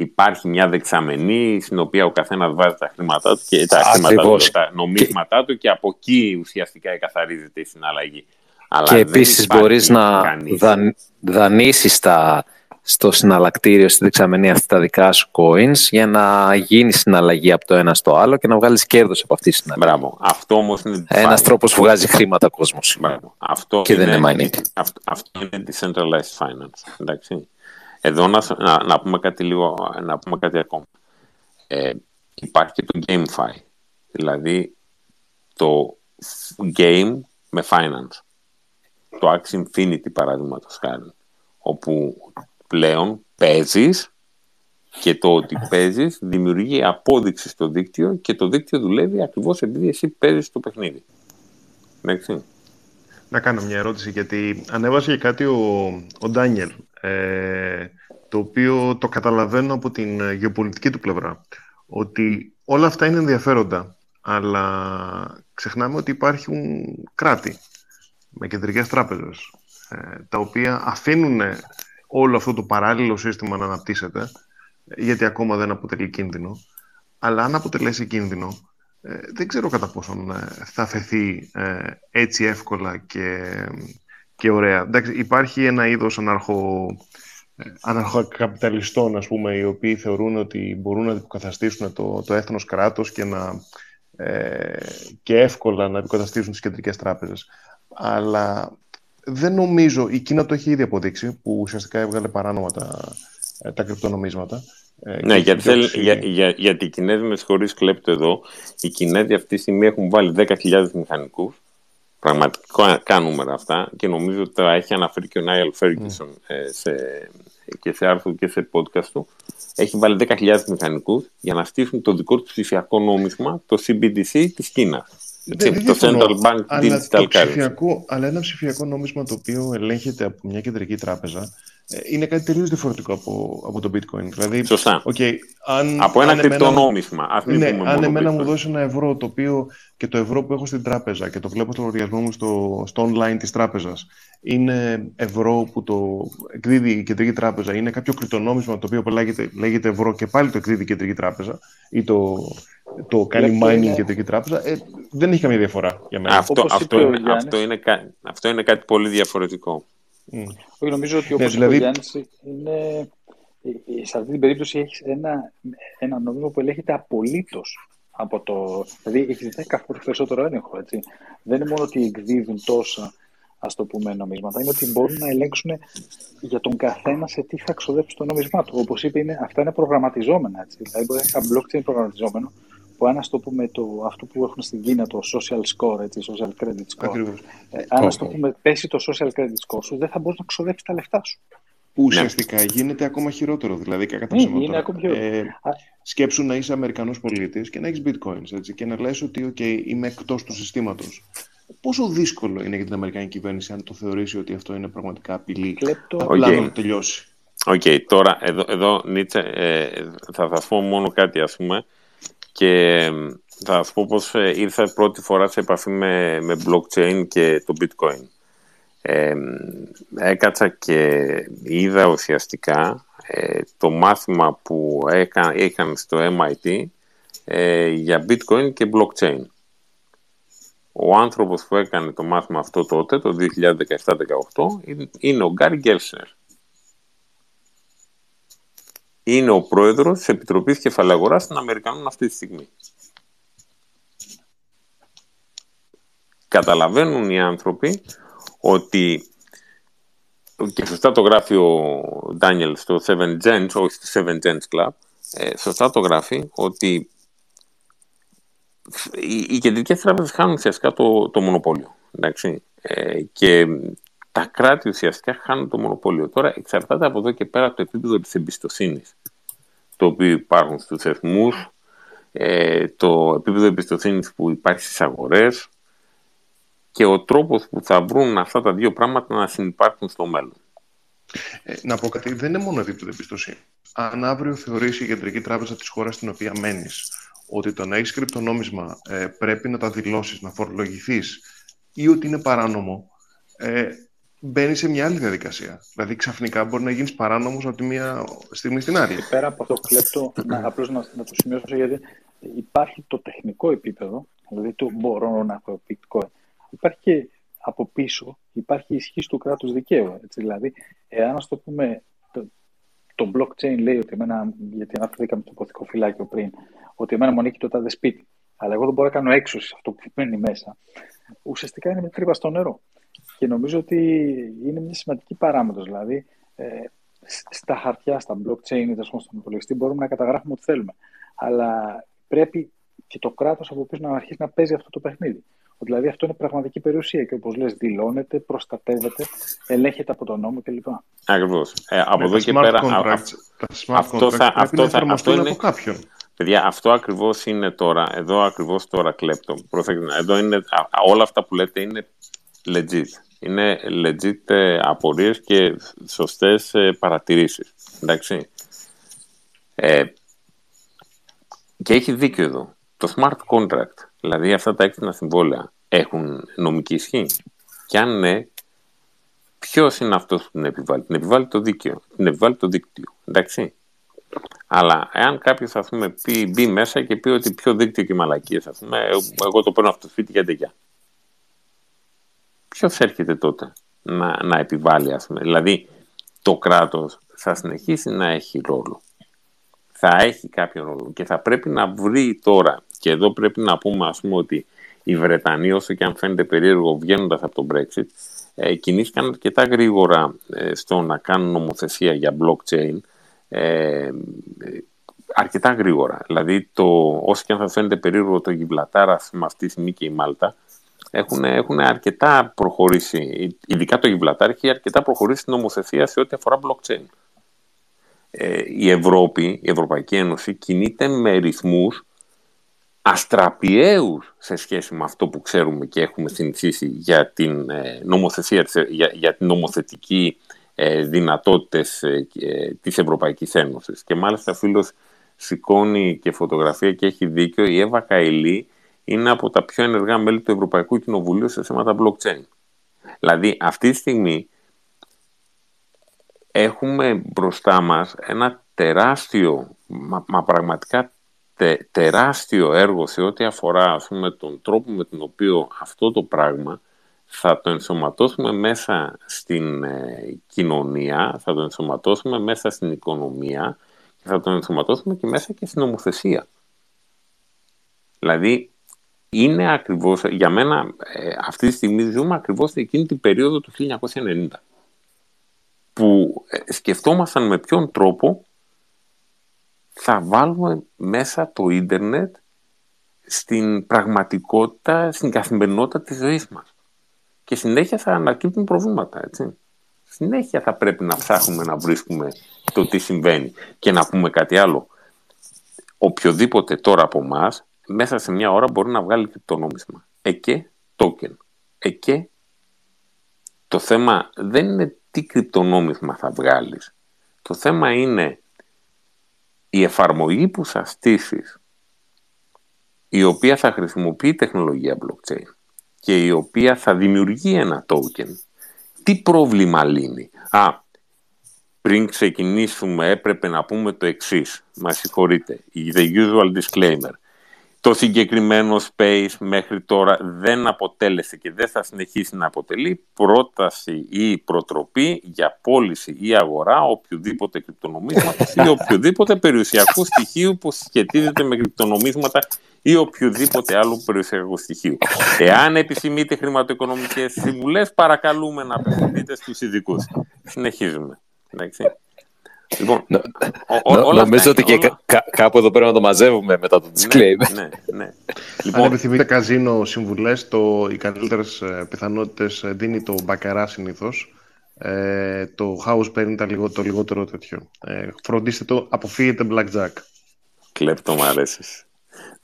υπάρχει μια δεξαμενή στην οποία ο καθένας βάζει τα χρήματά του και τα, χρήματά του, Ακριβώς. τα νομίσματά του και από εκεί ουσιαστικά εκαθαρίζεται η συναλλαγή. Αλλά και δεν επίσης υπάρχει μπορείς να κανείς. δαν, δανείσεις τα, στο συναλλακτήριο, στη δεξαμενή αυτή τα δικά σου coins για να γίνει συναλλαγή από το ένα στο άλλο και να βγάλεις κέρδος από αυτή τη συναλλαγή. Μπράβο. Αυτό όμως είναι Ένας DeFi. τρόπος που βγάζει χρήματα ο κόσμος. Μπράβο. Αυτό Και δεν είναι mining. Αυτό, αυτό είναι decentralized finance. Εντάξει. Εδώ να, σ- να, να πούμε κάτι λίγο, να πούμε κάτι ακόμα. Ε, υπάρχει και το GameFi. Δηλαδή το game με finance. Το Axie Infinity παραδείγματος χάρη. Όπου πλέον παίζεις και το ότι παίζεις δημιουργεί απόδειξη στο δίκτυο και το δίκτυο δουλεύει ακριβώς επειδή εσύ παίζεις το παιχνίδι. Εντάξει. Να κάνω μια ερώτηση, γιατί ανέβασε και κάτι ο, ο Ντάνιελ, ε, το οποίο το καταλαβαίνω από την ε, γεωπολιτική του πλευρά, ότι όλα αυτά είναι ενδιαφέροντα, αλλά ξεχνάμε ότι υπάρχουν κράτη με κεντρικές τράπεζες, ε, τα οποία αφήνουν όλο αυτό το παράλληλο σύστημα να αναπτύσσεται, γιατί ακόμα δεν αποτελεί κίνδυνο, αλλά αν αποτελέσει κίνδυνο, ε, δεν ξέρω κατά πόσον ε, θα φεθεί ε, έτσι εύκολα και, και ωραία. Εντάξει, υπάρχει ένα είδος αναρχο, ε, αναρχοκαπιταλιστών, ας πούμε, οι οποίοι θεωρούν ότι μπορούν να υποκαταστήσουν το, το έθνος κράτος και, να, ε, και εύκολα να υποκαταστήσουν τις κεντρικές τράπεζες. Αλλά δεν νομίζω, η Κίνα το έχει ήδη αποδείξει, που ουσιαστικά έβγαλε παράνομα τα, ε, τα κρυπτονομίσματα. ε, Ναι, και γιατί, έχει θέλει, διώξει- για, για, γιατί οι Κινέζοι, με συγχωρείς κλέπτε εδώ, οι Κινέζοι αυτή τη στιγμή έχουν βάλει 10.000 μηχανικούς, πραγματικά νούμερα αυτά, και νομίζω ότι τα έχει αναφέρει και ο Νάιελ Φέργκισον ε, σε, και σε άρθρο και σε podcast του. Έχει βάλει 10.000 μηχανικούς για να στήσουν το δικό τους ψηφιακό νόμισμα, το CBDC της Κίνας. Δεν- δεν το διαφωνώ, Central Bank αλλά Digital το Currency. ψηφιακό, αλλά ένα ψηφιακό νόμισμα το οποίο ελέγχεται από μια κεντρική τράπεζα ε, είναι κάτι τελείως διαφορετικό από, από το bitcoin. Δηλαδή, Σωστά. οκ, αν, Από ένα αν εμένα- κρυπτονόμισμα. Ας μην Ναι, πούμε αν μόνο εμένα μου bitcoin. δώσει ένα ευρώ το οποίο και το ευρώ που έχω στην τράπεζα και το βλέπω στο λογαριασμό μου στο, στο online της τράπεζας είναι ευρώ που το εκδίδει η κεντρική τράπεζα, είναι κάποιο κρυπτονόμισμα το οποίο λέγεται, λέγεται ευρώ και πάλι το εκδίδει η κεντρική τράπεζα ή το, το κάνει αυτό mining είναι- η κεντρική τράπεζα, ε, δεν έχει καμία διαφορά για μένα. Αυτό, Όπως αυτό, είπε ο είναι, Γιάννης. αυτό, είναι, κα- αυτό είναι κάτι πολύ διαφορετικό. Μμ. Όχι, νομίζω ότι Ναι, όπως δηλαδή- είπε ο Γιάννης, είναι, ε, ε, σε αυτή την περίπτωση έχεις ένα, ένα νόμισμα που ελέγχεται απολύτως από το... Δηλαδή έχεις 10 φορές περισσότερο έλεγχο, έτσι. Δεν είναι μόνο ότι εκδίδουν τόσα, ας το πούμε, νομίσματα, είναι ότι μπορούν να ελέγξουν για τον καθένα σε τι θα ξοδέψει το νόμισμά του. Όπως είπε, είναι, αυτά είναι προγραμματιζόμενα, έτσι. Δηλαδή μπορεί να έχει ένα blockchain προγραμματιζόμενο, που αν ας το πούμε το, αυτό που έχουν στην Κίνα, το social score, έτσι, social credit score, Ακριβώς. ε, αν ας το Ω, ω. πούμε πέσει το social credit score σου, δεν θα μπορείς να ξοδέψεις τα λεφτά σου. Που ουσιαστικά γίνεται ακόμα χειρότερο. Δηλαδή, κατά Ναι, ψέματα είναι τώρα. ακόμα χειρότερο. Ε, Α, σκέψου να είσαι Αμερικανός πολίτης και να έχεις bitcoins έτσι, και να λες ότι okay, είμαι εκτός του συστήματος. Πόσο δύσκολο είναι για την Αμερικανική κυβέρνηση αν το θεωρήσει ότι αυτό είναι πραγματικά απειλή. κλέπτο, Απλά Οκ. να το τελειώσει. Οκ, τώρα εδώ, εδώ Νίτσε, ε, θα σας πω μόνο κάτι ας πούμε και ε, θα σας πω πως ε, ήρθα πρώτη φορά σε επαφή με, με blockchain και το bitcoin. Ε, έκατσα και είδα ουσιαστικά ε, το μάθημα που έκα, είχαν στο MIT ε, για bitcoin και blockchain. Ο άνθρωπος που έκανε το μάθημα αυτό τότε, το 2017-18, είναι- είναι ο Γκάρι Γκέλσνερ. Είναι ο πρόεδρος της Επιτροπής Κεφαλαγοράς των Αμερικανών αυτή τη στιγμή. Καταλαβαίνουν οι άνθρωποι ότι και σωστά το γράφει ο Ντάνιελ στο Seven Gens, όχι στο Seven Gens Club, ε, σωστά το γράφει ότι οι, οι κεντρικές τράπεζες χάνουν ουσιαστικά το, το μονοπόλιο. Εντάξει. Ε, και τα κράτη ουσιαστικά χάνουν το μονοπόλιο. Τώρα εξαρτάται από εδώ και πέρα το επίπεδο της εμπιστοσύνης το οποίο υπάρχουν στους θεσμούς, ε, το επίπεδο εμπιστοσύνης που υπάρχει στις αγορές και ο τρόπος που θα βρουν αυτά τα δύο πράγματα να συνεπάρχουν στο μέλλον. Ε, να πω κάτι, δεν είναι μόνο επίπεδο εμπιστοσύνης. Αν αύριο θεωρήσει η κεντρική τράπεζα της χώρας στην οποία μένεις ότι το να έχεις κρυπτονόμισμα ε, πρέπει να τα δηλώσεις, να φορολογηθείς ή ότι είναι παράνομο, ε, μπαίνει σε μια άλλη διαδικασία. Δηλαδή ξαφνικά μπορεί να γίνεις παράνομος από τη μία στιγμή στην άλλη. πέρα από αυτό κλέπτο, απλώς να, να το σημειώσω γιατί υπάρχει το τεχνικό επίπεδο, δηλαδή το μπορώ να έχω bitcoin. Υπάρχει και από πίσω, υπάρχει η ισχύ του κράτου δικαίου. Έτσι. Δηλαδή, εάν ας το πούμε, το, το blockchain λέει ότι εμένα, γιατί αναφερθήκαμε το ποθικό φυλάκιο πριν, ότι εμένα μου ανήκει το τάδε σπίτι, αλλά εγώ δεν μπορώ να κάνω έξωση αυτό που μένει μέσα. Ουσιαστικά είναι μια τρύπα στο νερό. Και νομίζω ότι είναι μια σημαντική παράμετρος. Δηλαδή, ε, στα χαρτιά, στα blockchain ή στον υπολογιστή μπορούμε να καταγράφουμε ό,τι θέλουμε. Αλλά πρέπει και το κράτος από πίσω να αρχίσει να παίζει αυτό το παιχνίδι. Δηλαδή αυτό είναι πραγματική περιουσία και όπως λες δηλώνεται, προστατεύεται, ελέγχεται από τον νόμο κλπ. Ακριβώς. Ε, από εδώ και πέρα. αυτό θα, αυτό θα, αυτό είναι, από κάποιον. Παιδιά, αυτό ακριβώς είναι τώρα. Εδώ ακριβώς τώρα κλέπτο. Εδώ είναι, όλα αυτά που λέτε είναι legit. Είναι legit ε, απορίες και σωστές ε, παρατηρήσεις. Εντάξει. Ε, και έχει δίκιο εδώ. Το smart contract, δηλαδή αυτά τα έξυπνα συμβόλαια, έχουν νομική ισχύ; Και αν ναι, ποιος είναι αυτός που την επιβάλλει; Την επιβάλλει το δίκαιο. Την επιβάλλει το δίκτυο. Εντάξει. Αλλά εάν κάποιος ας πούμε πει, μπει μέσα και πει ότι πιο δίκτυο και μαλακίες, ας πούμε, εγώ το παίρνω αυτό το σπίτι για τεγιά ποιος έρχεται τότε να, να επιβάλλει, ας πούμε; Δηλαδή, το κράτος θα συνεχίσει να έχει ρόλο. Θα έχει κάποιο ρόλο και θα πρέπει να βρει τώρα, και εδώ πρέπει να πούμε ας πούμε ότι οι Βρετανοί, όσο και αν φαίνεται περίεργο βγαίνοντας από το Brexit, ε, κινήθηκαν αρκετά γρήγορα ε, στο να κάνουν νομοθεσία για blockchain, ε, αρκετά γρήγορα. Δηλαδή, το, όσο και αν θα φαίνεται περίεργο το Γιβλατάρας, με αυτή τη στιγμή και η Μάλτα, έχουν, έχουν αρκετά προχωρήσει, ειδικά το Γιβλατάρ έχει αρκετά προχωρήσει στην νομοθεσία σε ό,τι αφορά blockchain. Ε, η Ευρώπη, η Ευρωπαϊκή Ένωση κινείται με ρυθμούς αστραπιαίους σε σχέση με αυτό που ξέρουμε και έχουμε συνηθίσει για την ε, νομοθεσία, για, για την νομοθετική ε, δυνατότητες ε, της Ευρωπαϊκής Ένωσης. Και μάλιστα φίλος σηκώνει και φωτογραφία και έχει δίκιο η Εύα Καηλή είναι από τα πιο ενεργά μέλη του Ευρωπαϊκού Κοινοβουλίου σε θέματα blockchain. Δηλαδή, αυτή τη στιγμή έχουμε μπροστά μας ένα τεράστιο, μα, πραγματικά τεράστιο έργο σε ό,τι αφορά ας πούμε, τον τρόπο με τον οποίο αυτό το πράγμα θα το ενσωματώσουμε μέσα στην ε, κοινωνία, θα το ενσωματώσουμε μέσα στην οικονομία και θα το ενσωματώσουμε και μέσα και στην νομοθεσία. Δηλαδή, είναι ακριβώς, για μένα ε, αυτή τη στιγμή ζούμε ακριβώς εκείνη την περίοδο του 1990 που ε, σκεφτόμασταν με ποιον τρόπο θα βάλουμε μέσα το ίντερνετ στην πραγματικότητα, στην καθημερινότητα της ζωής μας. Και συνέχεια θα ανακύπτουν προβλήματα, έτσι. Συνέχεια θα πρέπει να ψάχνουμε να βρίσκουμε το τι συμβαίνει. Και να πούμε κάτι άλλο. Οποιοδήποτε τώρα από εμάς μέσα σε μια ώρα μπορεί να βγάλει το νόμισμα. Εκέ token. Εκέ το θέμα δεν είναι τι κρυπτονόμισμα θα βγάλεις. Το θέμα είναι η εφαρμογή που θα στήσεις η οποία θα χρησιμοποιεί τεχνολογία blockchain και η οποία θα δημιουργεί ένα token. Τι πρόβλημα λύνει; Α, πριν ξεκινήσουμε έπρεπε να πούμε το εξής. Μα συγχωρείτε. The usual disclaimer το συγκεκριμένο space μέχρι τώρα δεν αποτέλεσε και δεν θα συνεχίσει να αποτελεί πρόταση ή προτροπή για πώληση ή αγορά οποιοδήποτε κρυπτονομίσματος ή οποιοδήποτε περιουσιακού στοιχείου που σχετίζεται με κρυπτονομίσματα ή οποιοδήποτε άλλο περιουσιακό στοιχείο. Εάν επιθυμείτε χρηματοοικονομικές συμβουλές, παρακαλούμε να απευθυνθείτε στους ειδικούς. Συνεχίζουμε. Εντάξει. Λοιπόν, νομίζω ότι και κάπου εδώ πρέπει να το μαζεύουμε μετά το ναι, disclaimer. Ναι, ναι, Λοιπόν, Αν επιθυμείτε καζίνο συμβουλές, οι καλύτερες πιθανότητες ε, δίνει το μπακαρά συνήθως. Ε, το house παίρνει το λιγότερο τέτοιο. Ε, φροντίστε το, αποφύγετε blackjack. Κλέπτο μου αρέσεις.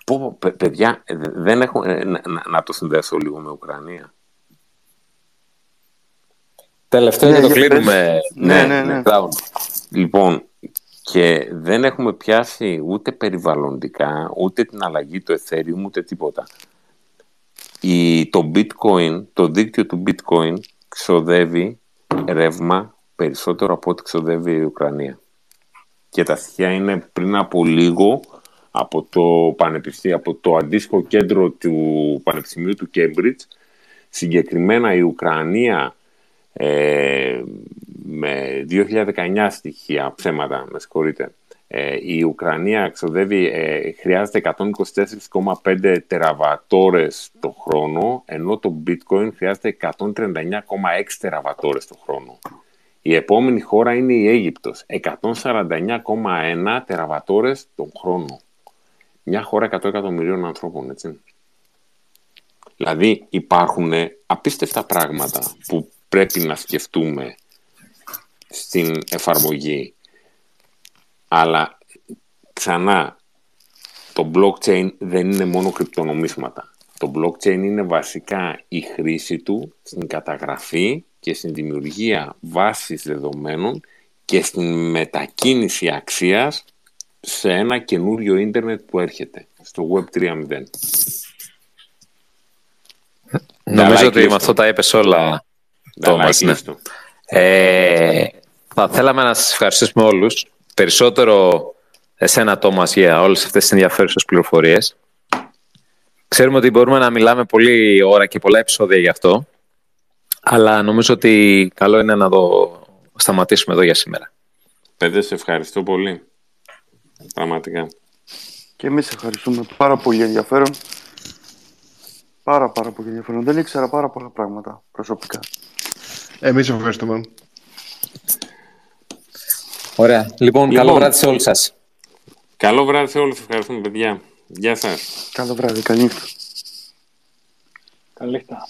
Πω, παιδιά, δεν έχω, να, να, το συνδέσω λίγο με Ουκρανία. Τελευταίο Ναι, και το για κλείνουμε. Ναι, ναι, ναι. Crown. Λοιπόν, και δεν έχουμε πιάσει ούτε περιβαλλοντικά, ούτε την αλλαγή του Ethereum, ούτε τίποτα. Η, το bitcoin, το δίκτυο του bitcoin ξοδεύει ρεύμα περισσότερο από ό,τι ξοδεύει η Ουκρανία. Και τα στοιχεία είναι πριν από λίγο από το, πανεπιστήμιο, από το αντίστοιχο κέντρο του Πανεπιστημίου του Cambridge. Συγκεκριμένα η Ουκρανία ε, με 2019 στοιχεία, ψέματα, με συγχωρείτε, ε, η Ουκρανία ξοδεύει, ε, χρειάζεται 124,5 τεραβατόρες το χρόνο, ενώ το bitcoin χρειάζεται 139,6 τεραβατόρες το χρόνο. Η επόμενη χώρα είναι η Αίγυπτος, 149,1 τεραβατόρες τον χρόνο. Μια χώρα 100 εκατομμυρίων ανθρώπων, έτσι. Δηλαδή υπάρχουν απίστευτα πράγματα που πρέπει να σκεφτούμε στην εφαρμογή. Αλλά ξανά, το blockchain δεν είναι μόνο κρυπτονομίσματα. Το blockchain είναι βασικά η χρήση του στην καταγραφή και στην δημιουργία βάσης δεδομένων και στην μετακίνηση αξίας σε ένα καινούριο ίντερνετ που έρχεται, στο Web 3.0. Νομίζω like ότι list με αυτό τα είπες όλα, Τόμας. like ναι. list. Ε, θα θέλαμε να σας ευχαριστήσουμε όλους. Περισσότερο εσένα, Τόμας, για όλες αυτές τις ενδιαφέρουσες πληροφορίες. Ξέρουμε ότι μπορούμε να μιλάμε πολλή ώρα και πολλά επεισόδια γι' αυτό. Αλλά νομίζω ότι καλό είναι να το σταματήσουμε εδώ για σήμερα. Παιδες, σε ευχαριστώ πολύ. Πραγματικά. Και εμείς ευχαριστούμε πάρα πολύ ενδιαφέρον. Πάρα πάρα πολύ ενδιαφέρον. Δεν ήξερα πάρα πολλά πράγματα προσωπικά. Εμείς ευχαριστούμε. Ωραία. Λοιπόν, καλό Λοιπόν. βράδυ σε όλους σας. Καλό βράδυ σε όλους. Ευχαριστούμε, παιδιά. Γεια σας. Καλό βράδυ, καλή νύχτα. Καλή νύχτα.